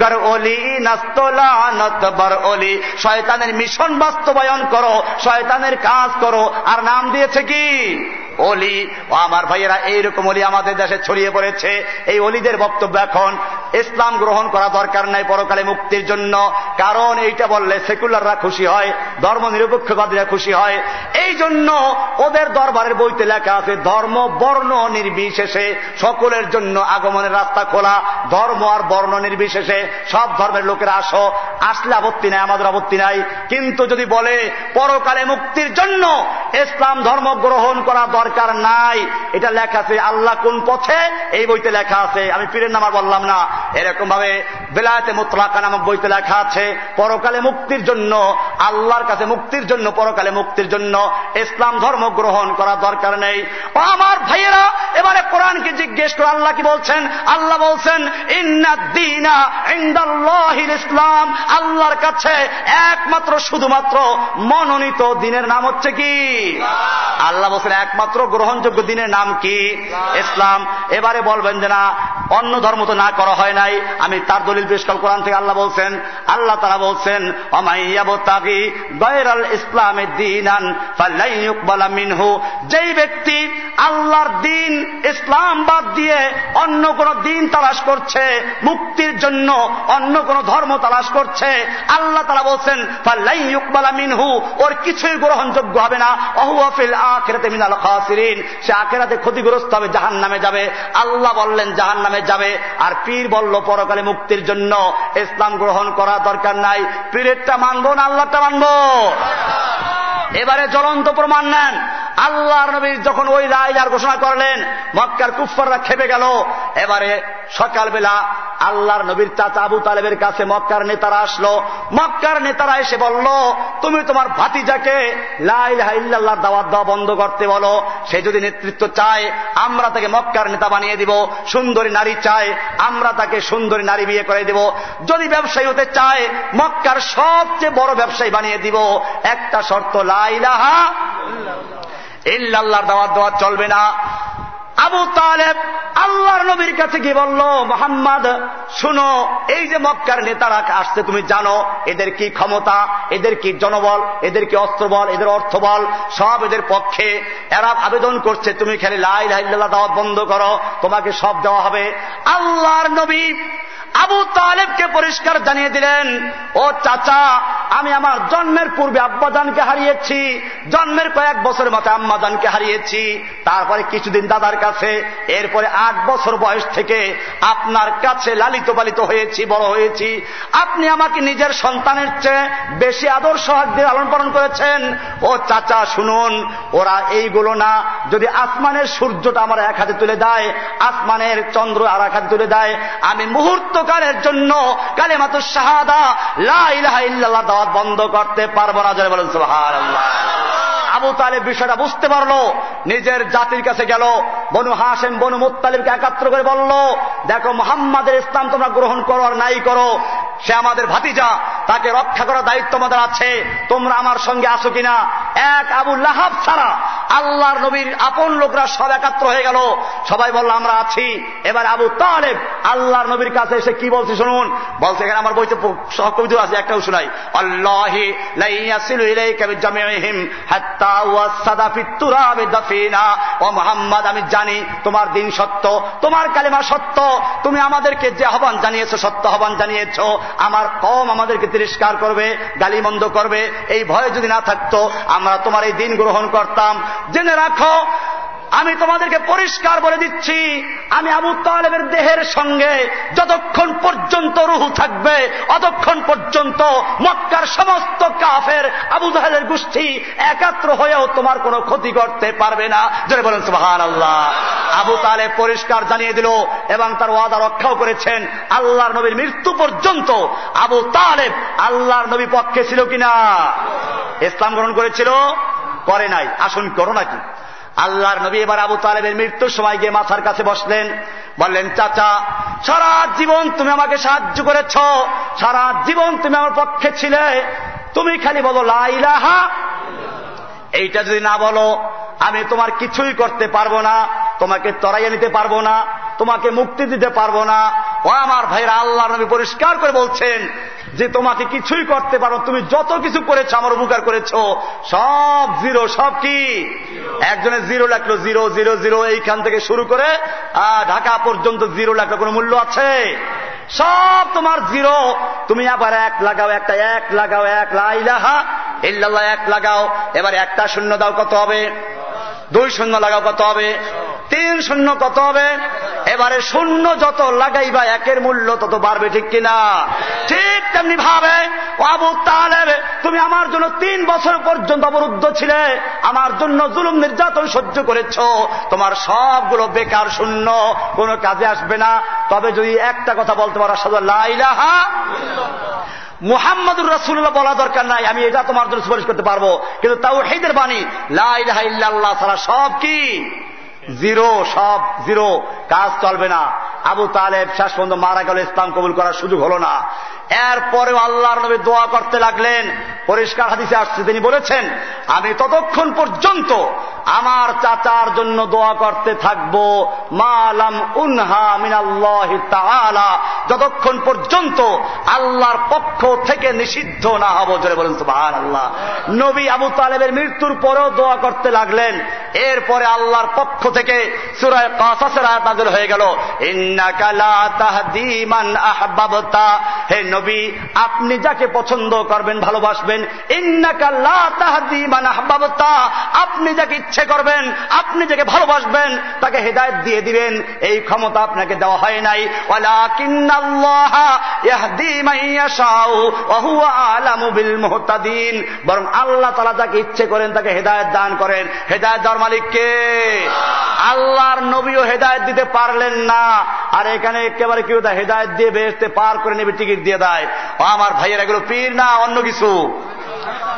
গর ওলি নাস্তলানত বর ওলি। শয়তানের মিশন বাস্তবায়ন করো, শয়তানের কাজ করো। আর নাম দিয়েছে কি? অলি ও আমার ভাইয়েরা, এইরকম অলি আমাদের দেশে ছড়িয়ে পড়েছে। এই অলিদের বক্তব্য এখন, ইসলাম গ্রহণ করা দরকার নাই পরকালে মুক্তির জন্য। কারণ এইটা বললে সেকুলাররা খুশি হয় ধর্ম নিরপেক্ষবাদীরা খুশি হয়। এই জন্য ওদের দরবারের বইতে লেখা আছে, ধর্ম, বর্ণ নির্বিশেষে সকলের জন্য আগমনের রাস্তা খোলা। ধর্ম আর বর্ণ নির্বিশেষে সব ধর্মের লোকেরা আসো। আসলে আপত্তি নাই, আমাদের আপত্তি নাই। কিন্তু যদি বলে, পরকালে মুক্তির জন্য ইসলাম ধর্ম গ্রহণ করা দরকার নাই, এটা লেখা আছে, আল্লাহ কোন পথে? এই বইতে লেখা আছে, আমি পীরের নামার বললাম না। এরকম ভাবে বেলায়তে মুতলাকা নামক বইতে লেখা আছে, পরকালে মুক্তির জন্য, আল্লাহর কাছে মুক্তির জন্য, পরকালে মুক্তির জন্য ইসলাম ধর্ম গ্রহণ করা দরকার নেই। ও আমার ভাইয়েরা, এবারে কোরআনকে জিজ্ঞেস করে আল্লাহ কি বলছেন? আল্লাহ বলছেন ইসলাম। আল্লাহর কাছে একমাত্র শুধুমাত্র মনোনীত দিনের নাম হচ্ছে কি? আল্লাহ বলছেন, একমাত্র গ্রহণযোগ্য দিনের নাম কি? ইসলাম। এবারে বলবেন যে, না, অন্য ধর্ম তো না করা হয় নাই। আমি তার দলিল পেশ কল কোরআন থেকে আল্লাহ বলছেন, আল্লাহ তারা বলছেন অমাইয়াবতাগি গয়রাল ইসলামে দিনান মিনহু, যেই ব্যক্তি আল্লাহর দিন ইসলাম বাদ দিয়ে অন্য কোন দিন তালাশ করছে, মুক্তির জন্য অন্য কোন ধর্ম তালাশ করছে, আল্লাহ তারা বলছেন ফাল্লাইকবালা মিনহু, ওর কিছুই গ্রহণযোগ্য হবে না। অহুয়াফিল আখেরাতে মিনাল খাসিরিন, সে আখেরাতে ক্ষতিগ্রস্ত হবে জাহান নামে যাবে। আল্লাহ বললেন জাহান নামে যাবে। আর পীর বলল, পরকালে মুক্তির জন্য ইসলাম গ্রহণ করা দরকার নাই। পীরেরটা মানবো না আল্লাহটা মানবো? এবারে জ্বলন্ত প্রমাণ নেন। আল্লাহর নবী যখন ওই রায় যার ঘোষণা করলেন, মক্কার কুফাররা খেপে গেল। এবারে সকালবেলা আল্লাহর নবীর চাচা আবু তালেবের কাছে মক্কার নেতারা আসলো। মক্কার নেতারা এসে বলল, তুমি তোমার ভাতিজাকে লাইল্লাহ দাওয়াত দেওয়া বন্ধ করতে বলো। সে যদি নেতৃত্ব চায়, আমরা তাকে মক্কার নেতা বানিয়ে দিব। সুন্দরী নারী চায়, আমরা তাকে সুন্দরী নারী বিয়ে করে দিব। যদি ব্যবসায়ী হতে চায়, মক্কার সবচেয়ে বড় ব্যবসায়ী বানিয়ে দিব। একটা শর্ত লাইলাহা ইল্লাল্লাহর দাওয়াত দেওয়া চলবে না। আবু তালেব আল্লাহর নবীর কাছে কি বলল, মোহাম্মদ, শুনো, এই যে মক্কার নেতারা আসছে, তুমি জানো, এদের কি ক্ষমতা, এদের কি জনবল, এদের কি অস্ত্রবল এদের অর্থবল সব এদের পক্ষে। এরা আবেদন করছে, তুমি খালি লাই লাইল্লাহ দাওয়াত বন্ধ করো, তোমাকে সব দেওয়া হবে। আল্লাহর নবী আবু তালেবকে পরিষ্কার জানিয়ে দিলেন, ও চাচা, আমি আমার জন্মের পূর্বে আব্বাজানকে হারিয়েছি, জন্মের কয়েক বছরের মাথায় আম্মাজানকে হারিয়েছি, তারপরে কিছুদিন দাদার কাছে, এরপরে আট বছর বয়স থেকে আপনার কাছে লালিত পালিত হয়েছি, বড় হয়েছি। আপনি আমাকে নিজের সন্তানের চেয়ে বেশি আদর্শ হাত দিয়ে লালন পালন করেছেন। ও চাচা, শুনুন, ওরা এইগুলো না, যদি আসমানের সূর্যটা আমার এক হাতে তুলে দেয়, আসমানের চন্দ্র আর এক হাতে তুলে দেয়, আমি মুহূর্তকালের জন্য কালে মাত্র শাহাদা লাহ দাওয়াত বন্ধ করতে পারব না যারা বলেন সুবহানাল্লাহ। আবু তালেব বিষয়টা বুঝতে পারল, নিজের জাতির কাছে গেল, বনু হাসেম বনু মুতালিবকে একাত্র করে বলল, দেখো মোহাম্মদের ইসলাম তোমরা গ্রহণ করো আর নাই করো, সে আমাদের ভাতিজা, তাকে রক্ষা করার দায়িত্ব আমাদের আছে, তোমরা আমার সঙ্গে আসো কিনা? এক আবু লাহাব ছাড়া আল্লাহর নবীর আপন লোকরা সব একাত্র হয়ে গেল, সবাই বলল, আমরা আছি। এবার আবু তালেব আল্লাহর নবীর কাছে এসে কি বলছে শুনুন? বলছে, এখানে আমার বইতে সহকবিত আছে, একটাও শুনাই। আল্লাহি মোহাম্মদ, আমি জানি তোমার দিন সত্য, তোমার কালেমা সত্য। তুমি আমাদেরকে যে আহ্বান জানিয়েছো, সত্য আহ্বান জানিয়েছ, আমার কম আমাদেরকে তিরস্কার করবে, গালিমন্দ করবে, এই ভয় যদি না থাকতো, আমরা তোমার এই দিন গ্রহণ করতাম। জেনে রাখো আমি তোমাদেরকে পরিষ্কার বলে দিচ্ছি, আমি আবু তালেবের দেহের সঙ্গে যতক্ষণ পর্যন্ত রুহু থাকবে, অতক্ষণ পর্যন্ত মক্কার সমস্ত কাফের আবু জাহেলের গোষ্ঠী একাত্র হয়েও তোমার কোনো ক্ষতি করতে পারবে না। যদি বলেন সুহান আল্লাহ আবু তালেব পরিষ্কার জানিয়ে দিল এবং তার ওয়াদা রক্ষাও করেছেন, আল্লাহর নবীর মৃত্যু পর্যন্ত আবু তালেব আল্লাহর নবী পক্ষে ছিল কিনা? ইসলাম গ্রহণ করেছিল? করে নাই। আসুন, করো নাকি? আল্লাহর নবী এবার আবু তালেবের মৃত্যুর সময় গিয়ে মাথার কাছে বসলেন। বললেন, চাচা, সারা জীবন তুমি আমাকে সাহায্য করেছ। সারা জীবন তুমি আমার পক্ষে ছিলে। তুমি খালি বলো লাইলাহা এইটা যদি না বলো, আমি তোমার কিছুই করতে পারব না, তোমাকে তরাইয়া নিতে পারব না, তোমাকে মুক্তি দিতে পারব না। ও আমার ভাইরা আল্লাহ নবী পরিষ্কার করে বলছেন যে তোমাকে কিছুই করতে পারো, তুমি যত কিছু করেছ, আমার উপকার করেছ, সব জিরো, সব কি? একজনের জিরো লাগল, জিরো জিরো জিরো, এইখান থেকে শুরু করে ঢাকা পর্যন্ত জিরো লাগল, কোনো মূল্য আছে? সব তোমার জিরো। তুমি আবার এক লাগাও, একটা, এক লাগাও, এক লাইলাহা ইল্লাল্লাহ, এক লাগাও, এবার একটা শূন্য দাও, কত হবে? দুই শূন্য লাগাও, কত হবে? তিন শূন্য কত হবে? এবারে শূন্য যত লাগাইবা, একের মূল্য তত বাড়বে, ঠিক কিনা? ঠিক তেমনি ভাবে আবু তালেব, তুমি আমার জন্য তিন বছর পর্যন্ত অবরুদ্ধ ছিলে। আমার জন্য জুলুম নির্যাতন সহ্য করেছ। তোমার সবগুলো বেকার শূন্য, কোনো কাজে আসবে না। তবে যদি একটা কথা বলতে পারো সাদা লাইলাহা মুহাম্মদুর রাসুল্লাহ বলা দরকার নাই, আমি এটা তোমার জন্য সুপারিশ করতে পারব। কিন্তু তাও হেদের বাণী লাইলাহা ইল্লাল্লাহ ছাড়া সব কি? জিরো সব জিরো কাজ চলবে না। আবু তালেব শেষ পর্যন্ত মারা গেল, ইসলাম কবুল করার সুযোগ হল না। এরপরেও আল্লাহর নবী দোয়া করতে লাগলেন। পরিষ্কার হাদিসে আসছে, তিনি বলেছেন, আমি ততক্ষণ পর্যন্ত আমার চাচার জন্য দোয়া করতে থাকব। মালাম উনহা মিনাল্লাহ যতক্ষণ পর্যন্ত আল্লাহর পক্ষ থেকে নিষিদ্ধ না হব। জোরে বলেন সুবাহ আল্লাহ নবী আবু তালেবের মৃত্যুর পরেও দোয়া করতে লাগলেন। এরপরে আল্লাহর পক্ষ থেকে সুরায় কাসাসের আয়াত নাজল হয়ে গেল। আহবাবতা হে নবী, আপনি যাকে পছন্দ করবেন, ভালোবাসবেন আপনি যাকে ইচ্ছে করবেন, আপনি যাকে ভালোবাসবেন, তাকে হেদায়ত দিয়ে দিবেন। এই ক্ষমতা আপনাকে দেওয়া হয় নাই। বরং আল্লাহ তালা যাকে ইচ্ছে করেন, তাকে হেদায়ত দান করেন। হেদায়ত দেওয়ার মালিককে আল্লাহর নবীও হেদায়ত দিতে পারলেন না। আর এখানে একেবারে কেউ তা হেদায়ত দিয়ে বেসতে পার করে নেবে, টিকিট দিয়ে দেয়। আমার ভাইয়ের, এগুলো পীর না, অন্য কিছু?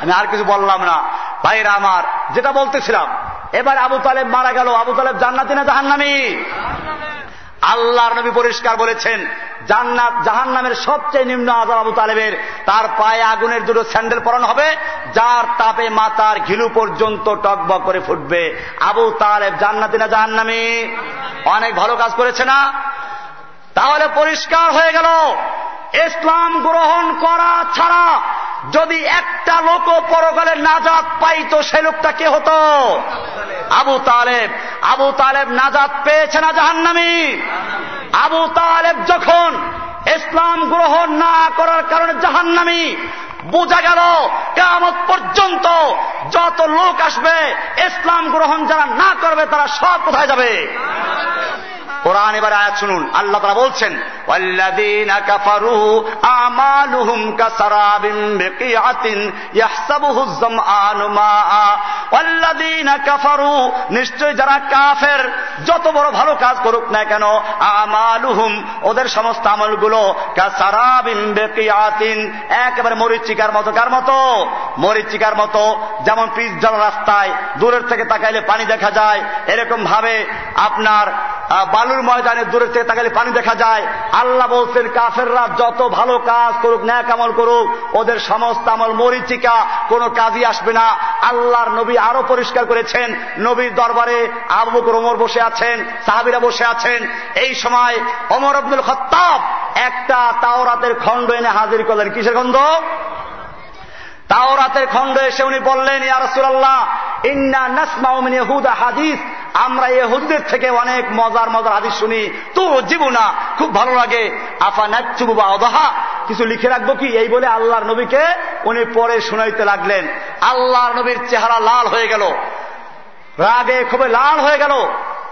আমি আর কিছু বললাম না। ভাইয়েরা আমার, যেটা বলতেছিলাম, এবার আবু তালেব মারা গেল, আবু তালেব জান্নাতি না জাহান্নামি? আল্লাহর নবী পরিষ্কার বলেছেন, জান্নাত জাহান নামের সবচেয়ে নিম্ন আজাব আবু তালেবের। তার পায়ে আগুনের দুটো স্যান্ডেল পরানো হবে, যার তাপে মাতার ঘিলু পর্যন্ত টকবক করে ফুটবে। আবু তালেব জান্নাতি না জাহান জাহান্নামি? অনেক ভালো কাজ করেছে না? তাহলে পরিষ্কার হয়ে গেল। ইসলাম গ্রহণ করা ছাড়া যদি একটা লোক পরকালে নাজাত পাইত, সে লোকটা কে হতো? আবু তালেব। আবু তালেব নাজাত পেয়েছে না জাহান্নামি? আবু তালেব যখন ইসলাম গ্রহণ না করার কারণে জাহান্নামি, বোঝা গেল কেমন পর্যন্ত যত লোক আসবে, ইসলাম গ্রহণ যারা না করবে, তারা সব কোথায় যাবে? কোরআন এবার আয়াত শুনুন। আল্লাহ তারা বলছেন নিশ্চয় যারা কাফের, যত বড় ভালো কাজ করুক না কেন, আমালুহুম ওদের সমস্ত আমলগুলো কাসারাবিন বেকিয়াতিন, একেবারে মরিচিকার মতো। কার মতো? মরিচিকার মতো, যেমন পিস রাস্তায়, দূরের থেকে তাকাইলে পানি দেখা যায়। এরকম ভাবে আপনার বালুর ময়দানে দূরের থেকে তাকাইলে পানি দেখা যায়। আল্লাহ বলছেন, কাফেররা যত ভালো কাজ করুক, ন্যাক আমল করুক, ওদের সমস্ত আমল মরিচিকা, কোনো কাজই আসবে না। আল্লাহর নবী আরও পরিষ্কার করেছেন, নবীর দরবারে আবু ওমর বসে আছেন, সাহাবিরা বসে আছেন। এই সময় অমর আব্দুল খত্তাব একটা তাওরাতের খণ্ড এনে হাজির করলেন। কিসের খণ্ড? তাওরাতের খণ্ড এসে উনি বললেন, ইয়া রাসূলুল্লাহ, ইন্না নাসমাউ মিন ইহুদা হাদিস। আমরা ইহুদিদের থেকে অনেক মজার মজার হাদিস শুনি। তো জীবনা, খুব ভালো লাগে। আফা নাচুবু বা অদহা কিছু লিখে রাখব কি? এই বলে আল্লাহর নবীকে উনি পরে শুনাইতে লাগলেন। আল্লাহর নবীর চেহারা লাল হয়ে গেল। রাগে খুবই লাল হয়ে গেল।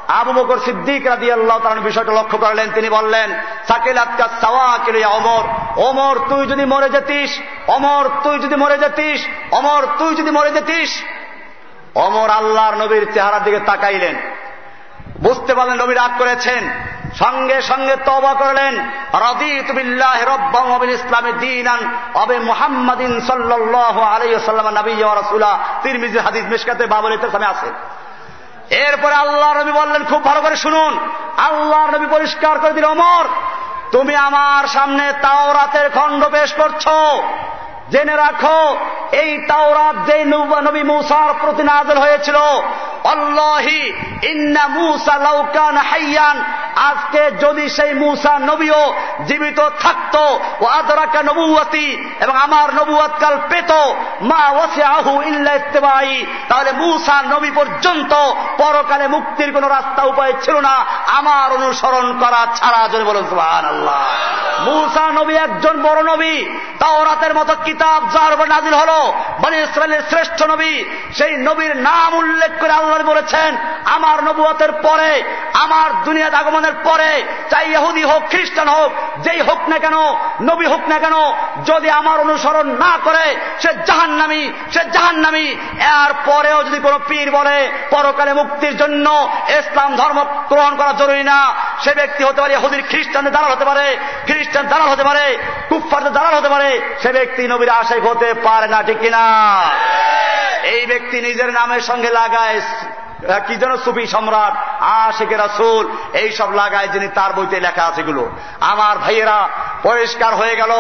আবু বকর সিদ্দিক রাজি আল্লাহ তার বিষয়টা লক্ষ্য করলেন, তিনি বললেন সাকিলাতকা সাওয়া কিলিয়া অমর অমর তুই যদি মরে যেতিস অমর তুই যদি মরে যেতিস অমর তুই যদি মরে যেতিস। অমর আল্লাহর নবীর চেহারার দিকে তাকাইলেন। বুঝতে পারলেন নবী রাগ করেছেন। সঙ্গে সঙ্গে তবা করলেন। রদিতুবিল্লাহ রব্বাম অবিল ইসলামে দিনান অবে মুহাম্মাদিন সাল্লাল্লাহু আলাইহি ওয়াসাল্লাম, নবী রাসূলা। তিরমিজি হাদিস মিশকাতে বাবুল ইসলামে আছে। এরপরে আল্লাহ নবী বললেন, খুব ভালো করে শুনুন। আল্লাহ নবী পরিষ্কার করে দিল অমর তুমি আমার সামনে তাওরাতের খণ্ড পেশ করছ। জেনে রাখো, এই তাওরাত যে নবী মুসার প্রতি নাজল হয়েছিল অল্লাহি ইন্না মুসা লাউকান হাইয়ান আজকে যদি সেই মুসা নবীও জীবিত থাকতো ও আদরাকা নবুয়াতি এবং আমার নবুয়াত কাল পেত, মা ওয়াসে আহু ইল্লা ইত্তেবাই তাহলে মুসা নবী পর্যন্ত পরকালে মুক্তির কোন রাস্তা উপায় ছিল না, আমার অনুসরণ করা ছাড়া যদি বলুন মুসা নবী একজন বড় নবী, তাওরাতের মতো কিতাব যার উপর নাজিল হলো মানে ইসরায়েলের শ্রেষ্ঠ নবী, সেই নবীর নাম উল্লেখ করে আল্লাহ বলেছেন, আমার নবুয়তের পরে, আমার দুনিয়াত আগমনের পরে, চাই ইহুদি হোক, খ্রিস্টান হোক, যেই হোক না কেন, নবী হোক না কেন, যদি আমার অনুসরণ না করে, সে জাহান নামি সে জাহান নামি এর পরেও যদি কোনো পীর বলে, পরকালে মুক্তির জন্য ইসলাম ধর্ম গ্রহণ করা জরুরি না, সে ব্যক্তি হতে পারে হুদির খ্রিস্টানদের দালাল হতে পারে, খ্রিস্টান দালাল হতে পারে কুফারদের দালাল হতে পারে, সে ব্যক্তি নবীর আশেক হতে পারে না ঠিক কিনা? এই ব্যক্তি নিজের নামের সঙ্গে লাগায় কি যেন সুফি সম্রাট। আশেখের রাসুল এইসব লাগায় যিনি তার বইতে লেখা আছে এগুলো। আমার ভাইয়েরা, পরিষ্কার হয়ে গেল,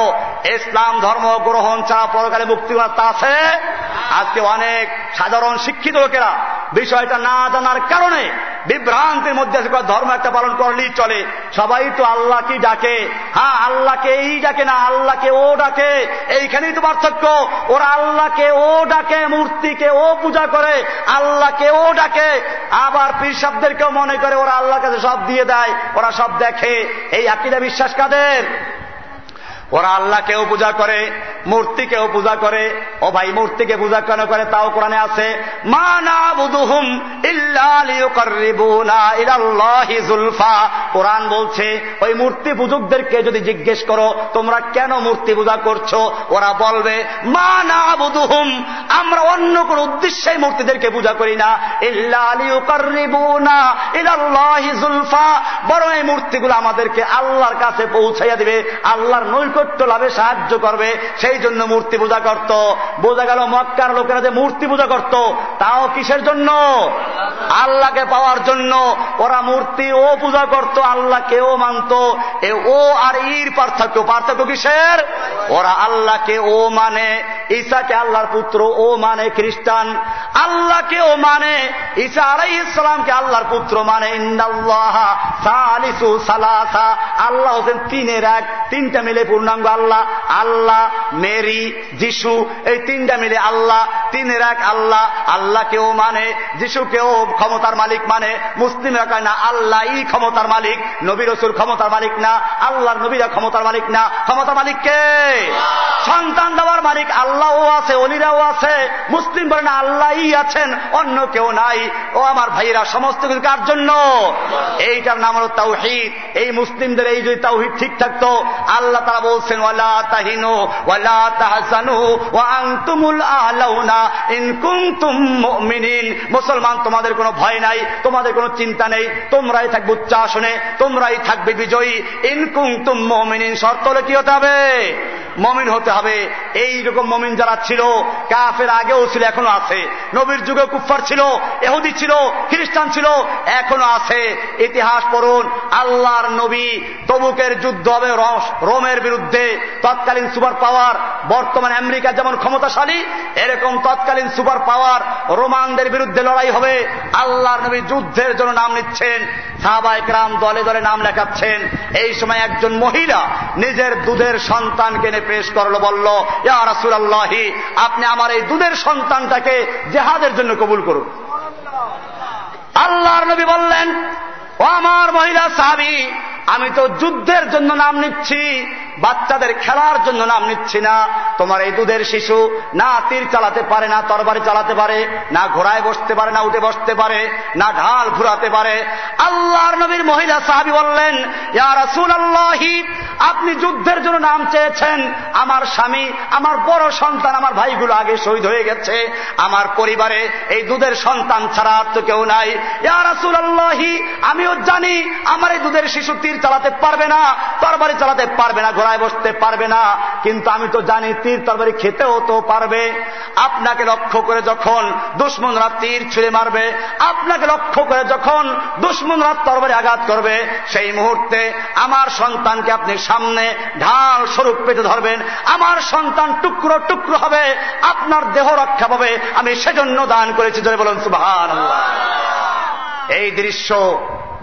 ইসলাম ধর্ম গ্রহণ ছাড়া পরকালে মুক্তি রাস্তা আছে? আজকে অনেক সাধারণ শিক্ষিত লোকেরা বিষয়টা না জানার কারণে বিভ্রান্তির মধ্যে ধর্ম একটা পালন করলেই চলে। সবাই তো আল্লাহ কি ডাকে। হ্যাঁ আল্লাহকে এই ডাকে না, আল্লাহকে ও ডাকে। এইখানেই তো পার্থক্য। ওরা আল্লাহকে ও ডাকে, মূর্তিকে ও পূজা করে, আল্লাহকে ও ডাকে। আবার পীরসাবদেরকেও মনে করে ওরা আল্লাহর কাছে সব দিয়ে দেয়, ওরা সব দেখে। এই আকিদা বিশ্বাস কাদের? ওরা আল্লাহকেও পূজা করে, মূর্তিকেও পূজা করে, ও ভাই মূর্তিকে পূজা কেন করে তাও কোরআনে আছে কোরআন বলছে, ওই মূর্তি পূজকদেরকে যদি জিজ্ঞেস করো, তোমরা কেন মূর্তি পূজা করছ? ওরা বলবে, মা না বুধুহুম আমরা অন্য কোন উদ্দেশ্যে মূর্তিদেরকে পূজা করি না। জুলফা। বরং এই মূর্তিগুলো আমাদেরকে আল্লাহর কাছে পৌঁছাইয়া দিবে, আল্লাহর নৈকট্য লাভে সাহায্য করবে, সেই জন্য মূর্তি পূজা করত। বোঝা গেল মক্কার লোকেরা যে মূর্তি পূজা করত, তাও কিসের জন্য? আল্লাহকে পাওয়ার জন্য। ওরা মূর্তি ও পূজা করত আল্লাহকে ও মানত। এ ও আর ইর পার্থক্য পার্থক্য কিসের? ওরা আল্লাহকে ও মানে ঈসাকে আল্লাহর পুত্র ও মানে খ্রিস্টান। আল্লাহকে ও মানে ঈসা আলাই ইসলামকে আল্লাহর পুত্র মানে। ইন্দাল্লাহ সালিসু সালাসা। আল্লাহ হোসেন তিনের এক, তিনটা মিলে পূর্ণাঙ্গ আল্লাহ আল্লাহ, মেরি, যিশু, এই তিনটা মিলে আল্লাহ, তিনের এক আল্লাহ আল্লাহ কেউ মানে যিশু কেউ ক্ষমতার মালিক মানে মুসলিমরা কয় না আল্লাহ ই ক্ষমতার মালিক, নবী রসুল ক্ষমতার মালিক না, আল্লাহর নবীরা ক্ষমতার মালিক না, ক্ষমতার মালিক কে? সন্তান দেওয়ার মালিক আল্লাহও আছে, অলিরাও আছে, মুসলিম বলেন আল্লাহই আছেন, অন্য কেউ নাই, ও আমার ভাইরা সমস্ত কিছু কার জন্য? এইটার নাম হল তাওহিদ, এই মুসলিমদের এই যদি তাওহিদ ঠিক থাকতো, আল্লাহ তারা বলছেন ওয়ালা তাহিনু ওয়ালা তাহসানু ওয়া আনতুমুল আলাউনা ইন কুনতুম মুমিনিন মুসলমান, তোমাদের কোনো ভয় নাই, তোমাদের কোনো চিন্তা নেই, তোমরাই থাকবে উচ্চাসনে, তোমরাই থাকবে বিজয়ী। ইন কুনতুম মুমিনিন, শর্ত হলে কি হতে হবে? মমিন হতে হবে। এই রকম মমিন যারা ছিল, কাফের আগেও ছিল, এখনও আছে। নবীর যুগে কুফার ছিল, এহুদি ছিল, খ্রিস্টান ছিল, এখনও আছে। ইতিহাস পড়ুন, আল্লাহর নবী তবুকের যুদ্ধ হবে রোমের বিরুদ্ধে। তৎকালীন সুপার পাওয়ার, বর্তমান আমেরিকা যেমন ক্ষমতাশালী, এরকম তৎকালীন সুপার পাওয়ার রোমানদের বিরুদ্ধে লড়াই হবে। আল্লাহর নবী যুদ্ধের জন্য নাম নিচ্ছেন সাহবাইকরাম দলে দলে নাম লেখাচ্ছেন। এই সময় একজন মহিলা নিজের দুধের সন্তানকে এনে পেশ করল, বলল, ইয়া রাসুলাল্লাহি, আপনি আমার এই দুধের সন্তানটাকে জেহাদের জন্য কবুল করুন। আল্লাহর নবী বললেন ও আমার মহিলা সাহাবি, আমি তো যুদ্ধের জন্য নাম নিচ্ছি, বাচ্চাদের খেলার জন্য নাম নিচ্ছি না। তোমার এই দুধের শিশু না তীর চালাতে পারে, না তরবারি চালাতে পারে, না ঘোড়ায় বসতে পারে, না উঠে বসতে পারে, না ঢাল ঘুরাতে পারে। আল্লাহর নবীর মহিলা সাহাবি বললেন আপনি যুদ্ধের জন্য নাম চেয়েছেন। আমার স্বামী, আমার বড় সন্তান, আমার ভাইগুলো আগে শহীদ হয়ে গেছে। আমার পরিবারে এই দুধের সন্তান ছাড়া আর তো কেউ নাই। রাসুল আল্লাহি আমিও জানি আমার এই দুধের শিশু তীর চালাতে পারবে না, তরবারি চালাতে পারবে না, ঘোড়ায় বসতে পারবে না। কিন্তু আমি তো জানি তীর তরবারি খেতেও তো পারবে। আপনাকে লক্ষ্য করে যখন দুশ্মনরা তীর ছুঁড়ে মারবে, আপনাকে লক্ষ্য করে যখন দুশ্মনরা তরবারি আঘাত করবে, সেই মুহূর্তে আমার সন্তানকে আপনি সামনে ঢাল স্বরূপ পেতে ধরবেন। আমার সন্তান টুকরো টুকরো হবে, আপনার দেহ রক্ষা পাবে। আমি সেজন্য দান করেছি ধরে বলুন সুবাহান এই দৃশ্য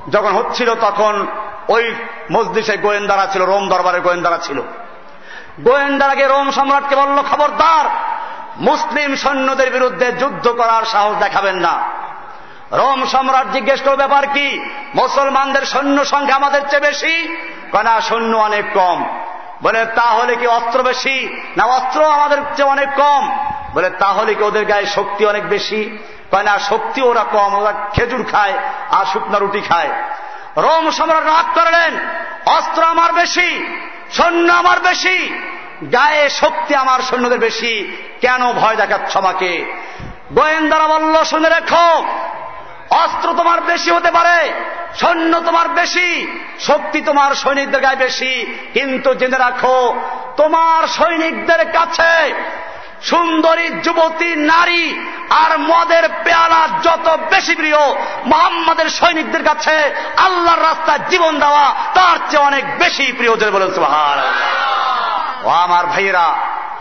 যখন হচ্ছিল তখন ওই মসজিষে গোয়েন্দারা ছিল, রোম দরবারে গোয়েন্দারা ছিল। গোয়েন্দারাকে রোম সম্রাটকে বলল, খবরদার, মুসলিম সৈন্যদের বিরুদ্ধে যুদ্ধ করার সাহস দেখাবেন না। রোম সম্রাট জিজ্ঞেস করো ব্যাপার কি? মুসলমানদের সৈন্য সংখ্যা আমাদের চেয়ে বেশি? না, সৈন্য অনেক কম। বলে, তাহলে কি অস্ত্র বেশি? না অস্ত্র আমাদের চেয়ে অনেক কম। বলে, তাহলে কি ওদের গায়ে শক্তি অনেক বেশি? কয় না শক্তি ওরা কম, ওরা খেজুর খায় আর শুকনো রুটি খায়। রোম সম্রাট রাগ করলেন, অস্ত্র আমার বেশি, সৈন্য আমার বেশি, গায়ে শক্তি আমার সৈন্যদের বেশি, কেন ভয় দেখাচ্ছ আমাকে? গোয়েন্দারা বলল, শুনে রেখো, অস্ত্র তোমার বেশি হতে পারে, সৈন্য তোমার বেশি, শক্তি তোমার সৈনিকদের গায়ে বেশি, কিন্তু জেনে রাখো, তোমার সৈনিকদের কাছে সুন্দরী যুবতী, নারী আর মদের পেয়ালা যত বেশি প্রিয়, মোহাম্মদের সৈনিকদের কাছে আল্লাহর রাস্তায় জীবন দেওয়া তার চেয়ে অনেক বেশি প্রিয় বলেন সুহার ও আমার ভাইয়েরা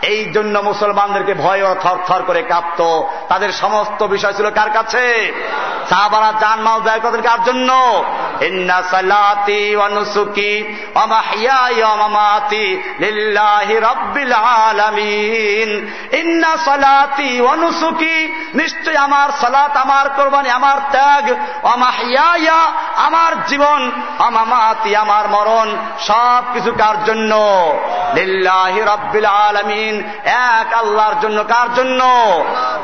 এই জন্য মুসলমানদেরকে ভয় থর থর করে কাঁপত। তাদের সমস্ত বিষয় ছিল কার কাছে? সাহাবারা জান মাল দেয় করেন কার জন্য? নিশ্চয় আমার সালাত, আমার কোরবানি, আমার ত্যাগ অমাহিয়া আমার জীবন অমামাতি আমার মরণ সব কিছু কার জন্য? লিল্লাহি রব্বিল আলামিন। দিন এক আল্লাহর জন্য কার জন্য?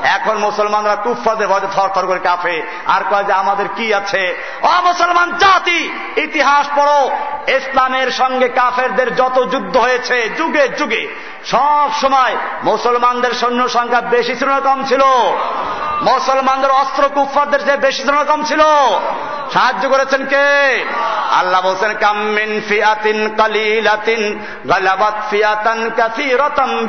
এখন মুসলমানরা কুফাদের ভয় থর থর করে কাফে আর কয় যে, আমাদের কি আছে? অ, মুসলমান জাতি, ইতিহাস পড়ো। ইসলামের সঙ্গে কাফেরদের যত যুদ্ধ হয়েছে, যুগে যুগে, সব সময় মুসলমানদের সৈন্য সংখ্যা বেশি ছিল না কম ছিল? মুসলমানদের অস্ত্র কুফারদের যে বেশি ছিল না কম ছিল? সাহায্য করেছেন কে? আল্লাহ বলছেন কামিন ফিয়াতিন কালিলাতিন গালাবাত ফিয়াতান কাসীরাতাম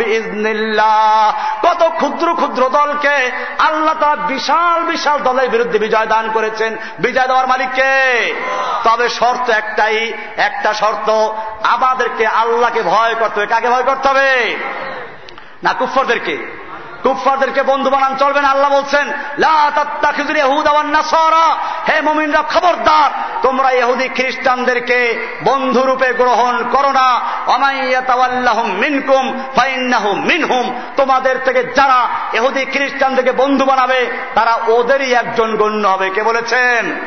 কত ক্ষুদ্র ক্ষুদ্র দলকে আল্লাহ তার বিশাল বিশাল দলের বিরুদ্ধে বিজয় দান করেছেন। বিজয় দেওয়ার মালিককে তবে শর্ত একটাই, একটা শর্ত, আমাদেরকে আল্লাহকে ভয় করতে হবে। কাকে ভয় করতে হবে? না কুফরদেরকে কুফারদেরকে বন্ধু বানান চলবেন আল্লাহ বলছেন হে মমিনরা, খবরদার, তোমরা এহুদি খ্রিস্টানদেরকে বন্ধুরূপে গ্রহণ করো না। মিনকুম মিনহুম। তোমাদের থেকে যারা এহুদি খ্রিস্টানদেরকে বন্ধু বানাবে, তারা ওদেরই একজন গণ্য হবে। কে বলেছেন?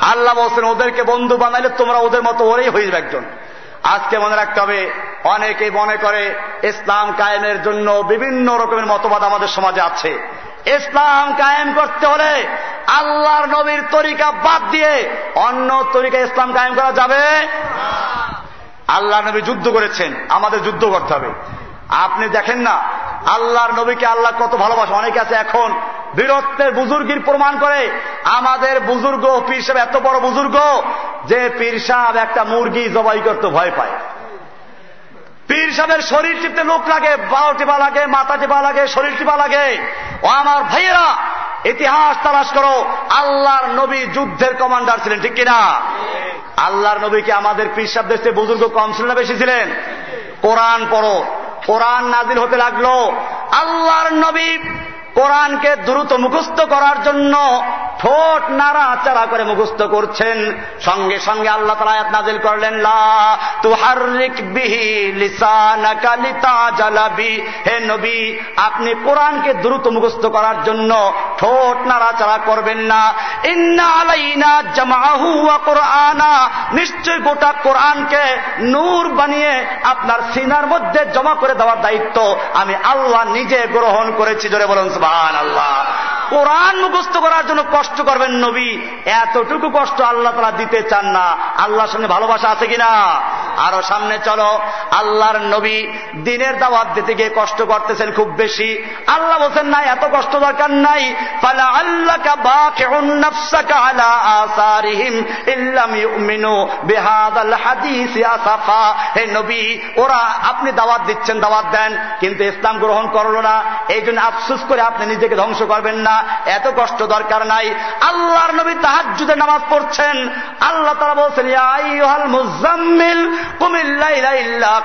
আল্লাহ বলছেন, ওদেরকে বন্ধু বানাইলে তোমরা ওদের মতো ওরেই হয়ে যাবে একজন। আজকে মনে রাখতে হবে অনেকে মনে করে ইসলাম কায়েমের জন্য বিভিন্ন রকমের মতবাদ আমাদের সমাজে আছে। ইসলাম কায়েম করতে হলে আল্লাহর নবীর তরিকা বাদ দিয়ে অন্য তরিকা ইসলাম কায়েম করা যাবে আল্লাহ নবী যুদ্ধ করেছেন, আমাদের যুদ্ধ করতে হবে। আপনি দেখেন না, আল্লাহর নবীকে আল্লাহ কত ভালোবাসে, অনেকে আছে এখন বীরত্বের বুজুর্গির প্রমাণ করে। আমাদের বুজুর্গ পীর সাহেব এত বড় বুজুর্গ যে পীর সাহেব একটা মুরগি জবাই করতে ভয় পায়। পীর সাহেবের শরীর টিপতে লোক লাগে বাও টিপা লাগে, মাথা টিপা লাগে, শরীর টিপা লাগে। ও আমার ভাইয়েরা, ইতিহাস তালাশ করো, আল্লাহর নবী যুদ্ধের কমান্ডার ছিলেন, ঠিক কিনা? আল্লাহর নবীকে আমাদের পীর সাহেব দেশে বুজুর্গ কম ছিলেন বেশি ছিলেন? কোরআন পড়ো। কোরআন নাজিল হতে লাগল। আল্লাহর নবী কোরআনকে দ্রুত মুখস্থ করার জন্য ঠোঁট নাড়া চারা করে মুখস্থ করছেন। সঙ্গে সঙ্গে আল্লাহ তালা আয়াত নাজিল করলেন, লা তুহারিক বিহি লিসানাকা লিতাজালাবি হে নবী, আপনি কোরআনকে দ্রুত মুখস্থ করার জন্য ঠোঁট নাড়া চারা করবেন না। ইন্না আলাইনা জামাহু কোরআনা। নিশ্চয় গোটা কোরআনকে নূর বানিয়ে আপনার সিনার মধ্যে জমা করে দেওয়ার দায়িত্ব আমি আল্লাহ নিজে গ্রহণ করেছি। জোরে বলুন সুবহান আল্লাহ কোরআন মুখস্থ করার জন্য কষ্ট করবেন নবী। এতটুকু কষ্ট আল্লাহ তারা দিতে চান না। আল্লাহর সামনে ভালোবাসা আছে কিনা? আরও সামনে চলো। আল্লাহর নবী দিনের দাওয়াত দিতে গিয়ে কষ্ট করতেছেন খুব বেশি। আল্লাহ বলছেন, না, এত কষ্ট দরকার নাই। ফালা আল্লাহ ওরা আপনি দাওয়াত দিচ্ছেন, দাওয়াত দেন, কিন্তু ইসলাম গ্রহণ করল না। এই জন্য আফসুস করে আপনি নিজেকে ধ্বংস করবেন না। এত কষ্ট দরকার নাই। আল্লাহর নবী তাহাজুদে নামাজ পড়ছেন। আল্লাহ তারা বলছেন মুজাম্মিল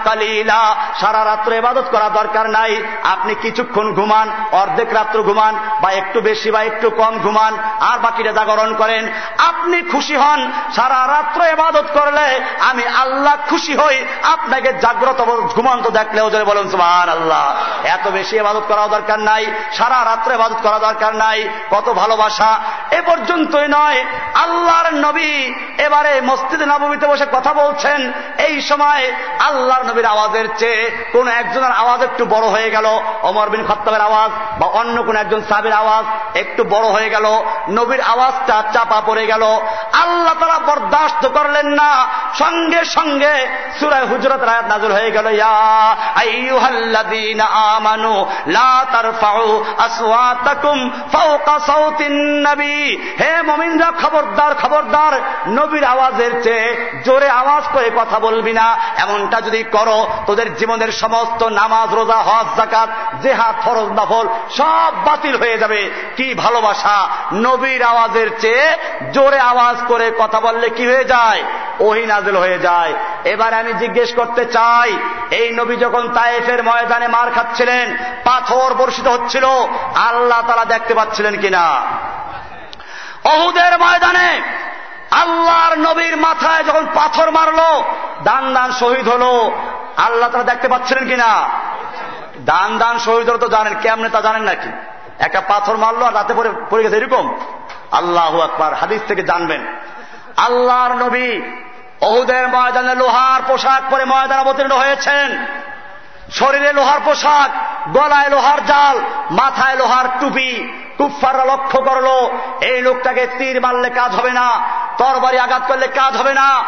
কালিলা। সারা রাত্র এবাদত করা দরকার নাই। আপনি কিছুক্ষণ ঘুমান, অর্ধেক রাত্র ঘুমান, বা একটু বেশি বা একটু কম ঘুমান, আর বাকিটা জাগরণ করেন। আপনি খুশি হন, সারা রাত্র এবাদত করলে আমি আল্লাহ খুশি হই। আপনাকে জাগ্রত ঘুমন্ত দেখলেও বলেন সুমান আল্লাহ এত বেশি এবাদত করা দরকার নাই। সারা রাত্রে এবাদত করা দরকার নাই, কত ভালোবাসা। এ পর্যন্তই নয়, আল্লাহর নবী এবারে মসজিদে নবমীতে বসে কথা বলছেন। এই সময় আল্লাহর নবীর আওয়াজের চেয়ে কোন একজনের আওয়াজ একটু বড় হয়ে গেল। অমর বিন খত্তাবের আওয়াজ বা অন্য কোন একজন সাহেবের আওয়াজ একটু বড় হয়ে গেল। নবীর আওয়াজটা চাপা পড়ে গেল। আল্লাহ তারা বরদাস্ত করলেন না। সঙ্গে সঙ্গে সুরায় হুজরত রায়াত নাজুর হয়ে গেল। ইয়া আমানু লা তারফাউ আসওয়াতাকুম হে মুমিনরা, খবরদার খবরদার, নবীর আওয়াজের চেয়ে জোরে আওয়াজ করে কথা বলবি না। এমনটা যদি করো, তোদের জীবনের সমস্ত নামাজ, রোজা, হজ জাকাত জেহাদ, ফরজ, নফল সব বাতিল হয়ে যাবে। কি ভালোবাসা? নবীর আওয়াজের চেয়ে জোরে আওয়াজ করে কথা বললে কি হয়ে যায়? ওহি নাজেল হয়ে যায়। এবার আমি জিজ্ঞেস করতে চাই, এই নবী যখন তায়েফের ময়দানে মার খাচ্ছিলেন, পাথর বর্ষিত হচ্ছিল, আল্লাহ তারা দেখতে পাচ্ছিলেন কিনা? অহুদের ময়দানে আল্লাহর নবীর মাথায় যখন পাথর মারলো দান দান শহীদ হলো। আল্লাহ তারা দেখতে পাচ্ছিলেন কিনা? দান দান শহীদ হলো তো জানেন, কেমনে তা জানেন নাকি? একটা পাথর মারলো আর রাতে পরে পড়ে গেছে, এরকম? আল্লাহ আকবার, হাদিস থেকে জানবেন। আল্লাহর নবী অহুদের ময়দানে লোহার পোশাক পরে ময়দান অবতীর্ণ হয়েছেন। শরীরে লোহার পোশাক, গলায় লোহার জাল, মাথায় লোহার টুপি। কুফাররা লক্ষ্য করল, এই লোকটাকে তীর মারলে কাজ হবে না, তরবারি আঘাত করলে কাজ হবে না।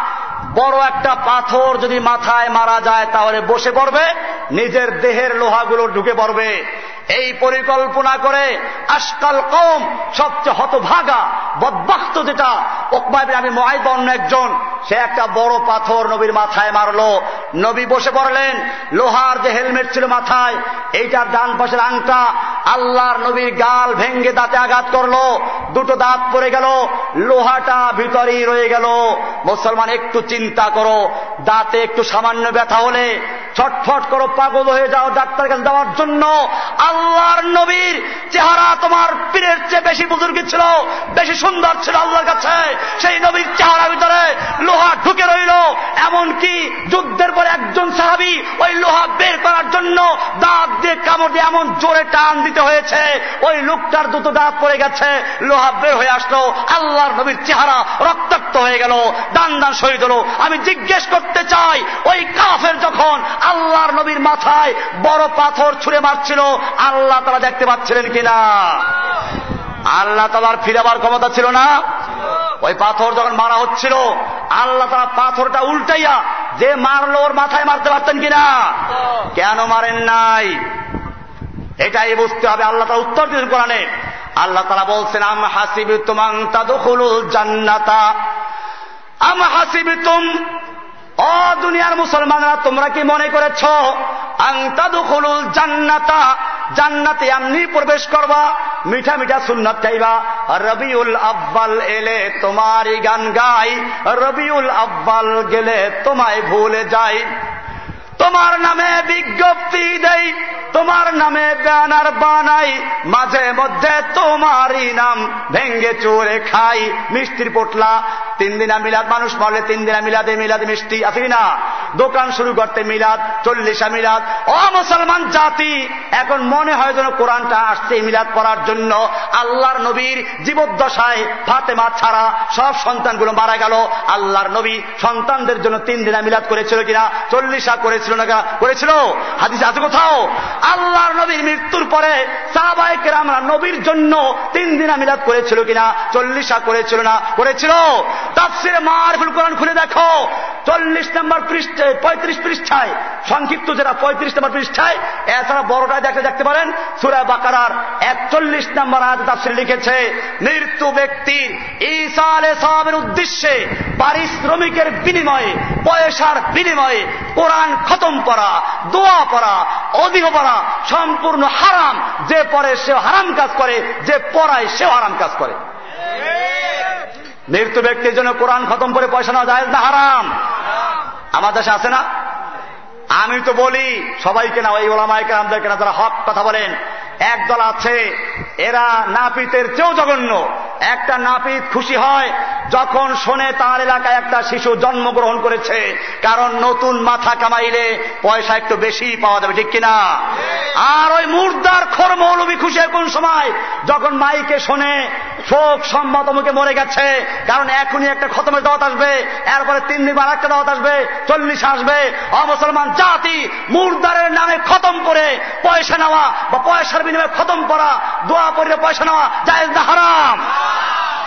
বড় একটা পাথর যদি মাথায় মারা যায়, তাহলে বসে পড়বে, নিজের দেহের লোহাগুলো ঢুকে পড়বে। এই পরিকল্পনা করে আজকাল কম সবচেয়ে হতভাগা বদবাক্ত যেটা ওকমায় আমি মহাইদ অন্য একজন, সে একটা বড় পাথর নবীর মাথায় মারলো। নবী বসে পড়লেন, লোহার যে হেলমেট ছিল মাথায় এইটার ডান পাশের আংটা, আল্লাহর নবীর গাল ভেঙ্গে দাঁতে আঘাত করল, দুটো দাঁত পড়ে গেল, লোহাটা ভিতরেই রয়ে গেল। মুসলমান একটু চিন্তা করো, দাঁতে একটু সামান্য ব্যথা হলে ছটফট করো, পাগল হয়ে যাও ডাক্তার কাছে দেওয়ার জন্য। আল্লাহর নবীর চেহারা তোমার পীরের চেয়ে বেশি বুজুর্গি ছিল, বেশি সুন্দর ছিল আল্লাহর কাছে। সেই নবীর চেহারার ভিতরে লোহা ঢুকে রইল। এমনকি যুদ্ধের পর একজন সাহাবি ওই লোহা বের করার জন্য দাঁত দিয়ে কামড় দিয়ে এমন জোরে টান দিতে হয়েছে। ওই লোকটার দুটো দাঁত পড়ে গেছে, লোহা বের হয়ে আসলো। আল্লাহর নবীর চেহারা রক্তাক্ত হয়ে গেল, দান দান শহীদ হলো আমি জিজ্ঞেস করতে চাই, ওই কাফের যখন আল্লাহর নবীর মাথায় বড় পাথর ছুঁড়ে মারছিল। আল্লাহ তারা দেখতে পাচ্ছিলেন কিনা? আল্লাহ তালার ফিরাবার ক্ষমতা ছিল না। ওই পাথর যখন মারা হচ্ছিল, আল্লাহ তারা পাথরটা উল্টাইয়া যে মারলো ওর মাথায় মারতে পারতেন কিনা? কেন মারেন নাই? এটাই বুঝতে হবে। আল্লাহ তারা উত্তর দিলেন কোরআনে। আল্লাহ তারা বলছেন, আম হাসিবি তুমাং জান্নাতা? আম হাসিবি তুম ও দুনিয়ার মুসলমানরা, তোমরা কি মনে করেছ? আংতাদুল জান্নাতা, জান্নাতে এমনি প্রবেশ করবা, মিঠা মিঠা সুন্নাত চাইবা রবিউল আব্বাল এলে তোমারই গান গাই, রবিউল আব্বাল গেলে তোমায় ভুলে যাই। তোমার নামে বিজ্ঞপ্তি দেই, তোমার নামে ব্যানার বানাই, মাঝে মধ্যে তোমারই নাম ভেঙ্গে চোরে খাই। মিষ্টির পোটলা, তিন দিনা মিলাদ, মানুষ মরলে তিন দিনা মিলাদে মিলাদে মিষ্টি, আছে না দোকান শুরু করতে মিলাদ, চল্লিশা মিলাদ। ও মুসলমান জাতি, এখন মনে হয় যেন কোরআনটা আসছে মিলাদ পড়ার জন্য। আল্লাহর নবীর জীবদ্দশায় ফাতেমা ছাড়া সব সন্তানগুলো মারা গেল। আল্লাহর নবী সন্তানদের জন্য তিন দিনা মিলাদ করেছিল কিনা? চল্লিশা করেছিল না করেছিল। হাদিস আছে কোথাও, আল্লাহর নবীর মৃত্যুর পরে সাহবাইকের আমরা নবীর জন্য তিন দিনা মিলাদ করেছিল কিনা চল্লিশা করেছিল না করেছিল। তাফসিরে মারফুল কোরআন খুলে দেখো, চল্লিশ নম্বর পৃষ্ঠে, পঁয়ত্রিশ পৃষ্ঠায়, সংক্ষিপ্ত যেটা পঁয়ত্রিশ নম্বর পৃষ্ঠায়, এছাড়া বড়টায় দেখে দেখতে পারেন, সুরা বাকারার একচল্লিশ নম্বর আয়াত তাফসির লিখেছে, মৃত্যু ব্যক্তির ঈসা আলে সাহাবের উদ্দেশ্যে পারিশ্রমিকের বিনিময়ে, পয়সার বিনিময়ে কোরআন খতম করা দোয়া পড়া অধিক পড়া, সম্পূর্ণ হারাম। যে পরে সে হারাম কাজ করে, যে পড়ায় সে হারাম কাজ করে। মৃত্যু ব্যক্তির জন্য কোরআন খতম করে পয়সা নেওয়া যায় না হারাম। আমার দেশে আছে না? আমি তো বলি, সবাইকে না, ওই ওলামায় আমাদেরকে না তারা হক কথা বলেন। একদল আছে, এরা নাপিতের চেয়েও জঘন্য। একটা নাপিত খুশি হয় যখন শোনে তার এলাকায় একটা শিশু জন্মগ্রহণ করেছে, কারণ নতুন মাথা কামাইলে পয়সা একটু বেশি পাওয়া যাবে, ঠিক কিনা? আর ওই মুর্দার খোর মৌলবী খুশি কোন সময়? যখন মাইকে শোনে, শোক সম্মত মুখে মরে গেছে, কারণ এখনই একটা খতমের দাওয়াত আসবে, এরপরে তিন দিন আর একটা দাওয়াত আসবে, চল্লিশ আসবে। অমুসলমান জাতি মুর্দারের নামে খতম করে পয়সা নেওয়া বা পয়সার বিনিময়ে খতম করা দোয়া পড়লে পয়সা নেওয়া যায় না হারাম।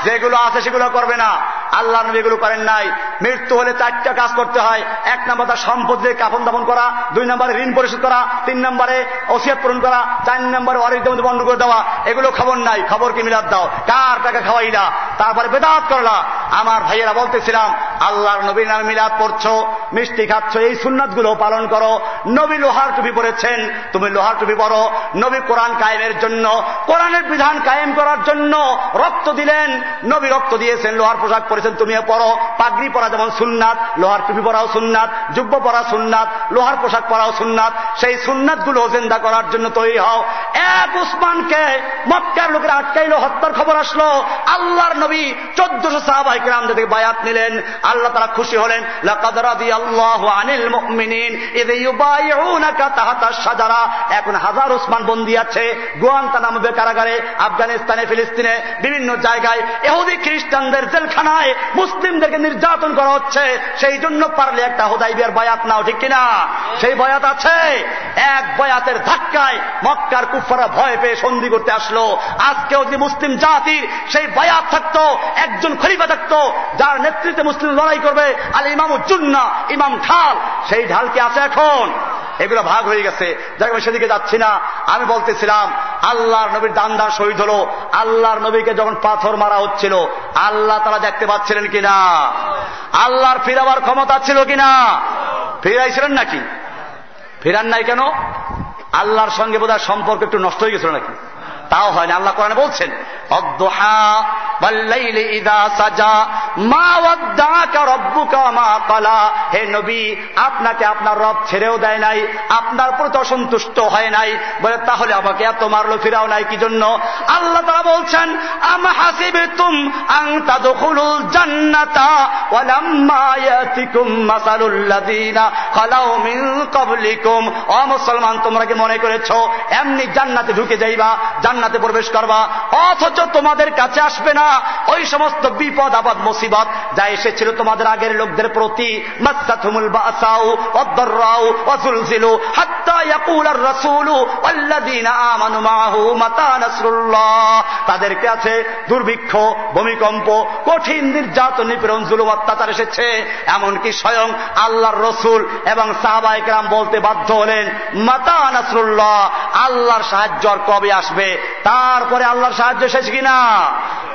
যেগুলো আছে সেগুলো করবে না। আল্লাহ নবী এগুলো করেন নাই। মৃত্যু হলে চারটা কাজ করতে হয়। এক নম্বর তার সম্পত্তি কাপন দাপন করা, দুই নম্বরে ঋণ পরিশোধ করা, তিন নম্বরে ওসিয়াত পূরণ করা, চার নম্বরে মধ্যে বন্ধ করে দেওয়া, এগুলো খবর নাই। খবর কি মিলাদ দাও? কার টাকা খাওয়াই না? তারপরে বেদাত করলা। আমার ভাইয়েরা বলতেছিলাম, আল্লাহর নবীর নামে মিলাদ পড়ছো, মিষ্টি খাচ্ছ, এই সুন্নাতগুলো পালন করো। নবী লোহার টুপি পরেছেন, তুমি লোহার টুপি পড়ো নবী কোরআন কায়েমের জন্য, কোরআনের বিধান কায়েম করার জন্য রক্ত দিলেন। নবী রক্ত দিয়েছেন লোহার পোশাক পরেছেন তুমিও পড়ো। পাগড়ি পরা যেমন সুন্নাত, লোহার টুপি পরাও সুন্নাত যুব্য পরা সুন্নাত, লোহার পোশাক পরাও সুন্নাত, সেই সুন্নাতগুলো জেন্দা করার জন্য তৈরি হও। এক উসমানকে মক্কার লোকের আটকাইলো, হত্যার খবর আসলো। আল্লাহর নবী চোদ্দশো সাহাবাই গ্রাম থেকে বায়াত নিলেন, আল্লাহ তারা খুশি হলেন এখন হাজার উসমান বন্দি আছে গোয়ান্তা নামবে কারাগারে আফগানিস্তানে, ফিলিস্তিনে, বিভিন্ন জায়গায় এহুদি খ্রিস্টানদের জেলখানায়। মুসলিমদেরকে নির্যাতন করা হচ্ছে, সেই জন্য পারলে একটা হোদাই বিয়ার বয়াত নাও, ঠিক কিনা? সেই বয়াত আছে। এক বয়াতের ধাক্কায় মক্কার কুফারা ভয় পেয়ে সন্ধি করতে আসলো। আজকেও যদি মুসলিম জাতির সেই বয়াত থাকতো, একজন খলিফা থাকতো, যার নেতৃত্বে মুসলিম লড়াই করবে, আল ইমাম উজ্জুন্না ইমাম ঢাল, সেই ঢাল কি আছে এখন? এগুলো ভাগ হয়ে গেছে। যাই আমি সেদিকে যাচ্ছি না। আমি বলতেছিলাম, আল্লাহর নবীর দান দান শহীদ হলো। আল্লাহর নবীকে যখন পাথর মারা হচ্ছিল, আল্লাহ তারা দেখতে পাচ্ছিলেন কিনা? আল্লাহর ফিরাবার ক্ষমতা ছিল কিনা? ফিরাইছিলেন নাকি? ফিরান নাই কেন? আল্লাহর সঙ্গে বোধহয় সম্পর্ক একটু নষ্ট হয়ে গেছিল নাকি? তাও হয় না, আল্লাহ কোরআনে বলছেন হে নবী, আপনাকে আপনার রব ছেড়েও দেয় নাই, আপনার প্রতি অসন্তুষ্ট হয় নাই। বলে, তাহলে আমাকে এত মারলো, ফিরাও নাই, কি জন্য? আল্লাহ তারা বলছেন মিন মুসলমান, তোমরা কি মনে করেছ, এমনি জান্নাতে ঢুকে যাইবা জান্নাতে প্রবেশ করবা। অথচ তোমাদের কাছে আসবে না। ওই সমস্ত বিপদ, আপদ, মুসিবত যা এসেছিল তোমাদের আগের লোকদের প্রতি। তাদের কাছে দুর্ভিক্ষ, ভূমিকম্প, কঠিন নির্যাতন, নিপীড়ন, জুলুম, অত্যাচার এসেছে। এমনকি স্বয়ং আল্লাহর রসুল এবং সাহাবাইকরাম বলতে বাধ্য হলেন, মাতা নাসরুল্লাহ, আল্লাহর সাহায্য কবে আসবে? তারপরে আল্লাহর সাহায্য এসেছে কিনা?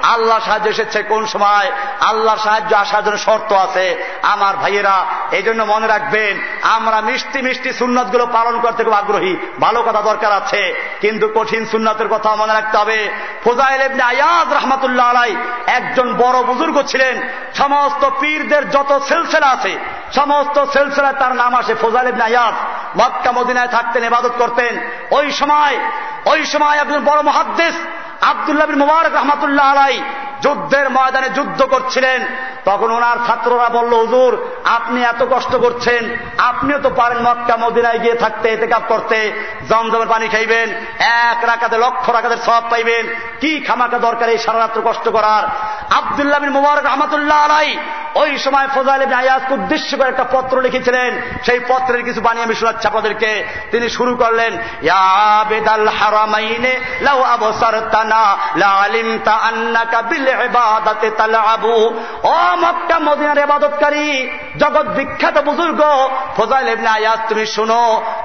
আল্লাহ সাহায্য এসেছে কোন সময়? আল্লাহর সাহায্য আসার জন্য শর্ত আছে। আমার ভাইয়েরা এই জন্য মনে রাখবেন, আমরা মিষ্টি মিষ্টি সুন্নতগুলো পালন করতে খুব আগ্রহী। ভালো কথা দরকার আছে। কিন্তু কঠিন সুন্নতের কথা মনে রাখতে হবে। ফোজাইল এমনি আয়াজ রহমতুল্লাহ আলাই একজন বড় বুজুর্গ ছিলেন। সমস্ত পীরদের যত সেলসেলা আছে, সমস্ত সেলসেলায় তার নাম আসে ফোজাইল ইবনে আয়াজ। মক্কা, মদিনায় থাকতেন, ইবাদত করতেন। ওই সময় ওই সময় একজন বড় মহাদ্দেশ আবদুল্লাহ মুবারক রহমতুল্লাহ আলাই যুদ্ধের ময়দানে যুদ্ধ করছিলেন। তখন ওনার ছাত্ররা বলল, হুজুর, আপনি এত কষ্ট করছেন। আপনিও তো পারেন মক্কা, মদিনায় গিয়ে থাকতে এতে কাপ করতে। জমজমের পানি খাইবেন, এক রাখাতে লক্ষ রাখাতে সব পাইবেন। কি খামাকা দরকার এই সারা রাত্র কষ্ট করার? আবদুল্লাহ বিন মুবারক রহমতুল্লাহ আলাই ওই সময় ফজাইল আয়াজকে উদ্দেশ্য করে একটা পত্র লিখেছিলেন। সেই পত্রের কিছু বানিয়ে আমি শোনাচ্ছি আপনাদেরকে। তিনি শুরু করলেন বেদাল হারামাইনে লাউ লা আলিমতা আন্নাকা বিল ইবাদাতে তালআবু ও মক্কা, মদিনার ইবাদতকারী, জগৎ বিখ্যাত বুজুর্গ ফজাইল ইবনে আয়াজ তুমি শুনো,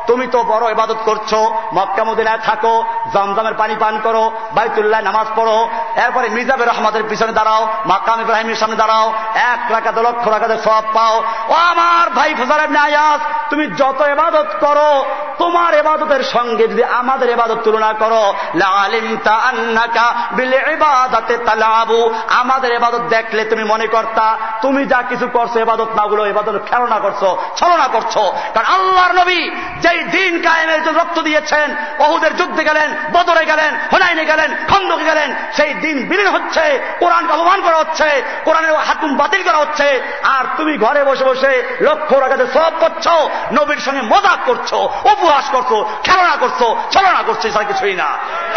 তুমি তো বড় ইবাদত করছ। মক্কা, মদিনায় থাকো, জমজমের পানি পান করো, বাইতুল্লাহ নামাজ পড়ো, এরপরে মির্জাবের রহমতের পিছনে দাঁড়াও, মাকাম ইব্রাহিমের সামনে দাঁড়াও, এক রাখাতে লক্ষ রাখাতে সব পাও। ও আমার ভাই ফজার ইবনে আয়াজ তুমি যত এবাদত করো, তোমার এবাদতের সঙ্গে যদি আমাদের এবাদত তুলনা করো লালিমতা আন্নাকা বিল ইবাদাতে তালাবু। আমাদের এবাদত দেখলে তুমি মনে করতা, তুমি যা কিছু করছ, এবাদত না গুলো এবাদত খেলনা করছ, ছলনা করছ। কারণ আল্লাহর নবী যেই দিন কায়েমের জন্য রক্ত দিয়েছেন বহুদের যুদ্ধে গেলেন, বদরে গেলেন, হোনাইনে গেলেন, খন্দকে গেলেন, সেই দিন বিলীন হচ্ছে, কোরআনকে অপমান করা হচ্ছে, কোরআনের হাতুম বাতিল করা হচ্ছে, আর তুমি ঘরে বসে বসে লক্ষ্য রাখাতে সব করছ, নবীর সঙ্গে মজাক করছ, উপহাস করছ, খেলনা করছ, ছলনা করছ এছাড়া কিছুই না।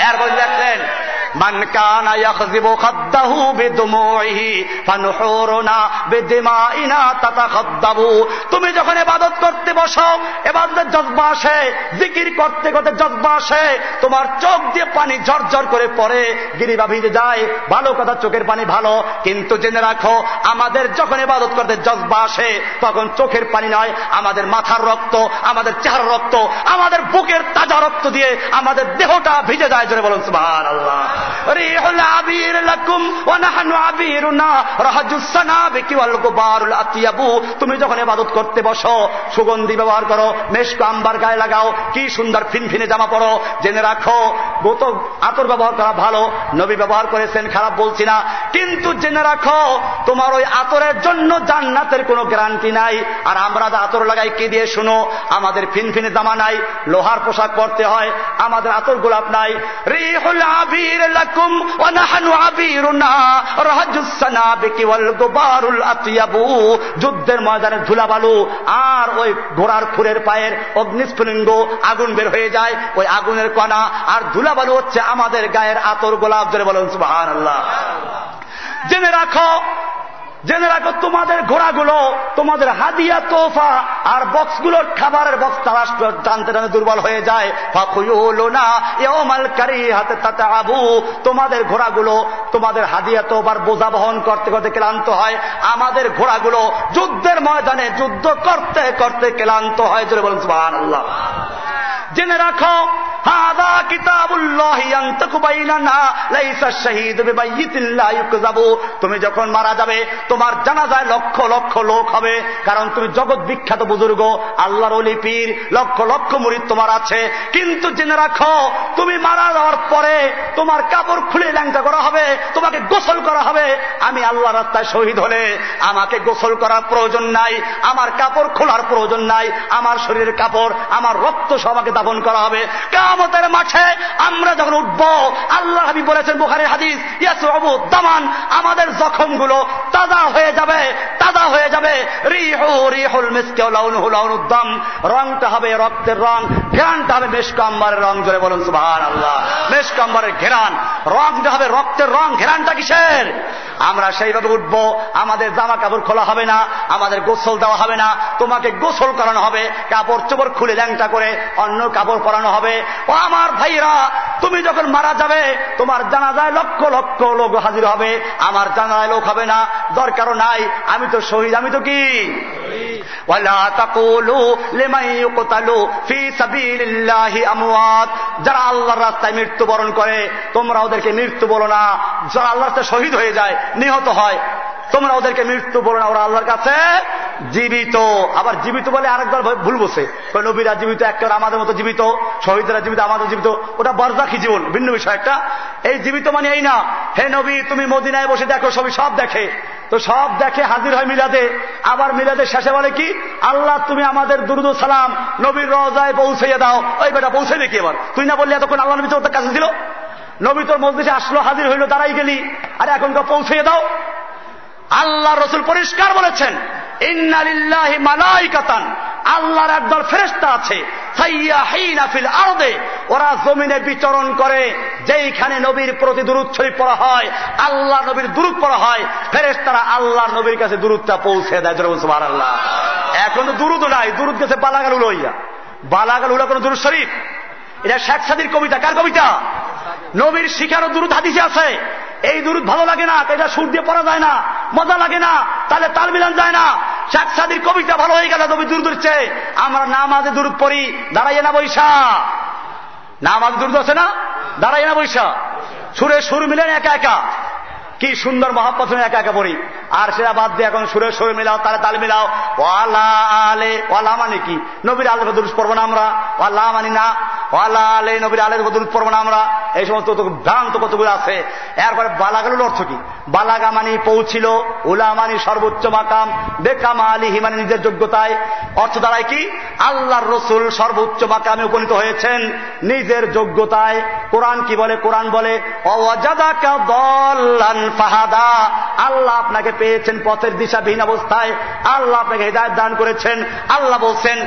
এরপর দেখলেন তুমি যখন ইবাদত করতে বসো এবার জজবা আসে, জিকির করতে করতে জজবা আসে, তোমার চোখ দিয়ে পানি ঝরঝর করে পড়ে, গিরিবা ভিজে যায়। ভালো কথা, চোখের পানি ভালো, কিন্তু জেনে রাখো, আমাদের যখন ইবাদত করতে জজবা আসে, তখন চোখের পানি নয়, আমাদের মাথার রক্ত, আমাদের চেহার রক্ত, আমাদের বুকের তাজা রক্ত দিয়ে আমাদের দেহটা ভিজে যায়, জোরে বলুন আল্লাহ তুমি যখন এবাদত করতে বসো, সুগন্ধি ব্যবহার করো, মেশক আম্বার গায়ে লাগাও, কি সুন্দর ফিনফিনে জামা পরো, জেনে রাখো, গত আতর ব্যবহার করা ভালো, নবী ব্যবহার করেছেন, খারাপ বলছি না। কিন্তু জেনে রাখো, তোমার ওই আতরের জন্য জান্নাতের কোনো গ্যারান্টি নাই। আর আমরা আতর লাগাই, কে দিয়ে শুনো? আমাদের ফিনফিনে জামা নাই, লোহার পোশাক পরতে হয়, আমাদের আতর গোলাপ নাই। রিহুল আবির লাকুম ওয়া নাহনু আবিরুনা রাহাজুস সানাবিকি ওয়াল গুবারুল আতিয়াবু। যুদ্ধের ময়দানে ধুলাবালু আর ওই ঘোড়ার খুরের পায়ের অগ্নিস্ফুলিঙ্গ আগুন বের হয়ে যায়, ওই আগুনের কণা। আর ধুলাবালু হচ্ছে আমাদের গায়ের আতর গোলাপ ধরে বলুন সুবহানাল্লাহ। জেনে রাখো জেনে রাখো, তোমাদের ঘোড়াগুলো, তোমাদের হাদিয়া তোফা আর বক্সগুলোর খাবারের বক্স তালাশ টানতে টানতে দুর্বল হয়ে যায়। হাতে তাতে আবু তোমাদের ঘোড়াগুলো, তোমাদের হাদিয়া তোফার বোঝা বহন করতে করতে ক্লান্ত হয়। আমাদের ঘোড়াগুলো যুদ্ধের ময়দানে যুদ্ধ করতে করতে ক্লান্ত হয়। বলুন আল্লাহ জেনে রাখো, হাদা কিতাবুল্লাহি তুমি যখন মারা যাবে, তোমার জানাজায় লক্ষ লক্ষ লোক হবে, কারণ তুমি জগৎ বিখ্যাত বুজুর্গ, আল্লাহর অলি পীর, লক্ষ লক্ষ মুরিদ তোমার আছে। কিন্তু জেনে রাখো, তুমি মারা যাওয়ার পরে তোমার কাপড় খুলে ল্যাংটা করা হবে, তোমাকে গোসল করা হবে। আমি আল্লাহ রাস্তায় শহীদ হলে আমাকে গোসল করার প্রয়োজন নাই, আমার কাপড় খোলার প্রয়োজন নাই, আমার শরীরের কাপড়, আমার রক্ত সবাকে দাপন করা হবে। কামতের মাঠে আমরা যখন উঠব আল্লাহ হাবি বলেছেন বুখারের হাদিস ইয়াস দামান, আমাদের জখমগুলো তাজা হয়ে যাবে, তাজা হয়ে যাবে। রিহু, রিহুল মিসকে লাউনুদ্দাম রংটা হবে রক্তের রং ঘেরানটা হবে মেশকাম্বারের রং। জোরে বলুন সুবাহ আল্লাহ মেশকাম্বারের ঘেরান রংটা হবে রক্তের রং। ঘেরানটা কিসের? আমরা সেইভাবে উঠব, আমাদের জামা কাপড় খোলা হবে না, আমাদের গোসল দেওয়া হবে না, তোমাকে গোসল করানো হবে, কাপড় চোপড় খুলে ল্যাংটা করে অন্য কাপড় পরানো হবে। ও আমার ভাইরা, তুমি যখন মারা যাবে, তোমার জানাজায় লক্ষ লক্ষ লোক হাজির হবে, আমার জানাজায় লোক হবে না, দরকারও নাই, আমি তো শহীদ, আমি তো কি? যারা আল্লাহর রাস্তায় মৃত্যুবরণ করে, তোমরা ওদেরকে মৃত্যু বলো না, যারা আল্লাহ রাস্তায় শহীদ হয়ে যায় নিহত হয়। তোমরা ওদেরকে মৃত্যু বলো না, ওরা আল্লাহর কাছে জীবিত। আবার জীবিত বলে আরেকবার ভুল বসে নবীরা জীবিত, একটা আমাদের মতো জীবিত, শহীদরা জীবিত, আমাদের জীবিত। ওটা বরজাখি জীবন, ভিন্ন বিষয় একটা। এই জীবিত মানে এই না, হে নবী, তুমি মদিনায় বসে দেখো, সবই সব দেখে। তো সব দেখে হাজির হয় মিলাদে। আবার মিলাদের শেষে বলে কি, আল্লাহ, তুমি আমাদের দুরুদ সালাম নবীর রজায় পৌঁছাইয়ে দাও। ওই বেটা পৌঁছে দেখি এবার? তুই না বললি এতক্ষণ আল্লাহ নবী তোর কাছে ছিল? নবী তোর মসজিদে আসলো, হাজির হইল, দাঁড়াই গেলি। আর এখনকার পৌঁছাইয়ে দাও। আল্লাহ রসুল পরিষ্কার বলেছেন ইন্নালিল্লাহি মালাইকাতান আল্লাহর একদল ফেরেস্তা আছে। ওরা জমিনে বিচরণ করে, যেইখানে নবীর প্রতি শরীফ পড়া হয় আল্লাহ নবীর দূরত পড়া হয় ফেরেস্তারা আল্লাহ নবীর কাছে দূরতটা পৌঁছে দেয়। আল্লাহ এখন তো দূরত নাই দূরত গেছে বালাগাল উলইয়া। বালাগাল উলা কোন দূর শরীফ? এটা শেখ সাদির কবিতা, কার কবিতা? নবীর শিখারও দূরত হাদিসে আছে। এই দূরত ভালো লাগে না এটা সুর দিয়ে পড়া যায় না, মজা লাগে না, তাহলে তাল মিলান যায় না। শেখ সাদির কবিতা ভালো হয়ে গেল নবী দূর দূরছে আমরা নামাজে দূরত পড়ি, দাঁড়াইয়ে না বৈশা। নামাজ দূর আছে না? দাঁড়াইয়ে না বৈশা। সুরে সুর মিলেন একা একা। কি সুন্দর মহাপথ একা একা পড়ি। আর সেটা বাদ দিয়ে এখন সুরে সুরে মিলাও, তালে তাল মিলাও। ওয়ালা আলে, ওয়ালা মানে কি? নবীর আলে দুরুস পড়ব না আমরা। ওয়ালা মানি না। আমরা। এই সমস্ত ভ্রান্ত কতগুলো আছে। এরপরে বালাগালুর অর্থ কি? বালাগা মানি পৌঁছিল, উলা মানি সর্বোচ্চ মাকাম বেকামা আলী হিমানি নিজের যোগ্যতায়। অর্থ দ্বারায় কি? আল্লাহর রসুল সর্বোচ্চ মাকামে উপনীত হয়েছেন নিজের যোগ্যতায়। কোরআন কি বলে? কোরআন বলে ফাহাদা। আল্লাহ আপনাকে পেয়েছেন পথের দিশাবিহীন অবস্থায়। আল্লাহ আপনাকে হৃদায়ত দান করেছেন। আল্লাহ বলছেন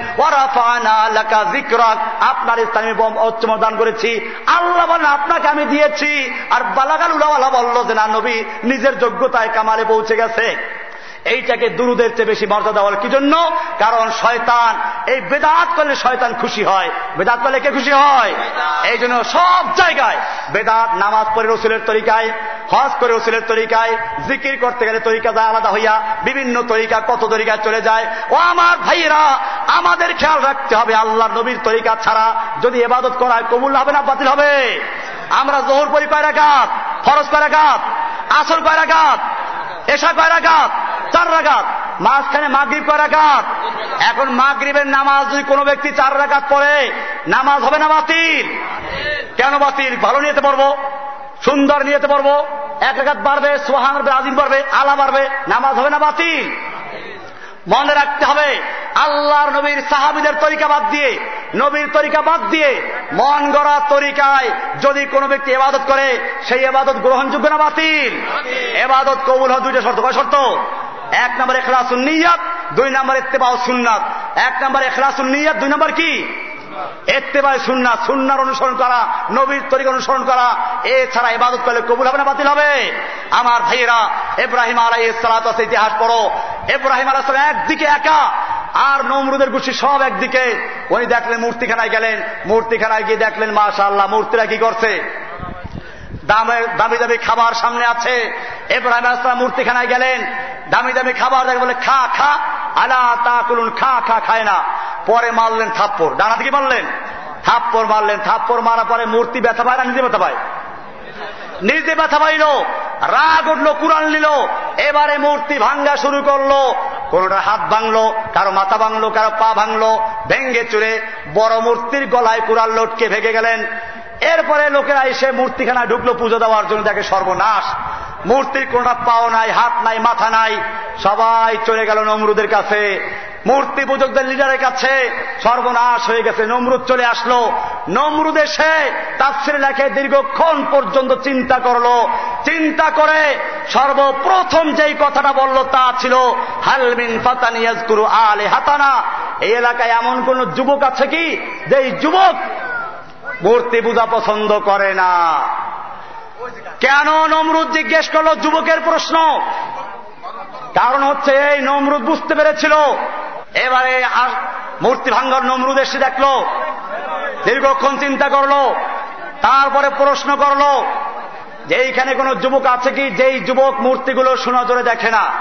আপনার ইসলামী উচ্চম দান করেছি। আল্লাহ বলেন, আপনাকে আমি দিয়েছি। আর বালাগাল উলাওয়ালা বলল যে, না নবী, নিজের যোগ্যতায় কামালে পৌঁছে গেছে। এইটাকে দুরুদের চেয়ে বেশি মর্যাদা দেওয়ার কি জন্য? কারণ শয়তান, এই বেদাত করলে শয়তান খুশি হয়। বেদাত করলে কে খুশি হয়? এই জন্য সব জায়গায় বেদাত, নামাজ পড়ে রসুলের তরিকায়, হজ করে রসুলের তরিকায়, জিকির করতে গেলে তরিকা যায় আলাদা হইয়া বিভিন্ন তরিকা কত তরিকায় চলে যায়। ও আমার ভাইয়েরা, আমাদের খেয়াল রাখতে হবে আল্লাহ নবীর তরিকা ছাড়া যদি এবাদত করা হয়, কবুল হবে না, বাতিল হবে? আমরা জোহর পরি কয় ফরজ কয় রাখাত আসল কয় রাখাত এসা কয় চার রাগাত মাঝখানে মাগরীব কয় রাখাত এখন মাগরীবের নামাজ যদি কোনো ব্যক্তি চার রাখাত পড়ে নামাজ হবে না বাতিল। কেন বাতিল? ভালো নিয়েতে পারব সুন্দর নিয়েতে পারব এক রাখাত বাড়বে সোহান আজিম বাড়বে আলা বাড়বে নামাজ হবে না বাতিল। মনে রাখতে হবে আল্লাহর নবীর সাহাবিদের তরিকা বাদ দিয়ে নবীর তরিকা বাদ দিয়ে মন গড়া তরিকায় যদি কোনো ব্যক্তি এবাদত করে সেই এবাদত গ্রহণযোগ্য না বাতিল? এবাদত কবুল হয় দুইটা শর্ত। কয় শর্ত? এক নম্বর এখলাসুল নিয়াত, দুই নম্বর এত্তেবাউ সুন্নাত। এক নম্বর এখলাসুল নিয়াত, দুই নম্বর কি? এত্তেবায় সুন্না সুন্নার অনুসরণ করা, নবীর তরিক অনুসরণ করা, এছাড়া ইবাদত করলে কবুল হবে না, বাতিল হবে? আমার ভাইয়েরা এব্রাহিম আলাই সালাত ইতিহাস পড়ো। এব্রাহিম আলাহ একদিকে একা, আর নমরুদের গুছি সব একদিকে। উনি দেখলেন মূর্তিখানায় গেলেন, মূর্তিখানায় গিয়ে দেখলেন মাশা আল্লাহ মূর্তিরা কি করছে? দামি দামি খাবার সামনে আছে। এব্রাহিম আসলাম মূর্তিখানায় গেলেন। দামি দামি খাবার দেখে বলে, খা খা। আলা তা করুন খা খা, খায় না। পরে মারলেন থাপ্পর ডানা থেকে মারলেন? থাপ্পর মারলেন। থাপ্পর মারা পরে মূর্তি ব্যথা পায় না? নিজে ব্যথা পায়? নিজে ব্যথা পাইল। রাগ উঠল কুরান নিল। এবারে মূর্তি ভাঙ্গা শুরু করল। কোনটা হাত ভাঙলো, কারও মাথা ভাঙলো, কারও পা ভাঙলো, ভেঙ্গে চুরে বড় মূর্তির গলায় কুরাল লটকে ভেঙে গেলেন। এরপরে লোকেরা এসে মূর্তিখানা ঢুকলো পুজো দেওয়ার জন্য, দেখে সর্বনাশ। মূর্তির কোনটা পাও নাই, হাত নাই, মাথা নাই। সবাই চলে গেল নমরুদের কাছে। মূর্তি পূজকদের লিডারের কাছে সর্বনাশ হয়ে গেছে। নমরুদ চলে আসলো। নমরুদ এসে তাফসির লেখে, দীর্ঘক্ষণ পর্যন্ত চিন্তা করল। চিন্তা করে সর্বপ্রথম যেই কথাটা বলল তা ছিল হালমিন ফাতানিয়াজ গুরু আলে হাতানা এই এলাকায় এমন কোন যুবক আছে কি? যেই যুবক মূর্তি পূজা পছন্দ করে না। কেন নমরুদ জিজ্ঞেস করল? যুবকের প্রশ্ন। কারণ হচ্ছে এই নমরুদ বুঝতে পেরেছিল। এবারে মূর্তি ভাঙ্গর নমরুদ এসে দেখল। দীর্ঘক্ষণ চিন্তা করল। তারপরে প্রশ্ন করল, যে এইখানে কোন যুবক আছে কি? যেই যুবক মূর্তিগুলো সুনজরে দেখে না।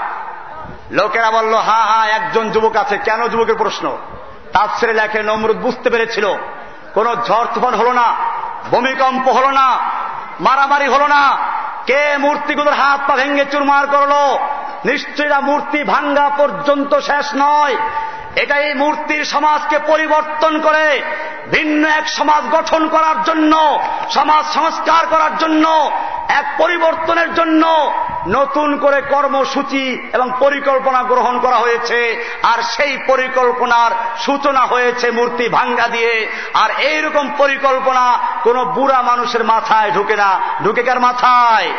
লোকেরা বলল, হা হা, একজন যুবক আছে। কেন? যুবকের প্রশ্ন। তাপসেরে লেখে, নমরুদ বুঝতে পেরেছিল। কোন ঝড় তুফান হল না, ভূমিকম্প হল না, মারামারি হল না। কে মূর্তিগুলোর হাত পা ভেঙে চুরমার করল? নিশ্চয়ই মূর্তি ভাঙ্গা পর্যন্ত শেষ নয়। এটা এই মূর্তির সমাজকে পরিবর্তন করে, ভিন্ন এক সমাজ গঠন করার জন্য, সমাজ সংস্কার করার জন্য, এক পরিবর্তনের জন্য নতুন করে কর্মসূচি এবং পরিকল্পনা গ্রহণ করা হয়েছে, আর সেই পরিকল্পনার সূচনা হয়েছে মূর্তি ভাঙ্গা দিয়ে, আর এইরকম পরিকল্পনা কোন বুড়া মানুষের মাথায় ঢুকে না। ঢুকে কার মাথায়?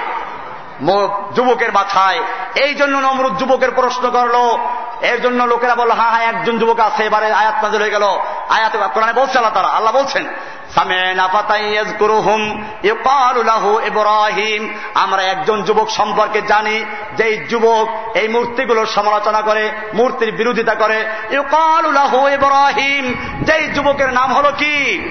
যুবকের মাথায়। এই জন্য নমরুদ যুবকের প্রশ্ন করল। এর জন্য লোকেরা বলল হ্যাঁ হ্যাঁ একজন যুবক আছে। এবারে আয়াত নাজিল হয়ে গেল। আয়াত বলছে আল্লাহ তারা আল্লাহ বলছেন আমরা একজন যুবক সম্পর্কে জানি যে যুবক এই মূর্তিগুলোর সমালোচনা করে, মূর্তির বিরোধিতা করে। ইব্রাহিম, যেই যুবকের নাম হলো কি?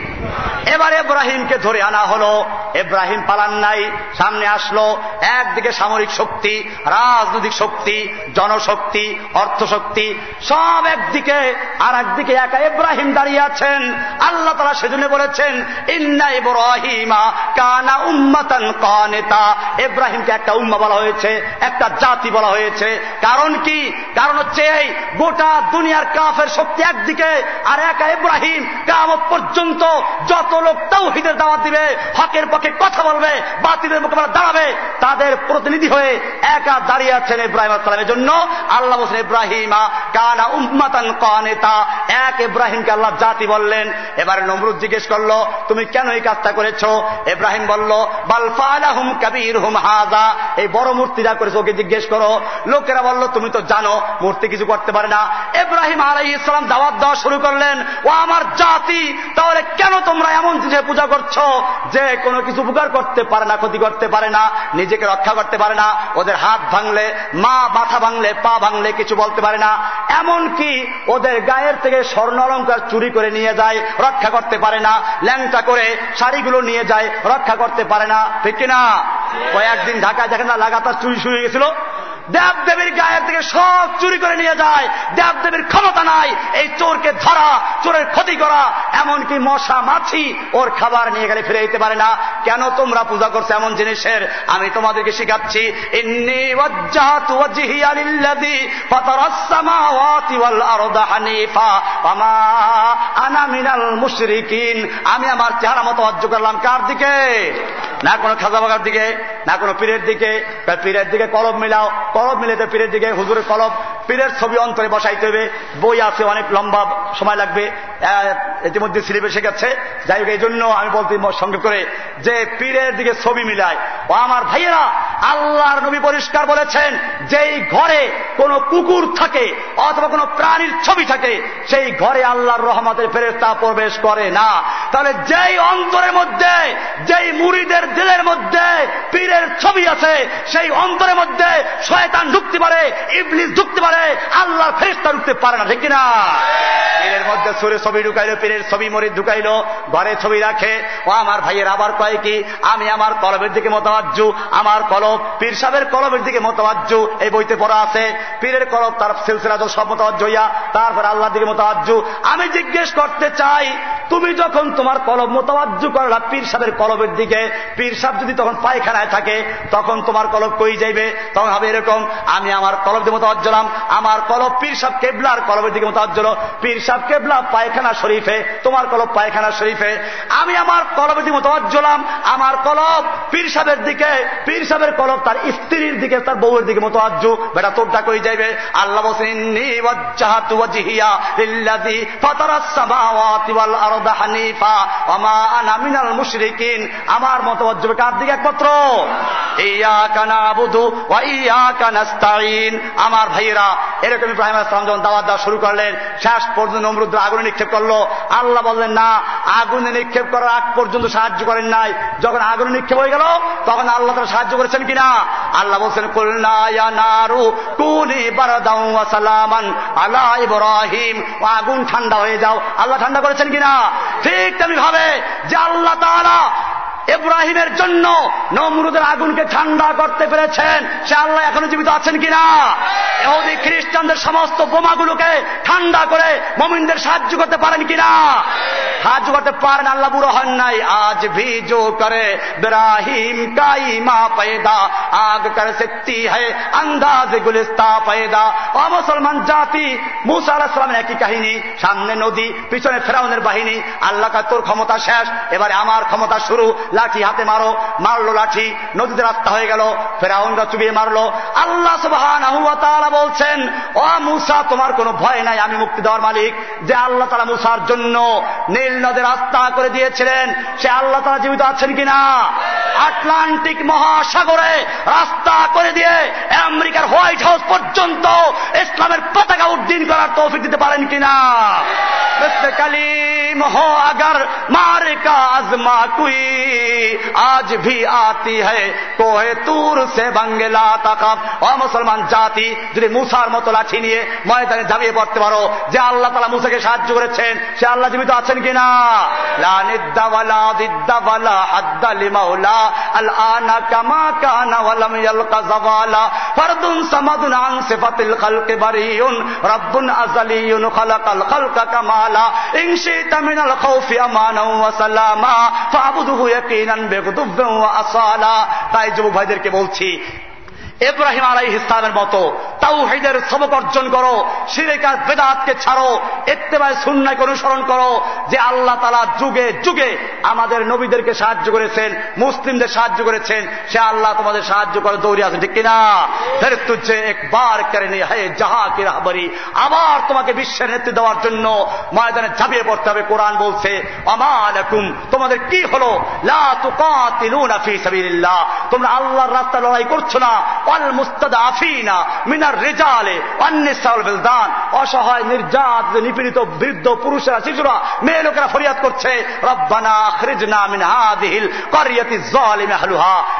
এবার এব্রাহিমকে ধরে আনা হলো। এব্রাহিম পালান নাই, সামনে আসলো, একদিকে সামরিক শক্তি, রাজনৈতিক শক্তি, জনশক্তি, অর্থশক্তি, সব একদিকে আর একদিকে একা এব্রাহিম দাঁড়িয়ে আছেন। আল্লাহ তারা সেজন্য বলেছেন ইন্না ইব্রাহিমা কানা উম্মাতান কানেতা। এব্রাহিমকে একটা উম্মা বলা হয়েছে, একটা জাতি বলা হয়েছে। কারণ কি? কারণ হচ্ছে এই গোটা দুনিয়ার কাফের শক্তি একদিকে, আর একা ইব্রাহিম কামত পর্যন্ত যত লোক তৌহিদের দাওয়াত দিবে, হকের পক্ষে কথা বলবে, বাতিলের মোকাবেলা দাঁড়াবে, তাদের প্রতিনিধি হয়ে একা দাঁড়িয়ে আছেন ইব্রাহিম আসসালামের জন্য আল্লাহ হোসেন ইব্রাহিমা কানা উম্মাতান কানেতা। এক ইব্রাহিমকে আল্লাহ জাতি বললেন। এবারে নমরুদ জিজ্ঞেস করল তুমি কেন এই কাজটা করেছ? ইব্রাহিম বলল বালফালাহুম কবির হুম হাজা এই বড় মূর্তিরা করেছে, ওকে জিজ্ঞেস করো। লোকেরা বলল, তুমি তো জানো, মূর্তি কিছু করতে পারে না। ইব্রাহিম আলাই ইসলাম দাওয়াত দেওয়া শুরু করলেন। ও আমার জাতি, তাহলে কেন তোমরা এমন জিনিসে পূজা করছ? যে কোনো কিছু উপকার করতে পারে না, ক্ষতি করতে পারে না, নিজেকে রক্ষা করতে পারে না, ওদের হাত ভাঙলে, মা মাথা ভাঙলে, পা ভাঙলে কিছু বলতে পারে না। এমন কি ওদের গায়ের থেকে স্বর্ণ অলঙ্কার চুরি করে নিয়ে যায়, রক্ষা করতে পারে না। ল্যাংটা করে শাড়িগুলো নিয়ে যায়, রক্ষা করতে পারে না। ঠিক কিনা? কয়েকদিন ঢাকায় দেখেন না, লাগাতার চুরি শুরু হয়ে গেছিল। দেবদেবীর গায়ের থেকে সব চুরি করে নিয়ে যায়। দেবদেবীর ক্ষমতা নাই। এই চোরকে ধরা, চোরের ক্ষতি করা, এমনকি মশা, মাছি, ওর খাবার নিয়ে গেলে ফিরে যেতে পারে না। কেন তোমরা পূজা করছ এমন জিনিসের? আমি তোমাদেরকে শিখাচ্ছি। আমি আমার চেহারা মতো অজ্জ করলাম কার দিকে? না কোনো খাজা বাগার দিকে, না কোনো পীরের দিকে। পীরের দিকে কলম মিলাও। কলব মিলেতে পীরের দিকে হুজুরের কলব, পীরের ছবি অন্তরে বসাইতে হবে। বই আছে, অনেক লম্বা সময় লাগবে। ইতিমধ্যে স্লিপে গেছে। যাই হোক এই জন্য আমি বলতে সঙ্গে করে যে পীরের দিকে ছবি মিলায়। ও আমার ভাইয়েরা, আল্লাহর নবী পরিষ্কার বলেছেন, যেই ঘরে কোনো কুকুর থাকে অথবা কোনো প্রাণীর ছবি থাকে, সেই ঘরে আল্লাহর রহমতের ফেরেস্তা প্রবেশ করে না। তাহলে যেই অন্তরের মধ্যে, যেই মুড়িদের দিলের মধ্যে পীরের ছবি আছে, সেই অন্তরের মধ্যে শয়তান ঢুকতে পারে, ইবলিস ঢুকতে পারে, আল্লাহর ফেরিস্তা ঢুকতে পারে না, ঠিক না পীরের মধ্যে সুরে ছবি ঢুকাইলো, পীরের ছবি মরি ঢুকাইলো, ঘরে ছবি রাখে, ও আমার ভাইয়ের আবার কয় কি, আমি আমার কলবের দিকে মতাবাজ্জু, আমার কলব পীর সাহেবের কলবের দিকে মতাবাজ্জু, এই বইতে পড়া আছে, পীরের কলব তার সিলসিলা সব মতাবাজ্জ হইয়া, তারপর আল্লাহর দিকে মতাবাজ্জু। আমি জিজ্ঞেস করতে চাই, তুমি যখন তোমার কলব মোতাবাজ্য করলা পীর সাহেবের কলবের দিকে, পীর সাহেব যদি তখন পায়খানায় থাকে, তখন তোমার কলব কই যাইবে? তখন হবে এরকম আমি আমার কলব দিয়ে মোতাবাজ্জলাম আমার কলব পীর সাহেব কেবলার কলবের দিকে মোতাবাজ্জল পীর সাহেব কেবলা পায়খানা শরীফে, তোমার কলব পায়খানা শরীফে। আমি আমার কলবের দিকে মোতাবাজ্জলাম আমার কলব পীর সাহেবের দিকে, পীর সাহেবের কলব তার স্ত্রীর দিকে, তার বউয়ের দিকে মোতাবাজ্জু বেটা তোরটা কই যাইবে। আল্লাহ আমার মতবাজ্য কার দিকে একমাত্র? আমার ভাইয়েরা, এরকম ইব্রাহিম আলাইহিস সালাম যখন দাওয়াত দেওয়া শুরু করলেন, শেষ পর্যন্ত নমরুদ্র আগুনে নিক্ষেপ করল। আল্লাহ বললেন, না, আগুনে নিক্ষেপ করার আগ পর্যন্ত সাহায্য করেন নাই। যখন আগুনে নিক্ষেপ হয়ে গেল, তখন আল্লাহ তারা সাহায্য করেছেন কিনা? আল্লাহ বলছেন আলা ইব্রাহিম। আগুন ঠান্ডা হয়ে যাও। আল্লাহ ঠান্ডা করেছেন কিনা? ঠিক তেমনি ভাবে যে আল্লাহ তাআলা এব্রাহিমের জন্য নমরুদের আগুনকে ঠান্ডা করতে পেরেছেন। সে আল্লাহ এখনও জীবিত আছেন কিনা? এহদি খ্রিস্টানদের সমস্ত বোমাগুলোকে ঠান্ডা করে মমিনদের সাহায্য করতে পারেন কিনা? সাহায্য করতে পারেন, আল্লাহ বুড়ো হন নাই। আজ ভিজো করে ব্রাহিম কাইমা পেদা আগ করে শক্তি হে আন্দাজ গুলিস্তা পেদা অমুসলমান জাতি মুসার আলাহিসামের একই কাহিনী। সামনে নদী, পিছনে ফেরাউনের বাহিনী। আল্লাহ তোর ক্ষমতা শেষ, এবারে আমার ক্ষমতা শুরু। লাঠি হাতে মারো, মারলো লাঠি, নদীতে রাস্তা হয়ে গেল, ফেরাউনরা চুবিয়ে মারলো। আল্লাহ সুবহান বলছেন ও মুসা, তোমার কোনো ভয় নাই, আমি মুক্তি দেওয়ার মালিক। যে আল্লাহ তালা মুসার জন্য নীল নদের রাস্তা করে দিয়েছিলেন, সে আল্লাহ তালা জীবিত আছেন কিনা? আটলান্টিক মহাসাগরে রাস্তা করে দিয়ে আমেরিকার হোয়াইট হাউস পর্যন্ত ইসলামের পতাকা উদ্দিন করার তৌফিক দিতে পারেন কিনা? কালিম, হো, আগার মার কা আজমা কুই আজ ভি আতি है কোহে তুর সে বাঙ্গেলা তাকাব ও মুসলমান জাতি, যদি মুসার মতো লাঠি নিয়ে ময়দানে ঝাঁপিয়ে পড়তে পারো, যে আল্লাহ তালা মুসাকে সাহায্য করেছেন, সে আল্লাহ জীবিত আছেন কিনা? খালকি কামালা। ইন শিতা মিনাল খাউফি আমানা ওয়া সালামা। তাই যুবক ভাইদেরকে বলছি এব্রাহিম আলাই ইসলামের মতো তাও হাইদের সবক অর্জন করো সিরেকার বেদাতকে ছাড়ো এত্তেবায় সুন্নাকে অনুসরণ করো, যে আল্লাহ তালা যুগে যুগে আমাদের নবীদেরকে সাহায্য করেছেন, মুসলিমদের সাহায্য করেছেন, সে আল্লাহ তোমাদের সাহায্য করে দৌড়ে আছে ঠিক কিনা? তুঝে একবার কেড়ে হে যাহা কি রাহবারি, আবার তোমাকে বিশ্বের নেতৃত্ব দেওয়ার জন্য ময়দানে ঝাঁপিয়ে পড়তে হবে, কোরআন বলছে আমার তোমাদের কি হলো? লা তোমরা আল্লাহর রাস্তা লড়াই করছ না অল মুস্তাদ আফিনা অসহায়, নির্যাত, নিপীড়িত, বৃদ্ধ, পুরুষেরা, শিশুরা, মেয়ে লোকেরা ফরিয়াদ করছে।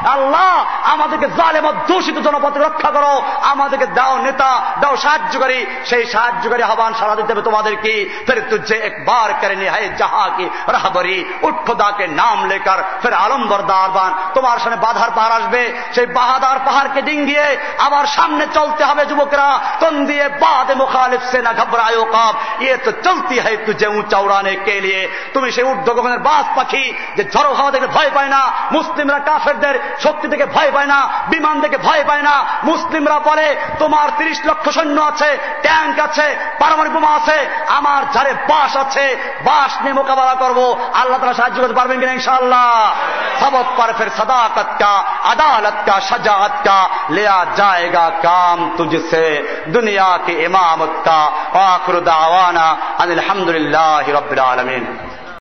আল্লাহ, আমাদেরকে জালেম দূষিত রক্ষা করো। আমাদেরকে দাও নেতা, দাও সাহায্যকারী। সেই সাহায্যকারী আহ্বান সারা দিতে হবে তোমাদেরকে। ফের তুঝে একবার হায় যাহা কি রাহবরি উঠ খোদাকে নাম লেকার ফের আলম্বর দারবান তোমার সামনে বাধার পাহাড় আসবে। সেই বাহাদার পাহাড়কে দিয়ে আবার সামনে চলতে হবে যুবকরা। কোন দিয়ে? বাদ মুখালিফ সে না ঘবরায়ো কাপ ইয়ে তো চলতি হয় তুঝে উঁচাউড়ানে কে লিয়ে তুমি সেই ঊর্ধ্ব বাস পাখি যে ঝড়ো হাওয়া দেখে ভয় পায় না। মুসলিমরা কাফেরদের শক্তি থেকে ভয় পায় না, বিমান থেকে ভয় পায় না। মুসলিমরা বলে, তোমার তিরিশ লক্ষ সৈন্য আছে, ট্যাঙ্ক আছে পারমাণিক বোমা আছে, আমার ঝাড়ে বাস আছে। বাস নিয়ে মোকাবেলা করব। আল্লাহ তারা সাহায্য করতে পারবেন কিনা ইনশাআল্লাহ? সবক পারফের সাদা কা আদালত কা সাজাত কা लिया जाएगा काम तुझसे दुनिया की इमामत का आखिर दावाना अनिल हमदुलिल्लाह रब्बिल आलमीन